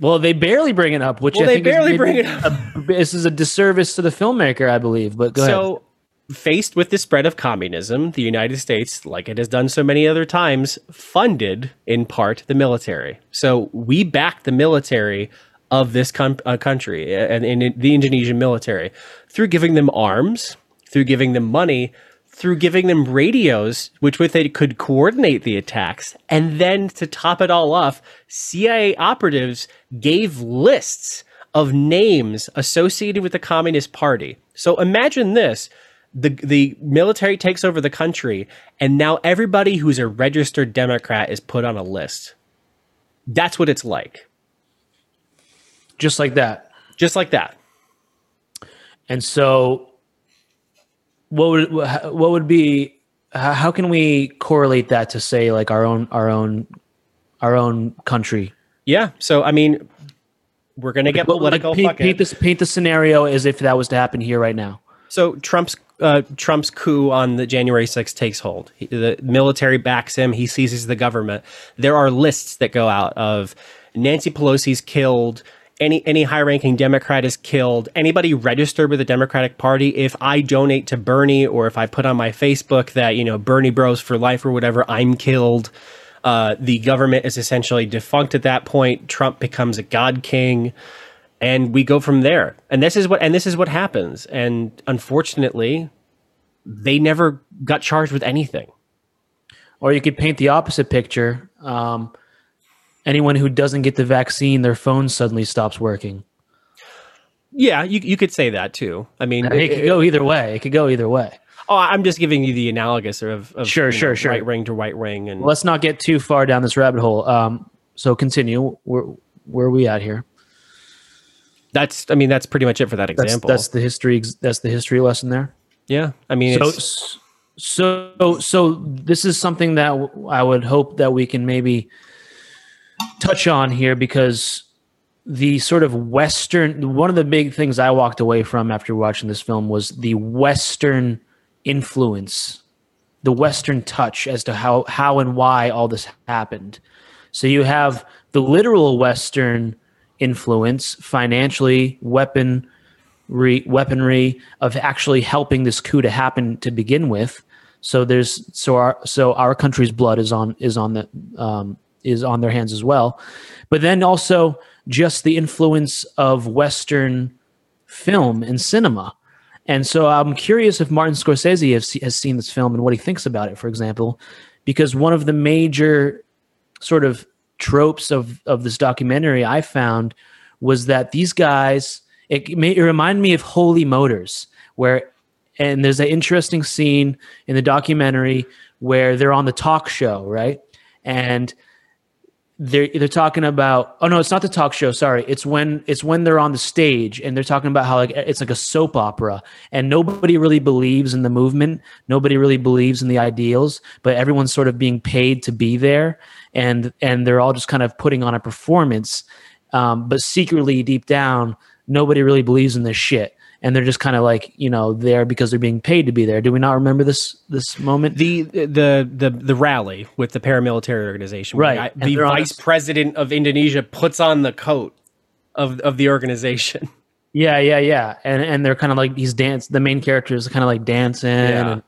Well, they barely bring it up, which Well, I they think barely bring it a- this is a disservice to the filmmaker, I believe. But go ahead. so faced with the spread of communism, the United States, like it has done so many other times, funded in part the military. So we backed the military of this com- uh, country and, and the Indonesian military through giving them arms, through giving them money, through giving them radios, which with they could coordinate the attacks. And then to top it all off, CIA operatives gave lists of names associated with the Communist Party. So imagine this. The, the military takes over the country, and now everybody who's a registered Democrat is put on a list. That's what it's like. Just like that. Just like that. And so, what would what would be? How can we correlate that to say like our own our own our own country? Yeah. So I mean, we're gonna get Like, political. paint, paint this paint the scenario as if that was to happen here right now. So Trump's uh, Trump's coup on the January 6th takes hold. He, the military backs him. He seizes the government. There are lists that go out of Nancy Pelosi's killed. Any any high ranking Democrat is killed. Anybody registered with the Democratic Party, if I donate to Bernie or if I put on my Facebook that you know Bernie Bros for life or whatever, I'm killed. Uh, the government is essentially defunct at that point. Trump becomes a god king and we go from there. And this is what and this is what happens. And unfortunately, they never got charged with anything. Or you could paint the opposite picture. Um, anyone who doesn't get the vaccine, their phone suddenly stops working. Yeah, you you could say that too. I mean, it, could go either way. It could go either way. Oh, I'm just giving you the analogous of, of Sure, sure, know, sure. right ring to right ring, and Let's not get too far down this rabbit hole. Um, so continue. Where where are we at here? That's I mean that's pretty much it for that example. that's the history. That's the history lesson there. yeah, I mean, so, it's, so so this is something that I would hope that we can maybe touch on here because the sort of western one of the big things I walked away from after watching this film was the western influence the western touch as to how how and why all this happened so you have the literal western influence financially weapon weaponry of actually helping this coup to happen to begin with. So there's so our so our country's blood is on is on the um, is on their hands as well, but then also just the influence of Western film and cinema. And so I'm curious if Martin Scorsese has, has seen this film and what he thinks about it, for example, because one of the major sort of tropes of of this documentary I found was that these guys it, may, it reminded me of Holy Motors where and there's an interesting scene in the documentary where they're on the talk show right? And they're they're talking about oh no it's not the talk show. Sorry. It's when it's when they're on the stage and they're talking about how like it's like a soap opera and nobody really believes in the movement. Nobody really believes in the ideals but everyone's sort of being paid to be there and and they're all just kind of putting on a performance. Um, but secretly deep down nobody really believes in this shit and they're just kind of like you know there because they're being paid to be there do we not remember this this moment the the the the rally with the paramilitary organization, Right, The, the vice a- president of Indonesia puts on the coat of of the organization. Yeah, yeah, yeah. And and they're kind of like he's dance. The main character is kind of like dancing, Yeah. and,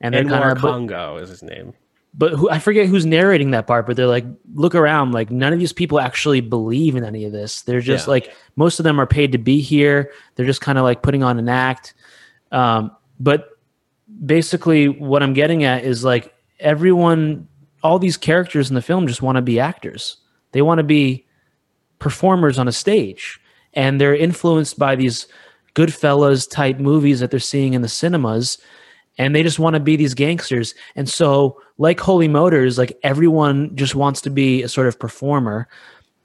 and they're kind of. Congo is his name. But who, I forget who's narrating that part. But they're like, look around. Like none of these people actually believe in any of this. They're just Yeah. like most of them are paid to be here. They're just kind of like putting on an act. Um, but basically, what I'm getting at is like everyone, all these characters in the film just want to be actors. They want to be performers on a stage and they're influenced by these goodfellas type movies that they're seeing in the cinemas and they just want to be these gangsters. And so like holy motors like everyone just wants to be a sort of performer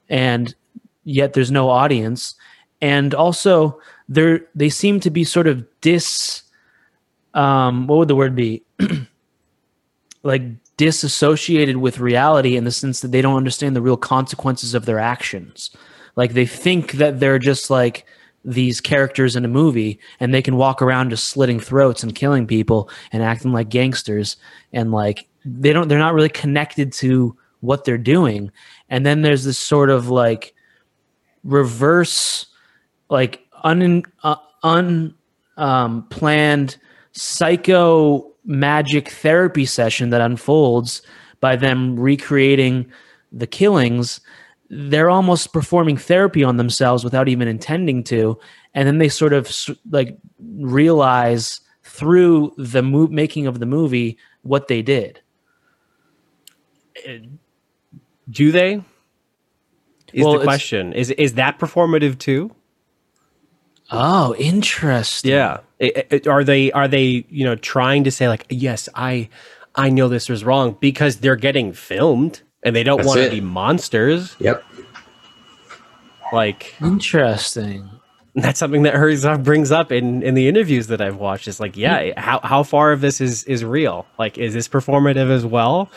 and yet there's no audience. And also they're they seem to be sort of dis um what would the word be? Like disassociated with reality in the sense that they don't understand the real consequences of their actions. Like they think that they're just like these characters in a movie and they can walk around just slitting throats and killing people and acting like gangsters and like they don't they're not really connected to what they're doing. And then there's this sort of like reverse like un uh, un um, planned psycho magic therapy session that unfolds by them recreating the killings they're almost performing therapy on themselves without even intending to and then they sort of like realize through the mo- making of the movie what they did. Uh, do they? Is Well, the question. Is is that performative too? Oh, interesting. Yeah. Are they are they, you know, trying to say like, yes, I I know this was wrong because they're getting filmed and they don't want to be monsters. Yep. Like Interesting. that's something that Herzog brings up in in the interviews that I've watched. Is like, yeah, how how far of this is is real? Like, is this performative as well?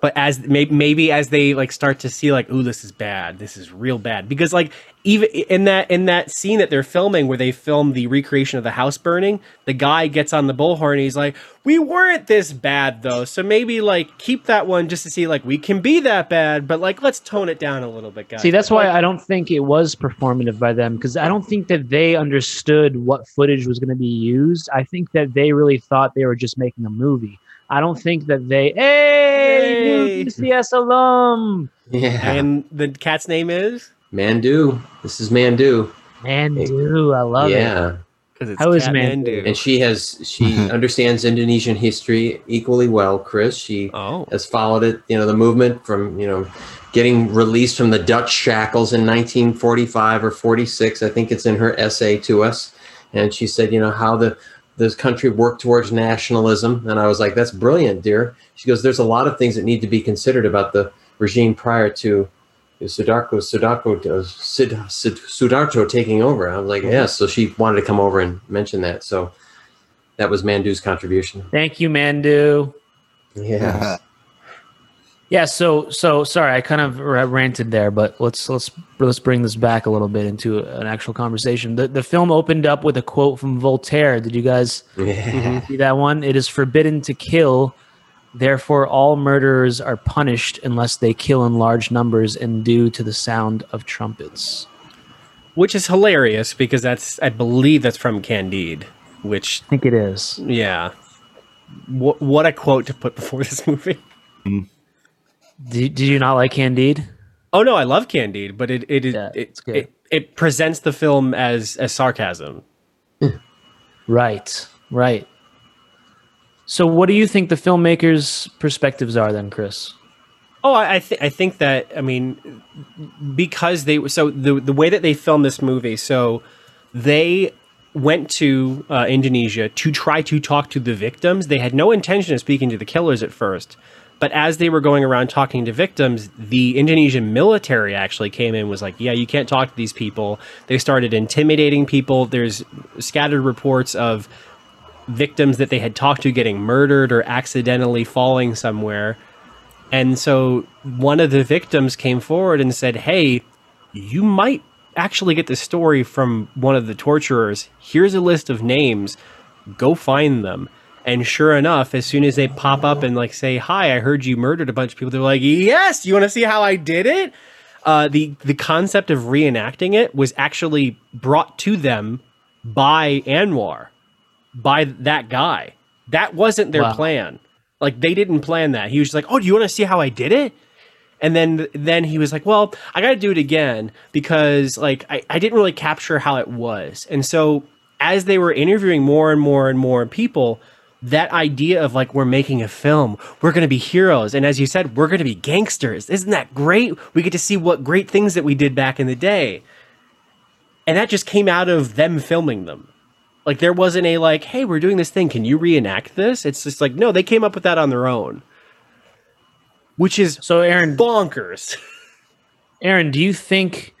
But as maybe maybe as they like start to see like, ooh, this is bad. This is real bad because like even in that in that scene that they're filming where they film the recreation of the house burning, the guy gets on the bullhorn. And he's like, we weren't this bad though, so maybe like keep that one just to see like we can be that bad, but like let's tone it down a little bit, guys. See, that's why I don't think it was performative by them because I don't think that they understood what footage was going to be used. I think that they really thought they were just making a movie. I don't think that they, hey, new Yay. DCS alum, Yeah. and the cat's name is Mandu. This is Mandu. Mandu. I love it. yeah. because it's How is Cat Mandu? And she has she understands Indonesian history equally well, Chris. She Oh, has followed it, you know, the movement from, you know, getting released from the Dutch shackles in 1945 or 46. I think it's in her essay to us. And she said, you know, how the this country worked towards nationalism. And I was like, that's brilliant, dear. She goes, there's a lot of things that need to be considered about the regime prior to Sudarko, Sudarko, uh, Sid, Sid, Sudarto taking over. I was like, yes. So she wanted to come over and mention that. So that was Mandu's contribution. Thank you, Mandu. Yeah. Yeah, so so sorry, I kind of ra- ranted there, but let's let's let's bring this back a little bit into an actual conversation. The the film opened up with a quote from Voltaire. Did you guys Yeah. Mm-hmm. see that one? It is forbidden to kill, therefore all murderers are punished unless they kill in large numbers and due to the sound of trumpets. which is hilarious because that's I believe that's from Candide, which I think it is. yeah, what what a quote to put before this movie. Mm. Did, did you not like Candide? Oh no, I love Candide, but it it is Yeah, it, it's good. it it presents the film as as sarcasm. Right, right. So, what do you think the filmmakers' perspectives are then, Chris? Oh, I I, th- I think that I mean because they so the the way that they filmed this movie, so they went to uh, Indonesia to try to talk to the victims. They had no intention of speaking to the killers at first, but as they were going around talking to victims, the Indonesian military actually came in and was like, "Yeah, you can't talk to these people." They started intimidating people. There's scattered reports of victims that they had talked to getting murdered or accidentally falling somewhere. And so one of the victims came forward and said, Hey, you might actually get the story from one of the torturers. Here's a list of names. Go find them. And sure enough, as soon as they pop up and like say, Hi, I heard you murdered a bunch of people, they're like, Yes, you want to see how I did it? Uh, the the concept of reenacting it was actually brought to them by Anwar, by that guy. That wasn't their Wow. plan. Like they didn't plan that. He was just like, "Oh, do you want to see how I did it?" And then then he was like, "Well, I got to do it again because like I, I didn't really capture how it was." And so as they were interviewing more and more and more people, that idea of like we're making a film, we're going to be heroes, and as you said, we're going to be gangsters. Isn't that great? We get to see what great things that we did back in the day. And that just came out of them filming them. Like there wasn't a like, hey, we're doing this thing. Can you reenact this? It's just like, no, they came up with that on their own. Which is So, Aaron, bonkers. Aaron, do you think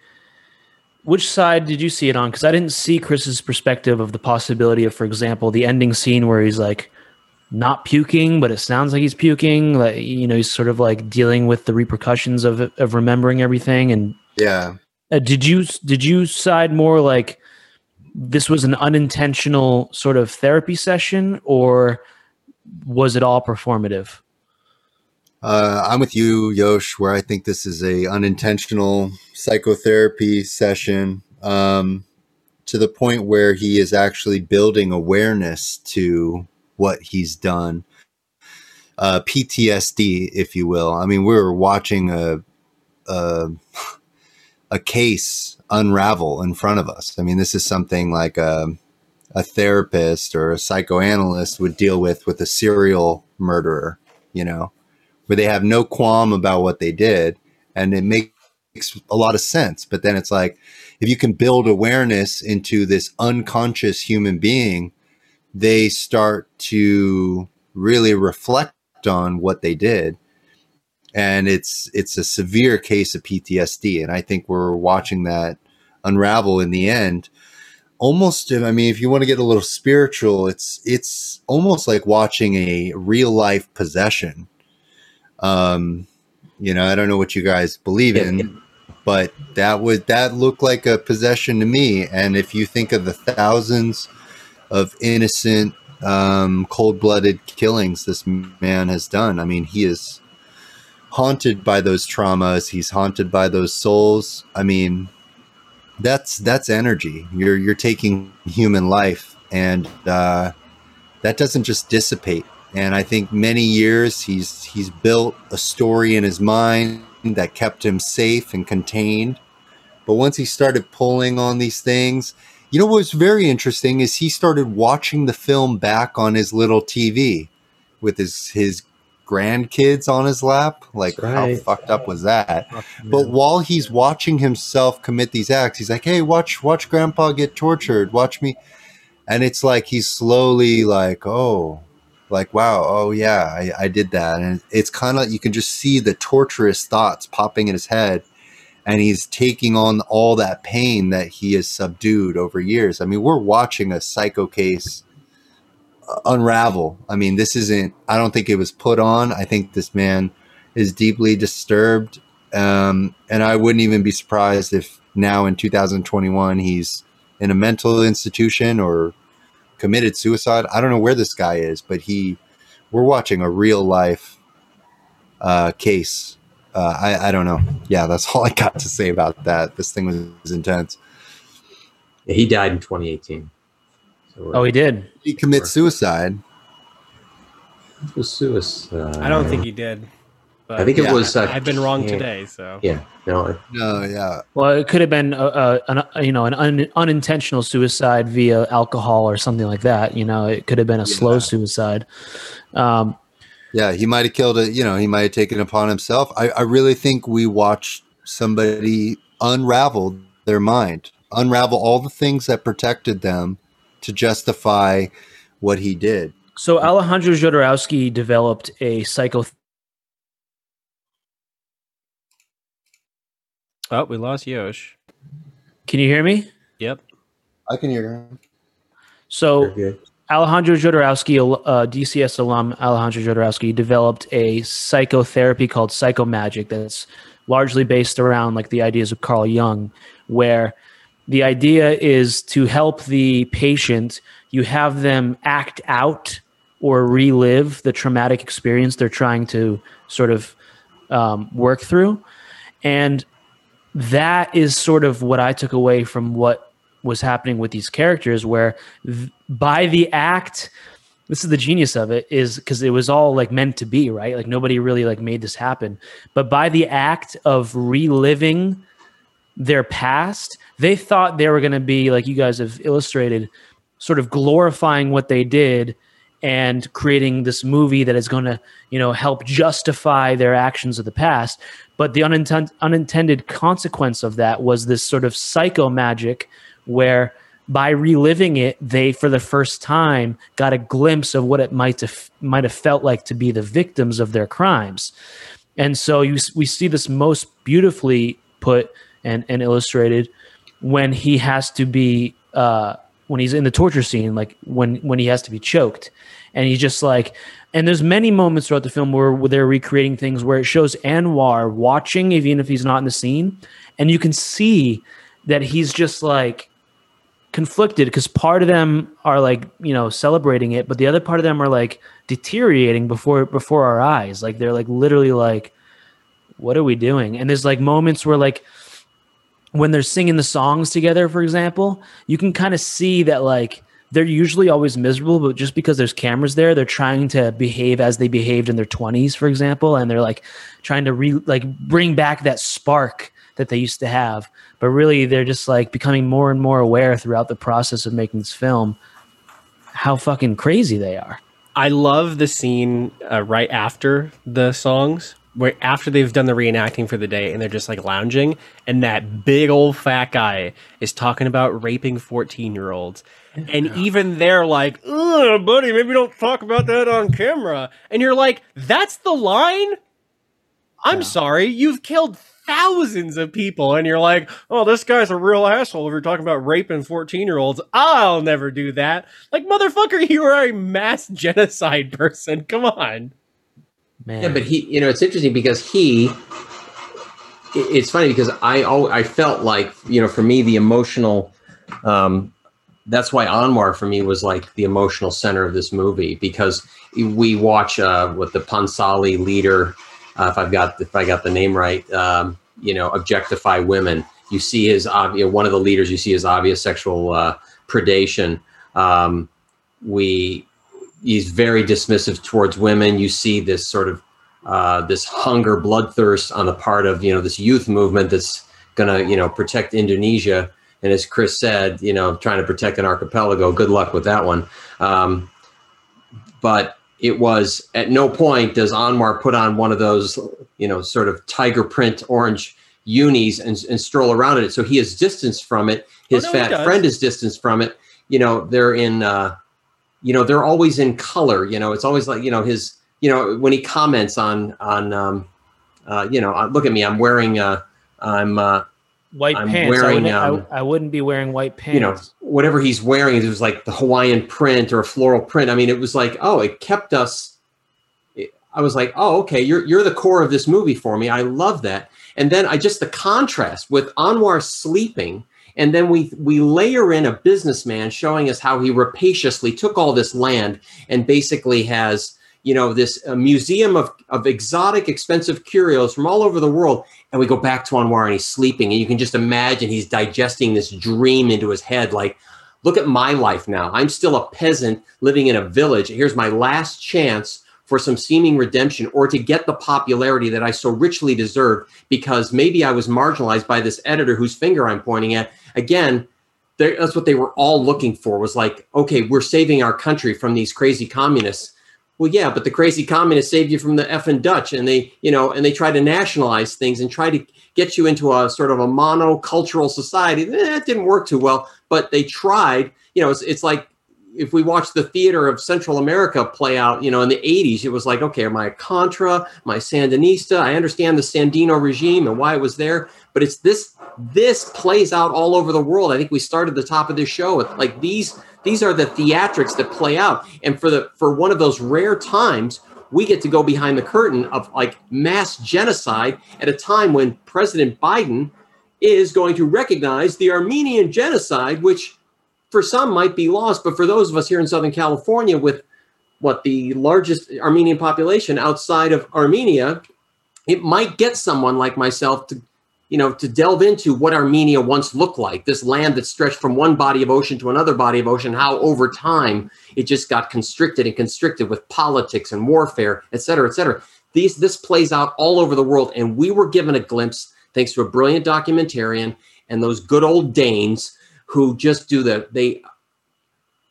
which side did you see it on? Because I didn't see Chris's perspective of the possibility of, for example, the ending scene where he's like not puking, but it sounds like he's puking. Like you know, he's sort of like dealing with the repercussions of of remembering everything. And Yeah. uh, did you did you side more like this was an unintentional sort of therapy session, or was it all performative? Uh, I'm with you, Yosh, where I think this is a unintentional psychotherapy session um, to the point where he is actually building awareness to what he's done. Uh, PTSD, if you will. I mean, we were watching a, a a case unravel in front of us. I mean, this is something like a a therapist or a psychoanalyst would deal with with a serial murderer, you know, where they have no qualm about what they did and it makes a lot of sense. But then it's like if you can build awareness into this unconscious human being, they start to really reflect on what they did. And it's it's a severe case of PTSD and I think we're watching that unravel in the end. Almost I mean if you want to get a little spiritual it's it's almost like watching a real life possession. Um you know I don't know what you guys believe in but that would that looked like a possession to me. And if you think of the thousands of innocent um cold-blooded killings this man has done. I mean he is haunted by those traumas. He's haunted by those souls. I mean that's that's energy. You're you're taking human life and uh, that doesn't just dissipate. And i think many years he's he's built a story in his mind that kept him safe and contained. But once he started pulling on these things you know what's very interesting is he started watching the film back on his little tv with his his grandkids on his lap. Like, how fucked up was that? But while he's watching himself commit these acts, he's like, "Hey, watch, watch Grandpa get tortured. Watch me." And it's like he's slowly like, "Oh, like wow, oh yeah, I, I did that." And it's kind of you can just see the torturous thoughts popping in his head, and he's taking on all that pain that he has subdued over years. I mean, we're watching a psycho case unravel. I mean, this isn't, I don't think it was put on. I think this man is deeply disturbed. Um, and I wouldn't even be surprised if now in 2021 he's in a mental institution or committed suicide. I don't know where this guy is, but he, we're watching a real life uh, case. Uh, I, I don't know. Yeah, that's all I got to say about that. This thing was, was intense. Yeah, he died in 2018. So Oh, he did. He commits suicide. It was suicide. I don't think he did. But I think it was. Uh, I've been wrong yeah. today, so Yeah. No. No, yeah. Well, it could have been a, a, an, a you know an un, unintentional suicide via alcohol or something like that. You know, it could have been a slow suicide. Um, Yeah, he might have killed it. You know, he might have taken it upon himself. I, I really think we watched somebody unravel their mind, unravel all the things that protected them to justify what he did. so Alejandro Jodorowsky developed a psycho. Oh, we lost Yosh. Can you hear me? Yep. I can hear him. So Alejandro Jodorowsky, uh, DCS alum Alejandro Jodorowsky, developed a psychotherapy called psychomagic that's largely based around like the ideas of Carl Jung, where the idea is to help the patient. You have them act out or relive the traumatic experience they're trying to sort of um, work through, and that is sort of what I took away from what was happening with these characters where by the act this is the genius of it is because it was all like meant to be right? Like nobody really like made this happen. But by the act of reliving their past they thought they were going to be like you guys have illustrated sort of glorifying what they did and creating this movie that is going to you know help justify their actions of the past. But the unintended unintended consequence of that was this sort of psycho magic where by reliving it they for the first time got a glimpse of what it might have might have felt like to be the victims of their crimes. And so you we see this most beautifully put and, and illustrated when he has to be uh, when he's in the torture scene, like when when he has to be choked, and he's just like, and there's many moments throughout the film where, where they're recreating things where it shows Anwar watching, even if he's not in the scene, and you can see that he's just like conflicted because part of them are like you know celebrating it, but the other part of them are like deteriorating before before our eyes, like they're like literally like, what are we doing? And there's like moments where like when they're singing the songs together, for example, you can kind of see that like they're usually always miserable, but just because there's cameras there, they're trying to behave as they behaved in their 20s, for example, and they're like trying to re like bring back that spark that they used to have. But really, they're just like becoming more and more aware throughout the process of making this film how fucking crazy they are. I love the scene uh, right after the songs, where after they've done the reenacting for the day and they're just like lounging, and that big old fat guy is talking about raping 14 year olds. And even they're like, Ugh, buddy, maybe don't talk about that on camera. And you're like, that's the line? I'm sorry, you've killed thousands of people, and you're like, oh, this guy's a real asshole if you're talking about raping 14 year olds. I'll never do that. Like, motherfucker, you are a mass genocide person. Come on. Man. Yeah, but he, you know, it's interesting because he. It's funny because I al- I felt like you know for me the emotional, um, that's why Anwar for me was like the emotional center of this movie because we watch uh, what the Pansali leader, uh, if I've got if I got the name right, um, you know, objectify women. You see his obvious one of the leaders. You see his obvious sexual uh, predation. Um, we he's very dismissive towards women. You see this sort of uh, this hunger, bloodthirst on the part of you know this youth movement that's gonna you know protect Indonesia. And as Chris said, you know, trying to protect an archipelago. Good luck with that one. Um, but it was at no point does Anwar put on one of those, you know, sort of tiger print orange unis and, and stroll around in it. So he is distanced from it. His Oh, no, fat friend is distanced from it. You know, they're in, uh, you know, they're always in color. You know, it's always like, you know, his, you know, when he comments on, on, um, uh, you know, uh, look at me, I'm wearing, uh, I'm, uh, White I'm pants. I, wearing, wouldn't, I- um, I, wouldn't be wearing white pants. you know, whatever he's wearing, it was like the Hawaiian print or a floral print. I mean, it was like, oh, it kept us. it- I was like, oh, okay, you're you're the core of this movie for me. I love that. And then I just the contrast with Anwar sleeping, and then we we layer in a businessman showing us how he rapaciously took all this land and basically has you know this uh, museum of of exotic, expensive curios from all over the world. And we go back to Anwar and he's sleeping, and you can just imagine he's digesting this dream into his head, like look at my life now. I'm still a peasant living in a village. Here's my last chance for some seeming redemption or to get the popularity that I so richly deserve because maybe I was marginalized by this editor whose finger I'm pointing at. Again, that's what they were all looking for was like, okay, we're saving our country from these crazy communists. Well, yeah, but the crazy communists saved you from the effing Dutch, and they, you know, and they try to nationalize things and try to get you into a sort of a monocultural society. Eh, it didn't work too well, but they tried. You know, it's, it's like if we watch the theater of Central America play out, you know, in the 80s, it was like, okay, am I Contra? Am I Sandinista? I understand the Sandino regime and why it was there, but it's this this plays out all over the world. I think we started the top of this show with like these these are the theatrics that play out. And for the for one of those rare times, we get to go behind the curtain of like mass genocide at a time when President Biden is going to recognize the Armenian genocide, which for some might be lost, but for those of us here in Southern California with what the largest Armenian population outside of Armenia, it might get someone like myself to, you know, to delve into what Armenia once looked like. This land that stretched from one body of ocean to another body of ocean. How over time it just got constricted and constricted with politics and warfare, et cetera, et cetera. These this plays out all over the world, and we were given a glimpse thanks to a brilliant documentarian and those good old Danes who just do the they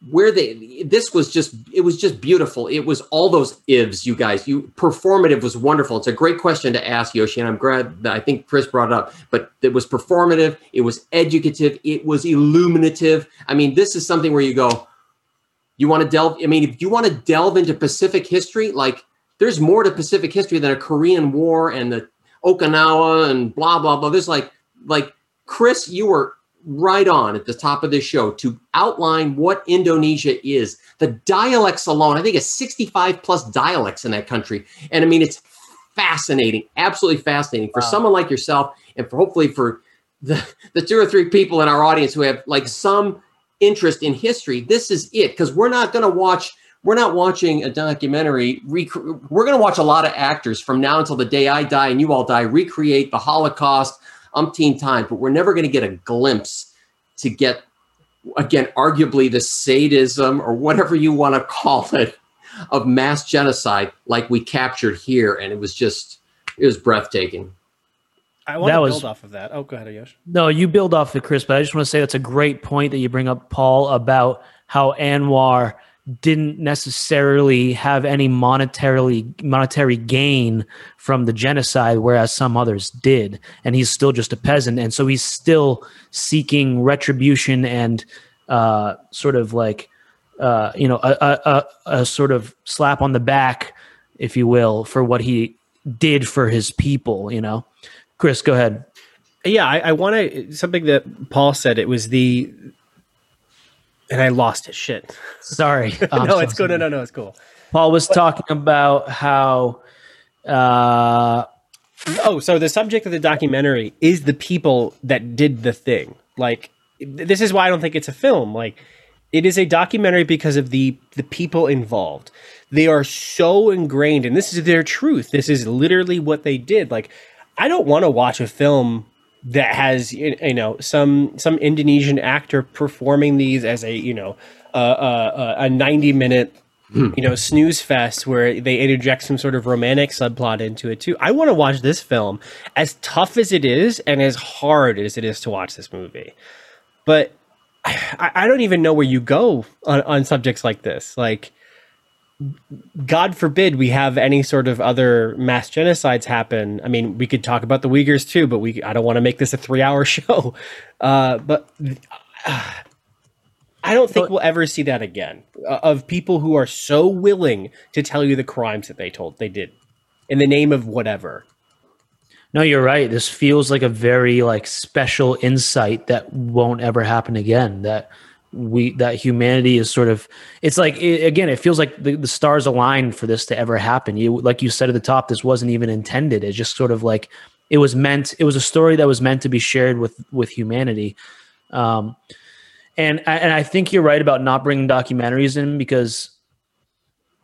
where they this was just it was just beautiful. It was all those ifs you guys. You performative was wonderful. It's a great question to ask yoshi and i'm glad that i think chris brought it up but it was performative it was educative it was illuminative. I mean this is something where you go you want to delve i mean if you want to delve into pacific history like there's more to pacific history than a korean war and the okinawa and blah blah blah. There's like like chris you were right on at the top of this show to outline what Indonesia is. The dialects alone, I think it's 65 plus dialects in that country. And I mean, it's fascinating, absolutely fascinating for someone like yourself and for hopefully for the, the two or three people in our audience who have like some interest in history. This is it because we're not going to watch. We're not watching a documentary. Rec- we're going to watch a lot of actors from now until the day I die and you all die recreate the Holocaust umpteen times, but we're never going to get a glimpse to get, again, arguably the sadism or whatever you want to call it of mass genocide like we captured here. And it was just, it was breathtaking. I want That to was- build off of that. Oh, go ahead, Yosh. No, you build off the Chris, but I just want to say that's a great point that you bring up, Paul, about how Anwar didn't necessarily have any monetarily monetary gain from the genocide whereas some others did. And he's still just a peasant. And so he's still seeking retribution and uh, sort of like uh, you know a, a, a, sort of slap on the back if you will for what he did for his people you know? Chris go ahead. Yeah, I, I want to something that Paul said. It was the, and I lost his shit. sorry no, so it's cool. No, no, no, it's cool. paul was talking about how uh Oh, so the subject of the documentary is the people that did the thing. Like, this is why I don't think it's a film. Like, it is a documentary because of the the people involved. They are so ingrained, and this is their truth. This is literally what they did. Like, I don't want to watch a film that has you know some some Indonesian actor performing these as a you know uh, uh, a ninety minute you know snooze fest where they interject some sort of romantic subplot into it too. I want to watch this film as tough as it is and as hard as it is to watch this movie, but I, I don't even know where you go on, on subjects like this. Like, God forbid we have any sort of other mass genocides happen. I mean, we could talk about the Uyghurs too, but we I don't want to make this a three hour show. Uh, but uh, I don't think we'll ever see that again uh, of people who are so willing to tell you the crimes that they told they did in the name of whatever. No, you're right. This feels like a very like special insight that won't ever happen again. That we that humanity is sort of it's like it, again it feels like the, the stars aligned for this to ever happen. You like you said at the top this wasn't even intended. It's just sort of like it was meant it was a story that was meant to be shared with with humanity. Um and I- and i think you're right about not bringing documentaries in because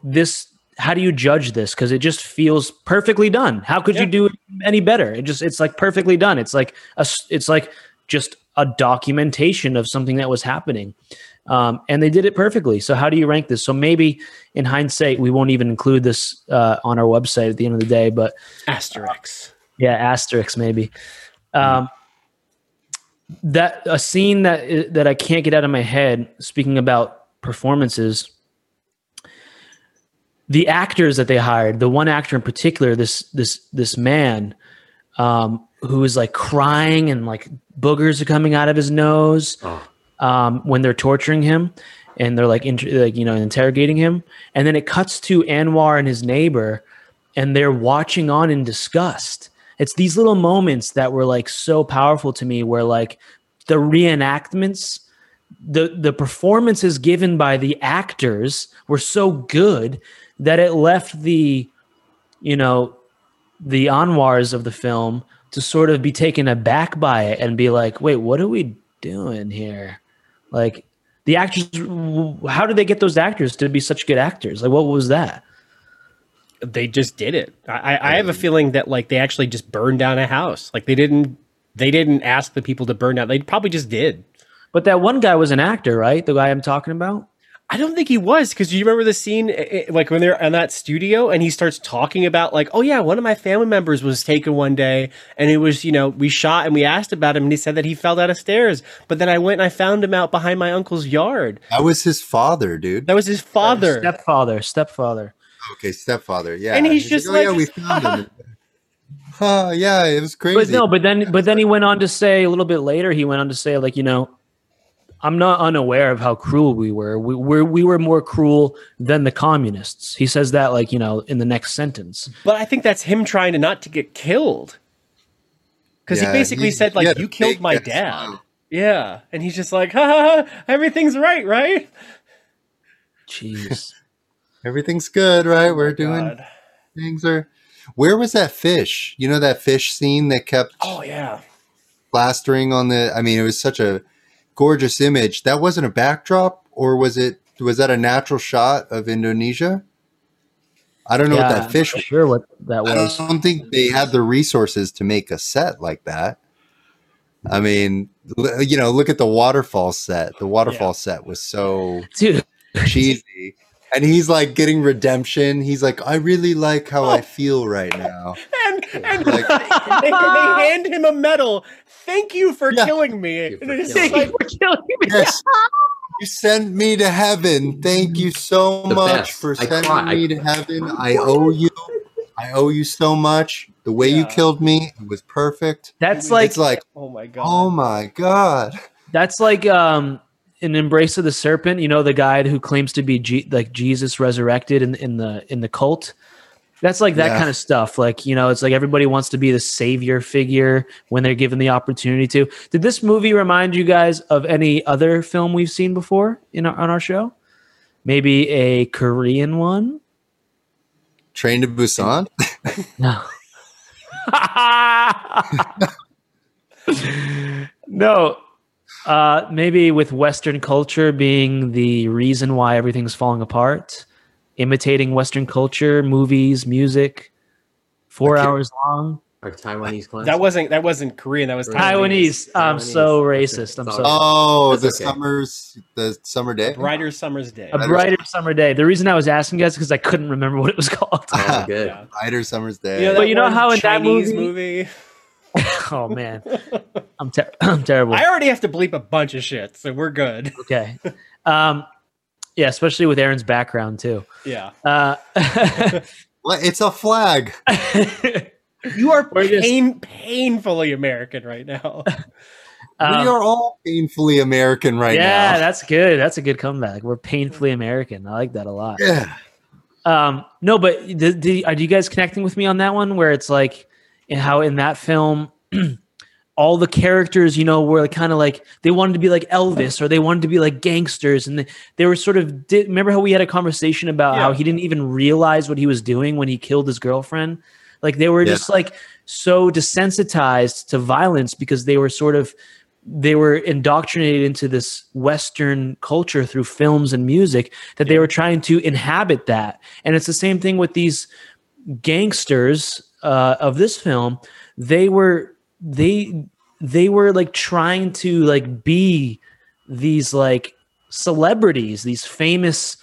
this how do you judge this? Because it just feels perfectly done. How could you do it any better? It just it's like perfectly done. It's like a, it's like just a documentation of something that was happening. Um, and they did it perfectly. So how do you rank this? So maybe in hindsight we won't even include this uh, on our website at the end of the day but Asterix. yeah asterisk maybe. Um, that a scene that that i can't get out of my head speaking about performances the actors that they hired the one actor in particular this this this man um, who is like crying and like boogers are coming out of his nose um, when they're torturing him and they're like, inter- like you know interrogating him. And then it cuts to anwar and his neighbor and they're watching on in disgust. It's these little moments that were like so powerful to me where like the reenactments the the performances given by the actors were so good that it left the you know the Anwars of the film to sort of be taken aback by it and be like, wait, what are we doing here? Like the actors, how did they get those actors to be such good actors? Like, what was that? They just did it. I, I I have a feeling that like they actually just burned down a house. Like they didn't they didn't ask the people to burn down. They probably just did. But that one guy was an actor, right? The guy I'm talking about. I don't think he was because you remember the scene like when they're in that studio and he starts talking about like, oh yeah, one of my family members was taken one day and it was you know we shot and we asked about him and he said that he fell down the stairs, but then I went and I found him out behind my uncle's yard. That was his father, dude. That was his father. Stepfather, stepfather. Okay, stepfather. Yeah, And he's just "Oh, yeah, like- we found him. Huh, yeah, it was crazy. But no, but then but then he went on to say a little bit later, he went on to say, like, you know, I'm not unaware of how cruel we were. We were we were more cruel than the communists. He says that like, you know, in the next sentence. But I think that's him trying to not to get killed. Because Yeah, he basically he- said like you killed my ass dad. Yeah, and he's just like, ha, ha, ha everything's right, right? Jeez. Everything's good, right? Oh we're Oh doing God. things are. Where was that fish? You know that fish scene that kept Oh yeah. plastering on the. I mean, it was such a gorgeous image. That wasn't a backdrop, or was it? Was that a natural shot of Indonesia? I don't know Yeah, what that fish. I'm sure what that was. I don't think they had the resources to make a set like that. I mean, you know, look at the waterfall set. The waterfall set was so Dude. cheesy. And he's like getting redemption. He's like, I really like how I feel right now. And and they, they hand him a medal. Thank you for killing me. And it's just like, Yes. You sent me to heaven. Thank you so The much best. for sending me to heaven. I owe you. I owe you so much. The way you killed me it was perfect. That's like it's like, Oh my god. oh my god. That's like um an embrace of the serpent. You know, the guy who claims to be G- like Jesus resurrected in in the in the cult. That's like that Yeah. kind of stuff. Like you know, it's like everybody wants to be the savior figure when they're given the opportunity to. Did this movie remind you guys of any other film we've seen before in our, on our show? Maybe a Korean one. Train to Busan. No. no. Uh, maybe with Western culture being the reason why everything's falling apart, imitating Western culture, movies, music, four Okay. hours long. Our Taiwanese class. That wasn't that wasn't Korean. That was Taiwanese. I'm so racist. I'm so Oh, That's the okay. summer's the summer day. Brighter Summer's Day. a brighter summer day. The reason I was asking guys because I couldn't remember what it was called. Oh, good. Yeah. Brighter summer's day. You know, But you know how in that Chinese movie- oh man, I'm ter- I'm terrible. I already have to bleep a bunch of shit, so we're good. Okay. Um, yeah, especially with Aaron's background too. Yeah. Uh, It's a flag. You are We're just- painfully American right now. um, we are all painfully American right yeah, now. Yeah, that's good. That's a good comeback. We're painfully American. I like that a lot. Yeah. Um, no, but the, the, are you guys connecting with me on that one? Where it's like in how in that film, all the characters, you know, were kind of like they wanted to be like Elvis or they wanted to be like gangsters, and they, they were sort of. Did, remember how we had a conversation about how he didn't even realize what he was doing when he killed his girlfriend? Like they were Yeah. just like so desensitized to violence because they were sort of they were indoctrinated into this western culture through films and music that they were trying to inhabit that and it's the same thing with these gangsters uh, of this film they were they they were like trying to like be these like celebrities these famous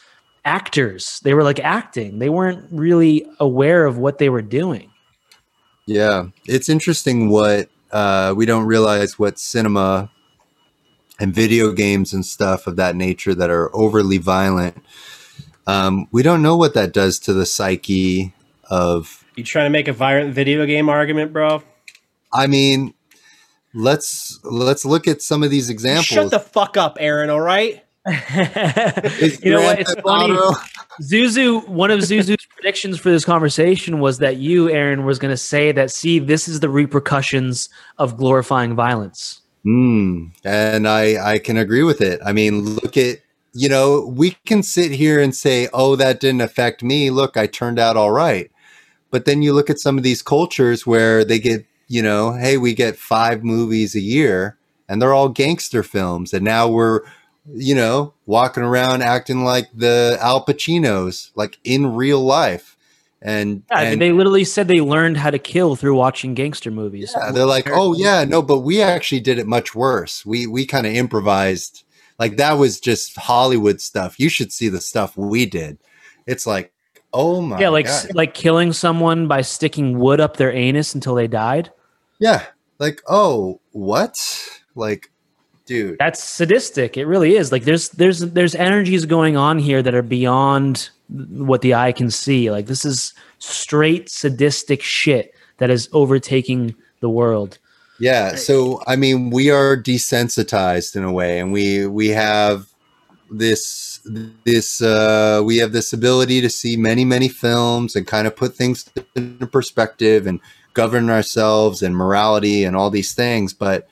actors they were like acting they weren't really aware of what they were doing Yeah, it's interesting what uh, we don't realize what cinema and video games and stuff of that nature that are overly violent. Um, we don't know what that does to the psyche of. You trying to make a violent video game argument, bro? I mean, let's let's look at some of these examples. Shut the fuck up, Aaron. All right. You know what? It's funny. Auto- Zuzu, one of Zuzu's predictions for this conversation was that you, Aaron, was going to say that, see, this is the repercussions of glorifying violence. Hmm. And I I can agree with it. I mean, look at you know we can sit here and say, oh, that didn't affect me. Look, I turned out all right. But then you look at some of these cultures where they get you know, hey, we get five movies a year, and they're all gangster films, and now we're you know walking around acting like the Al Pacinos, like in real life. And, Yeah, and they literally said they learned how to kill through watching gangster movies. yeah, they're like, oh yeah, no, but we actually did it much worse. We we kind of improvised. Like that was just Hollywood stuff. You should see the stuff we did. It's like, oh my yeah, like God. like killing someone by sticking wood up their anus until they died. yeah, like oh what? Like, dude, That's sadistic. It really is. Like there's there's there's energies going on here that are beyond what the eye can see. Like this is straight sadistic shit that is overtaking the world. Yeah, so I mean, we are desensitized in a way, and we we have this this uh, we have this ability to see many many films and kind of put things into perspective and govern ourselves and morality and all these things. But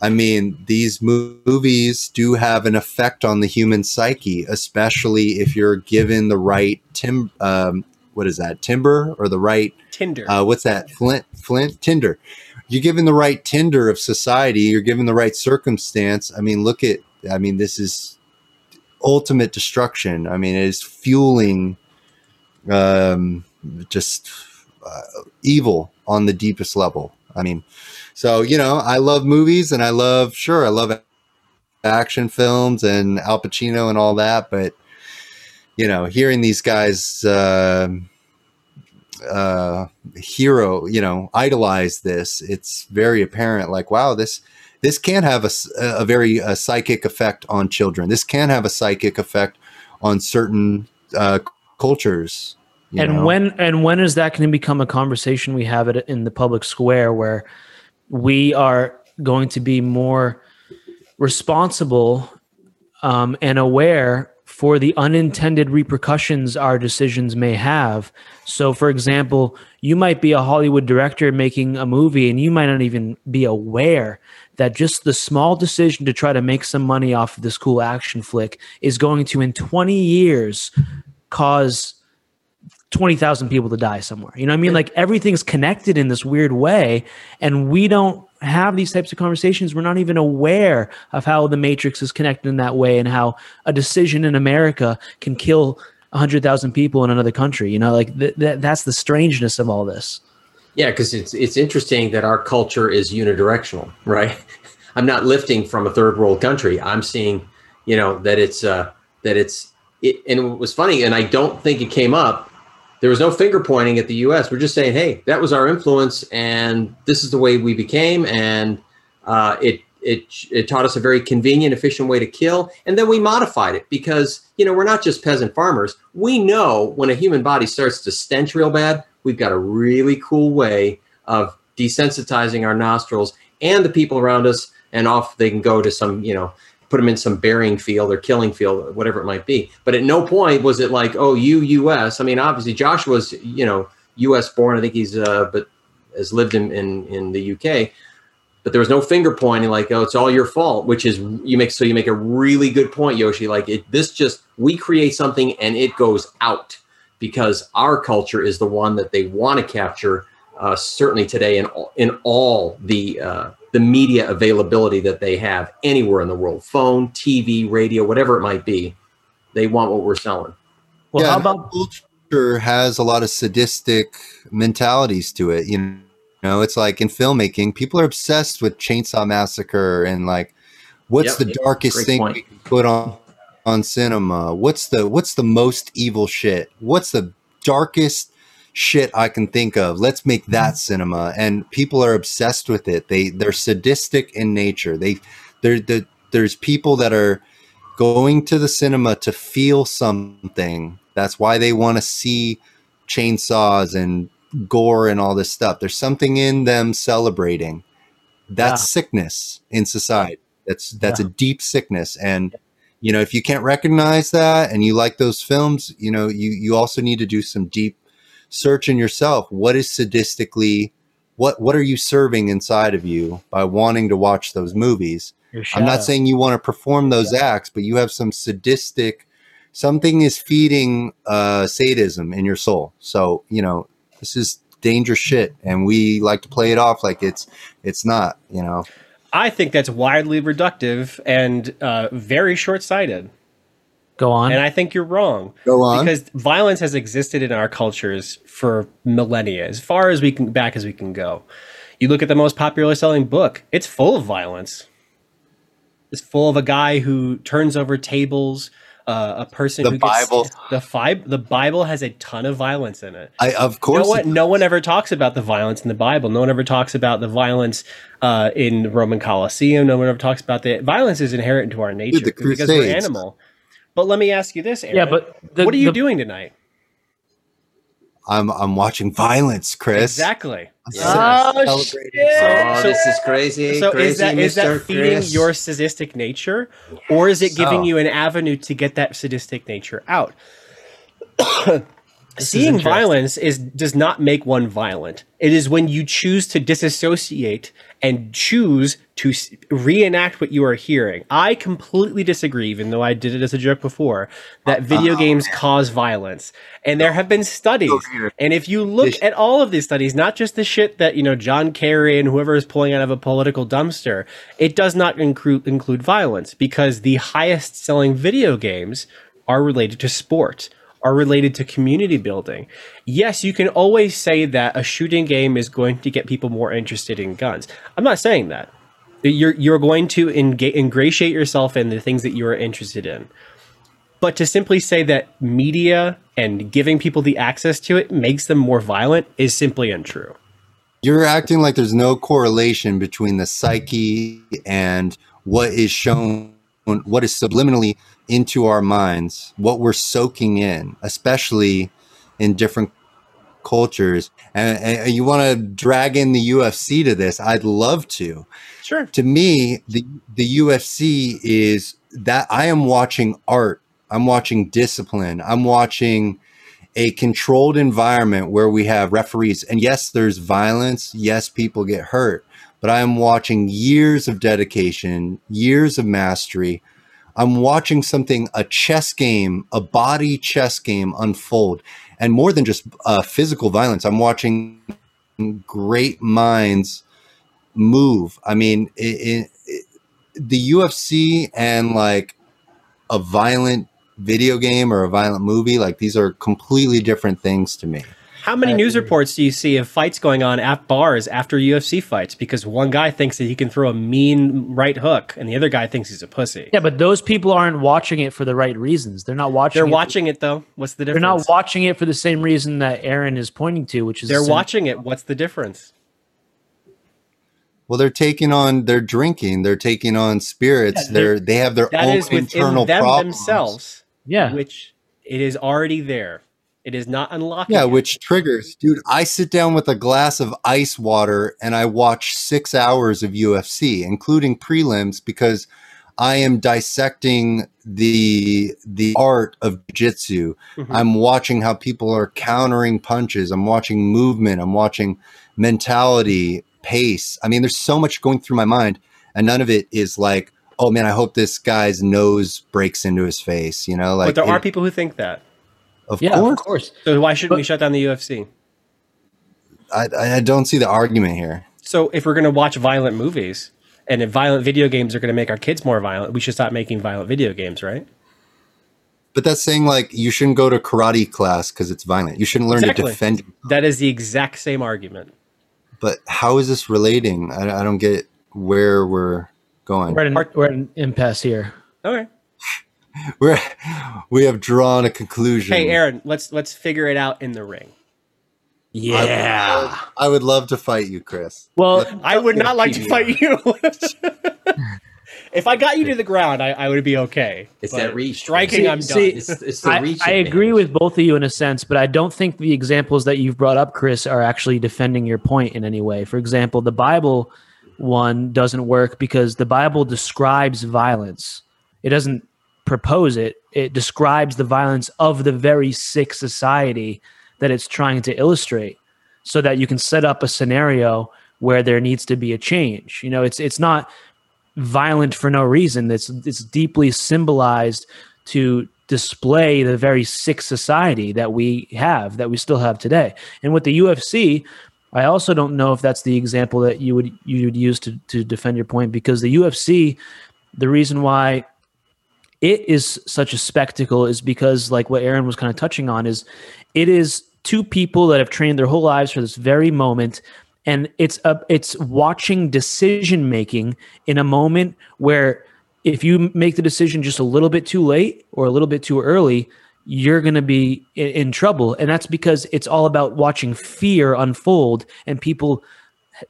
I mean, these movies do have an effect on the human psyche, especially if you're given the right tim um, what is that timber or the right Tinder. uh, what's that? Flint, Flint, Tinder. You're given the right Tinder of society. You're given the right circumstance. I mean, look at. I mean, this is ultimate destruction. I mean, it is fueling, um, just uh, evil on the deepest level. I mean, so you know, I love movies and I love sure I love action films and Al Pacino and all that, but you know, hearing these guys. um uh hero you know idolize this it's very apparent like wow this this can have a very uh psychic effect on children. This can have a psychic effect on certain uh, cultures. you and know? when and when is that going to become a conversation we have it in the public square where we are going to be more responsible um, and aware for the unintended repercussions our decisions may have. So, for example, you might be a Hollywood director making a movie and you might not even be aware that just the small decision to try to make some money off of this cool action flick is going to, in 20 years, cause 20,000 people to die somewhere. You know what I mean? Like everything's connected in this weird way. And we don't have these types of conversations. We're not even aware of how the matrix is connected in that way and how a decision in America can kill 100,000 people in another country. You know, like th- th- that's the strangeness of all this. Yeah, because it's it's interesting that our culture is unidirectional, right? I'm not lifting from a third world country. I'm seeing, you know, that it's uh that it's it and it was funny, and I don't think it came up. There was no finger pointing at the US. We're just saying, hey, that was our influence and this is the way we became. And uh it it it taught us a very convenient, efficient way to kill. And then we modified it because, you know, we're not just peasant farmers. We know when a human body starts to stench real bad, we've got a really cool way of desensitizing our nostrils and the people around us and off they can go to some you know put them in some burying field or killing field whatever it might be but at no point was it like oh you us i mean obviously joshua's you know us born i think he's uh but has lived in in, in the uk but there was no finger pointing like oh it's all your fault which is you make so you make a really good point yoshi like it this just we create something and it goes out because our culture is the one that they want to capture uh, certainly today in all, in all the uh, the media availability that they have anywhere in the world phone tv radio whatever it might be they want what we're selling Well, yeah, how our about culture has a lot of sadistic mentalities to it. You know, it's like in filmmaking, people are obsessed with Chainsaw Massacre and like, what's Yep, the darkest thing point. we can put on on cinema? What's the what's the most evil shit? What's the darkest shit I can think of? Let's make mm-hmm. that cinema. And people are obsessed with it. They they're sadistic in nature. They they're, they there's people that are going to the cinema to feel something. That's why they want to see chainsaws and gore and all this stuff. There's something in them celebrating. That's Yeah. sickness in society. That's that's Yeah. a deep sickness. And you know, if you can't recognize that and you like those films, you know, you you also need to do some deep search in yourself. What is sadistically what what are you serving inside of you by wanting to watch those movies? I'm not saying you want to perform those acts, but you have some sadistic something is feeding uh sadism in your soul. So, you know, this is dangerous shit and we like to play it off like it's it's not, you know. I think that's widely reductive and uh, very short sighted. Go on. And I think you're wrong. Go on. Because violence has existed in our cultures for millennia, as far as we can back as we can go. You look at the most popular selling book, it's full of violence. It's full of a guy who turns over tables, uh, a person The who gets Bible. the fi- the Bible has a ton of violence in it. I of course no one, it- no one ever talks about the violence in the Bible. No one ever talks about the violence uh, in the Roman Colosseum. No one ever talks about the violence is inherent to our nature the because we're animal. But let me ask you this, Aaron. Yeah, but the- what are you the- doing tonight? I'm I'm watching violence, Chris. Exactly. Oh, Celebrating oh this is crazy So crazy is that is that Mr. feeding Chris. your sadistic nature, or is it giving So- you an avenue to get that sadistic nature out? Seeing interesting. violence is does not make one violent. It is when you choose to disassociate and choose to reenact what you are hearing. I completely disagree, even though I did it as a joke before, that video games cause violence. And there have been studies. And if you look at all of these studies, not just the shit that, you know, John Kerry and whoever is pulling out of a political dumpster, it does not include include violence because the highest selling video games are related to sport are related to community building. Yes, you can always say that a shooting game is going to get people more interested in guns. I'm not saying that. You're you're going to ingratiate yourself in the things that you are interested in. But to simply say that media and giving people the access to it makes them more violent is simply untrue. You're acting like there's no correlation between the psyche and what is shown, what is subliminally into our minds, what we're soaking in, especially in different cultures. And, and you want to drag in the UFC to this? I'd love to. Sure. To me, the the UFC is that I am watching art. I'm watching discipline. I'm watching a controlled environment where we have referees. And yes, there's violence. Yes, people get hurt. But I am watching years of dedication, years of mastery. I'm watching something, a chess game, a body chess game unfold. And more than just uh, physical violence, I'm watching great minds move. I mean, it, it, the UFC and like a violent video game or a violent movie, like these are completely different things to me. How many news reports do you see of fights going on at bars after UFC fights? Because one guy thinks that he can throw a mean right hook, and the other guy thinks he's a pussy. Yeah, but those people aren't watching it for the right reasons. They're not watching. They're it watching it though. What's the difference? They're not watching it for the same reason that Aaron is pointing to, which is They're sim- watching it. What's the difference? Well, they're taking on, they're drinking, they're taking on spirits. Yeah, they're they have their That own is within internal them problems. themselves. Yeah. Which it is already there. It is not unlocking. Yeah, it. which triggers, dude. I sit down with a glass of ice water and I watch six hours of UFC, including prelims, because I am dissecting the the art of jiu-jitsu. Mhm. I'm watching how people are countering punches. I'm watching movement. I'm watching mentality, pace. I mean, there's so much going through my mind, and none of it is like, oh man, I hope this guy's nose breaks into his face. You know, like but there are people who think that. Of Yeah, course. of course. So why shouldn't we shut down the UFC? I, I don't see the argument here. So if we're going to watch violent movies and if violent video games are going to make our kids more violent, we should stop making violent video games, right? But that's saying like you shouldn't go to karate class because it's violent. You shouldn't learn Exactly. to defend. That is the exact same argument. But how is this relating? I, I don't get where we're going. We're at, an, we're at an impasse here. Okay. We're we have drawn a conclusion. Hey, Aaron, let's let's figure it out in the ring. Yeah. I would love to fight you, Chris. Well, I would not like to PBR. fight you. if I got you to the ground, I, I would be okay. It's But that reach. Striking, See- I'm done. see, It's, it's the I, reach. I agree with both of you in a sense, but I don't think the examples that you've brought up, Chris, are actually defending your point in any way. For example, the Bible one doesn't work because the Bible describes violence. It doesn't propose it. It describes the violence of the very sick society that it's trying to illustrate so that you can set up a scenario where there needs to be a change. You know, it's it's not violent for no reason. It's it's deeply symbolized to display the very sick society that we have, that we still have today. And with the UFC, I also don't know if that's the example that you would you would use to to defend your point because the UFC, the reason why it is such a spectacle is because like what Aaron was kind of touching on is it is two people that have trained their whole lives for this very moment and it's a it's watching decision making in a moment where if you make the decision just a little bit too late or a little bit too early you're going to be in, in trouble. And that's because it's all about watching fear unfold and people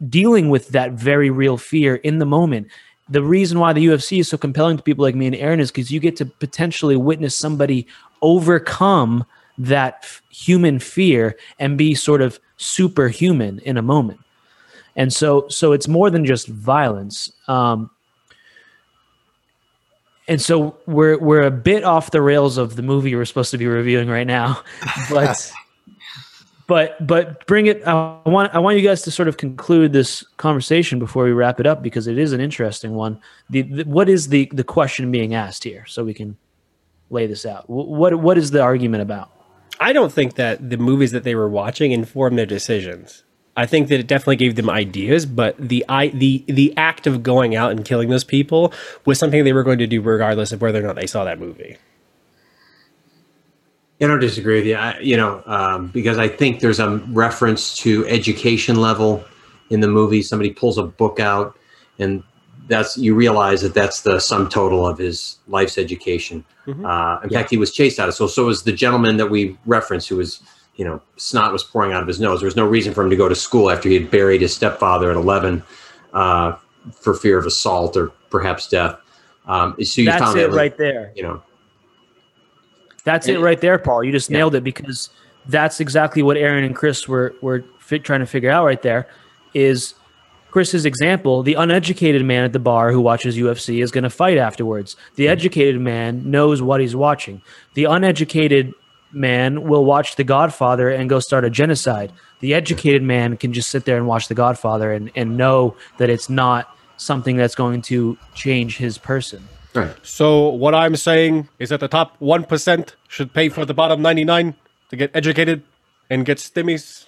dealing with that very real fear in the moment the reason why the UFC is so compelling to people like me and Aaron is because you get to potentially witness somebody overcome that f- human fear and be sort of superhuman in a moment. And so, so it's more than just violence. Um, and so we're we're a bit off the rails of the movie we're supposed to be reviewing right now, but but but bring it. I want I want you guys to sort of conclude this conversation before we wrap it up because it is an interesting one. The, the what is the the question being asked here, so we can lay this out. What what is the argument about? I don't think that the movies that they were watching informed their decisions. I think that it definitely gave them ideas, but the I the the act of going out and killing those people was something they were going to do regardless of whether or not they saw that movie. I don't disagree with you. I, you know, um, because I think there's a reference to education level in the movie. Somebody pulls a book out, and that's you realize that that's the sum total of his life's education. Mhm. Uh, in fact, he was chased out of. So, so was the gentleman that we referenced, who was you know, snot was pouring out of his nose. There was no reason for him to go to school after he had buried his stepfather at 11 uh, for fear of assault or perhaps death. Um, so you That's found it that, right there. You know, That's it right there, Paul. You just nailed it because that's exactly what Aaron and Chris were were fi- trying to figure out right there. Is Chris's example? The uneducated man at the bar who watches UFC is going to fight afterwards. The mm-hmm. educated man knows what he's watching. The uneducated man will watch The Godfather and go start a genocide. The educated man can just sit there and watch The Godfather and, and know that it's not something that's going to change his person. Right? So what I'm saying is that the top one percent should pay for the bottom ninety nine to get educated and get stimmies.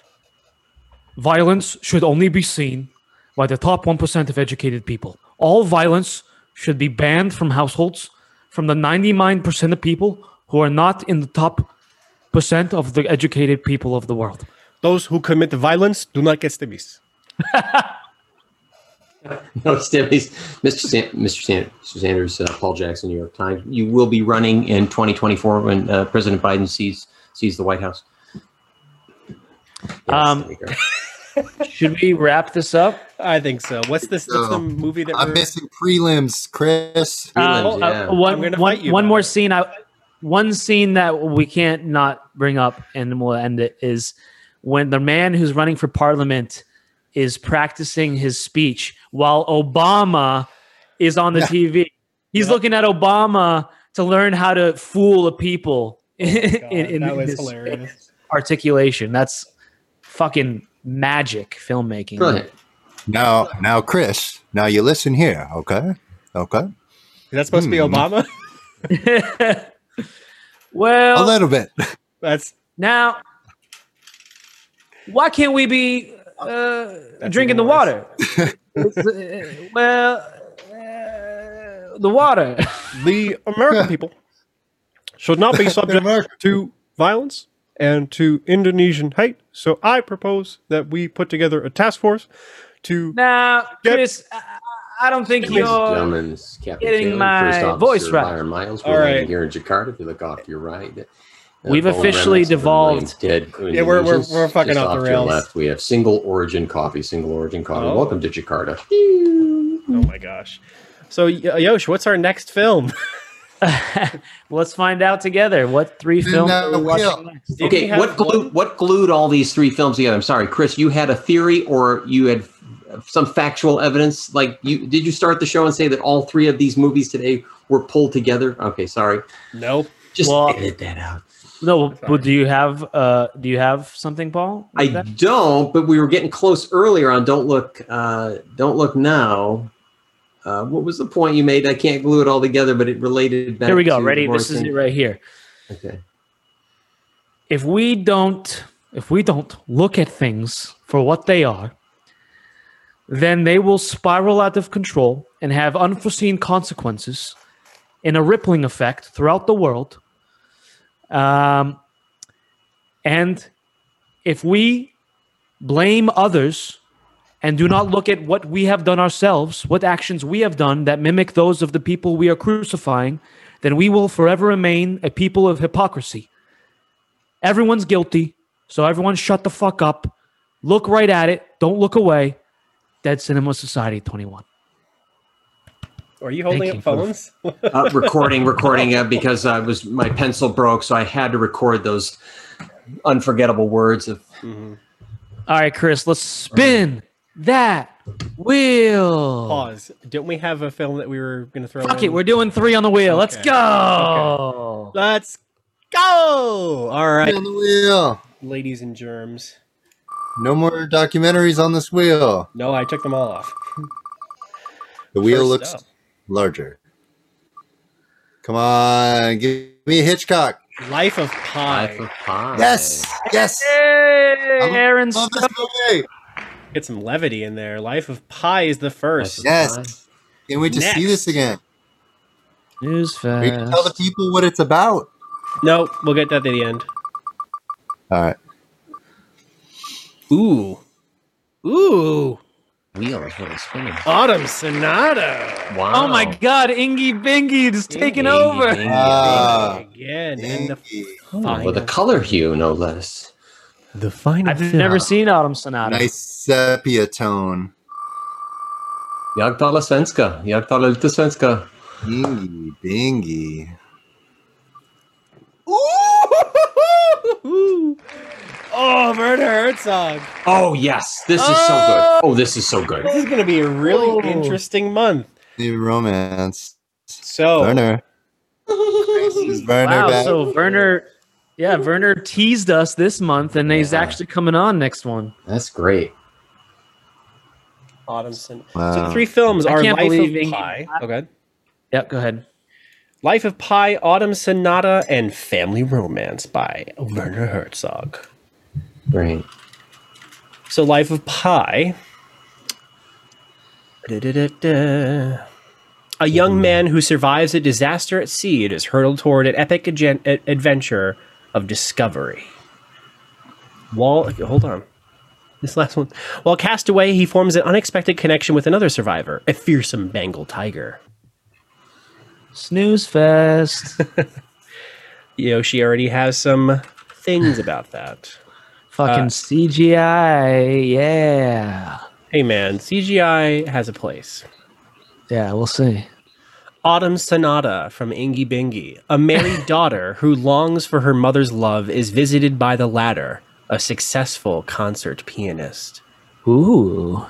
Violence should only be seen by the top 1% of educated people. All violence should be banned from households from the 99% of people who are not in the top percent of the educated people of the world. Those who commit violence do not get stimmies. No, Stimmies, Mr. San- Mr. San- Mr. Sanders, uh, Paul Jackson, New York Times. You will be running in 2024 when uh, President Biden sees sees the White House. Yes, Um, there you go. Should we wrap this up? I think so. What's this? What's the movie that I'm we're? missing prelims, Chris. Uh, Prelims, uh, yeah. one I'm one- you one more scene. I, one scene that we can't not bring up, and we'll end it, is when the man who's running for parliament is practicing his speech while Obama is on the TV. He's looking at Obama to learn how to fool the people in, in, Oh that was his hilarious. articulation. That's fucking magic filmmaking. Brilliant. Now, now, Chris. Now you listen here, okay? Okay. Is that supposed to be Hmm. Obama? well, A little bit. That's Now, why can't we be uh, drinking the water? It's, uh, well, uh, the water. the American people should not be subject to violence and to Indonesian hate. So I propose that we put together a task force to now, Yep. Chris, I, I don't think Ladies you're. gentlemen, this Captain getting Taylor, my First Officer voice right. Byron Miles. We're right. here in Jakarta. If you look off to your right, We've officially remnants of a devolved- Dead Yeah, we're- we're- we're fucking Just off the rails. left, we have single origin coffee. Single origin coffee. Oh. Welcome to Jakarta. Oh my gosh. So Yosh, what's our next film? Let's find out together. What three films uh, are we watching Will. next? Did we okay, what glued what glued all these three films together? I'm sorry, Chris. You had a theory, or you had some factual evidence. Like, you did you start the show and say that all three of these movies today were pulled together? Okay, sorry. No. Just Well- edit that out. No, but do you have uh do you have something, Paul? I that? don't, but we were getting close earlier on. Don't look, uh, don't look now. Uh, what was the point you made? I can't glue it all together, but it related. Back Here we go. Ready? This is it right here. Okay. if we don't if we don't look at things for what they are then they will spiral out of control and have unforeseen consequences in a rippling effect throughout the world um, and if we blame others and do not look at what we have done ourselves, what actions we have done that mimic those of the people we are crucifying, then we will forever remain a people of hypocrisy. Everyone's guilty, so everyone shut the fuck up. Look right at it. Don't look away. Dead Cinema Society 21. Are you holding Thank up you phones? uh, recording, recording uh, because I was my pencil broke, so I had to record those unforgettable words of. All right, Chris, let's spin that wheel. Pause. Don't we have a film that we were going to throw? Fuck in? it, we're doing three on the wheel. Let's Okay. go. Let's go. All right, On the wheel. ladies and germs. No more documentaries on this wheel. No, I took them all off. The wheel First looks up. Larger. Come on, give me a Hitchcock. Life of Pi. Life of Pi. Yes, yes. Hey, I Aaron's love this movie. Get some levity in there. Life of Pi is the first. Yes. Can't wait to see this again. news We can tell the people what it's about. No, we'll get that at the end. All right. Ooh. Ooh. Wheel is really spinning. Autumn Sonata. Wow. Oh my God, Ingy Bingy is taking Ingy over. Bingy. Ah, Again. And the Inky. Oh, with a color hue, no less. The final. I've never seen Autumn Sonata. Nice sepia tone. Jag talar svenska. Jag talar lite svenska. Bingy, bingy. Oh, Werner Herzog. Oh yes, this is so good. Oh, oh this is so good. This is going to be a really Oh. interesting month. New romance. So, Werner. Werner Wow, back? so Werner, yeah, Werner teased us this month, and he's actually coming on next one. That's great. Autumn Son- So the three films I are can't Life of Inge- Pi. Oh. Yep, go ahead. Life of Pi, Autumn Sonata, and Family Romance by Werner Herzog. Great. So, Life of Pi. Da-da-da-da. A young man who survives a disaster at sea and is hurtled toward an epic agen- adventure of discovery. While hold on, this last one. While cast away, he forms an unexpected connection with another survivor, a fearsome Bengal tiger. Snooze fest. Yoshi already has some things about that. Fucking Uh, CGI. Yeah. Hey man, CGI has a place. Yeah, we'll see. Autumn Sonata from Ingy Bingy. A married daughter who longs for her mother's love is visited by the latter, a successful concert pianist. Ooh.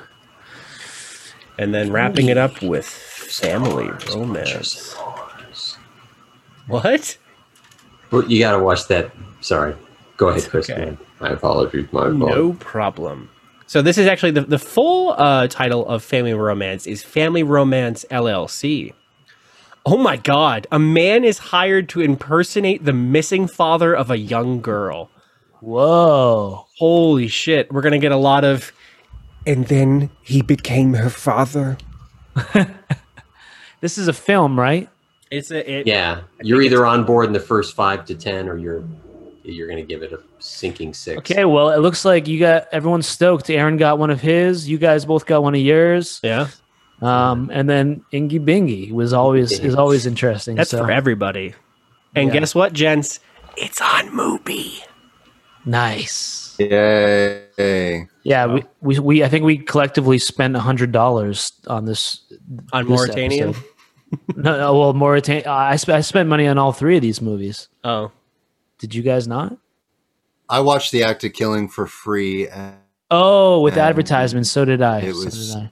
And then wrapping it up with family romance. What? Well, you got to watch that. Sorry. Go ahead, Chris. okay. Man. My apologies. My apologies. No problem. So this is actually the, the full uh, title of Family Romance is Family Romance LLC. Oh my god, a man is hired to impersonate the missing father of a young girl. Whoa. Holy shit, we're going to get a lot of and then he became her father. This is a film, right? It's a it, Yeah, you're either on board in the first five to ten, or you're you're going to give it a sinking six. Okay, well, it looks like you got everyone's stoked. Aaron got one of his. You guys both got one of yours. Yeah. Um, and then Ingy Bingy was always is always interesting. That's so. for everybody. And Yeah. guess what, gents? It's on Mubi. Nice. Yay. Yeah, we, we, we I think we collectively spent a hundred dollars on this On this Mauritanian? no, no, well, Mauritania. I, sp- I spent money on all three of these movies. Oh. Did you guys not? I watched The Act of Killing for free. And Oh, with And advertisements. So did I. it So was- did I.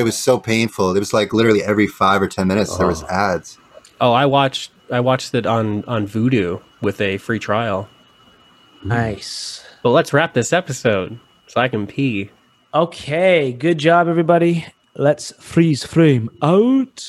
it was so painful. It was like literally every five or 10 minutes there was oh. ads. Oh, I watched I watched it on on Vudu with a free trial. Nice. But let's wrap this episode so I can pee. Okay, good job, everybody. Let's freeze frame out.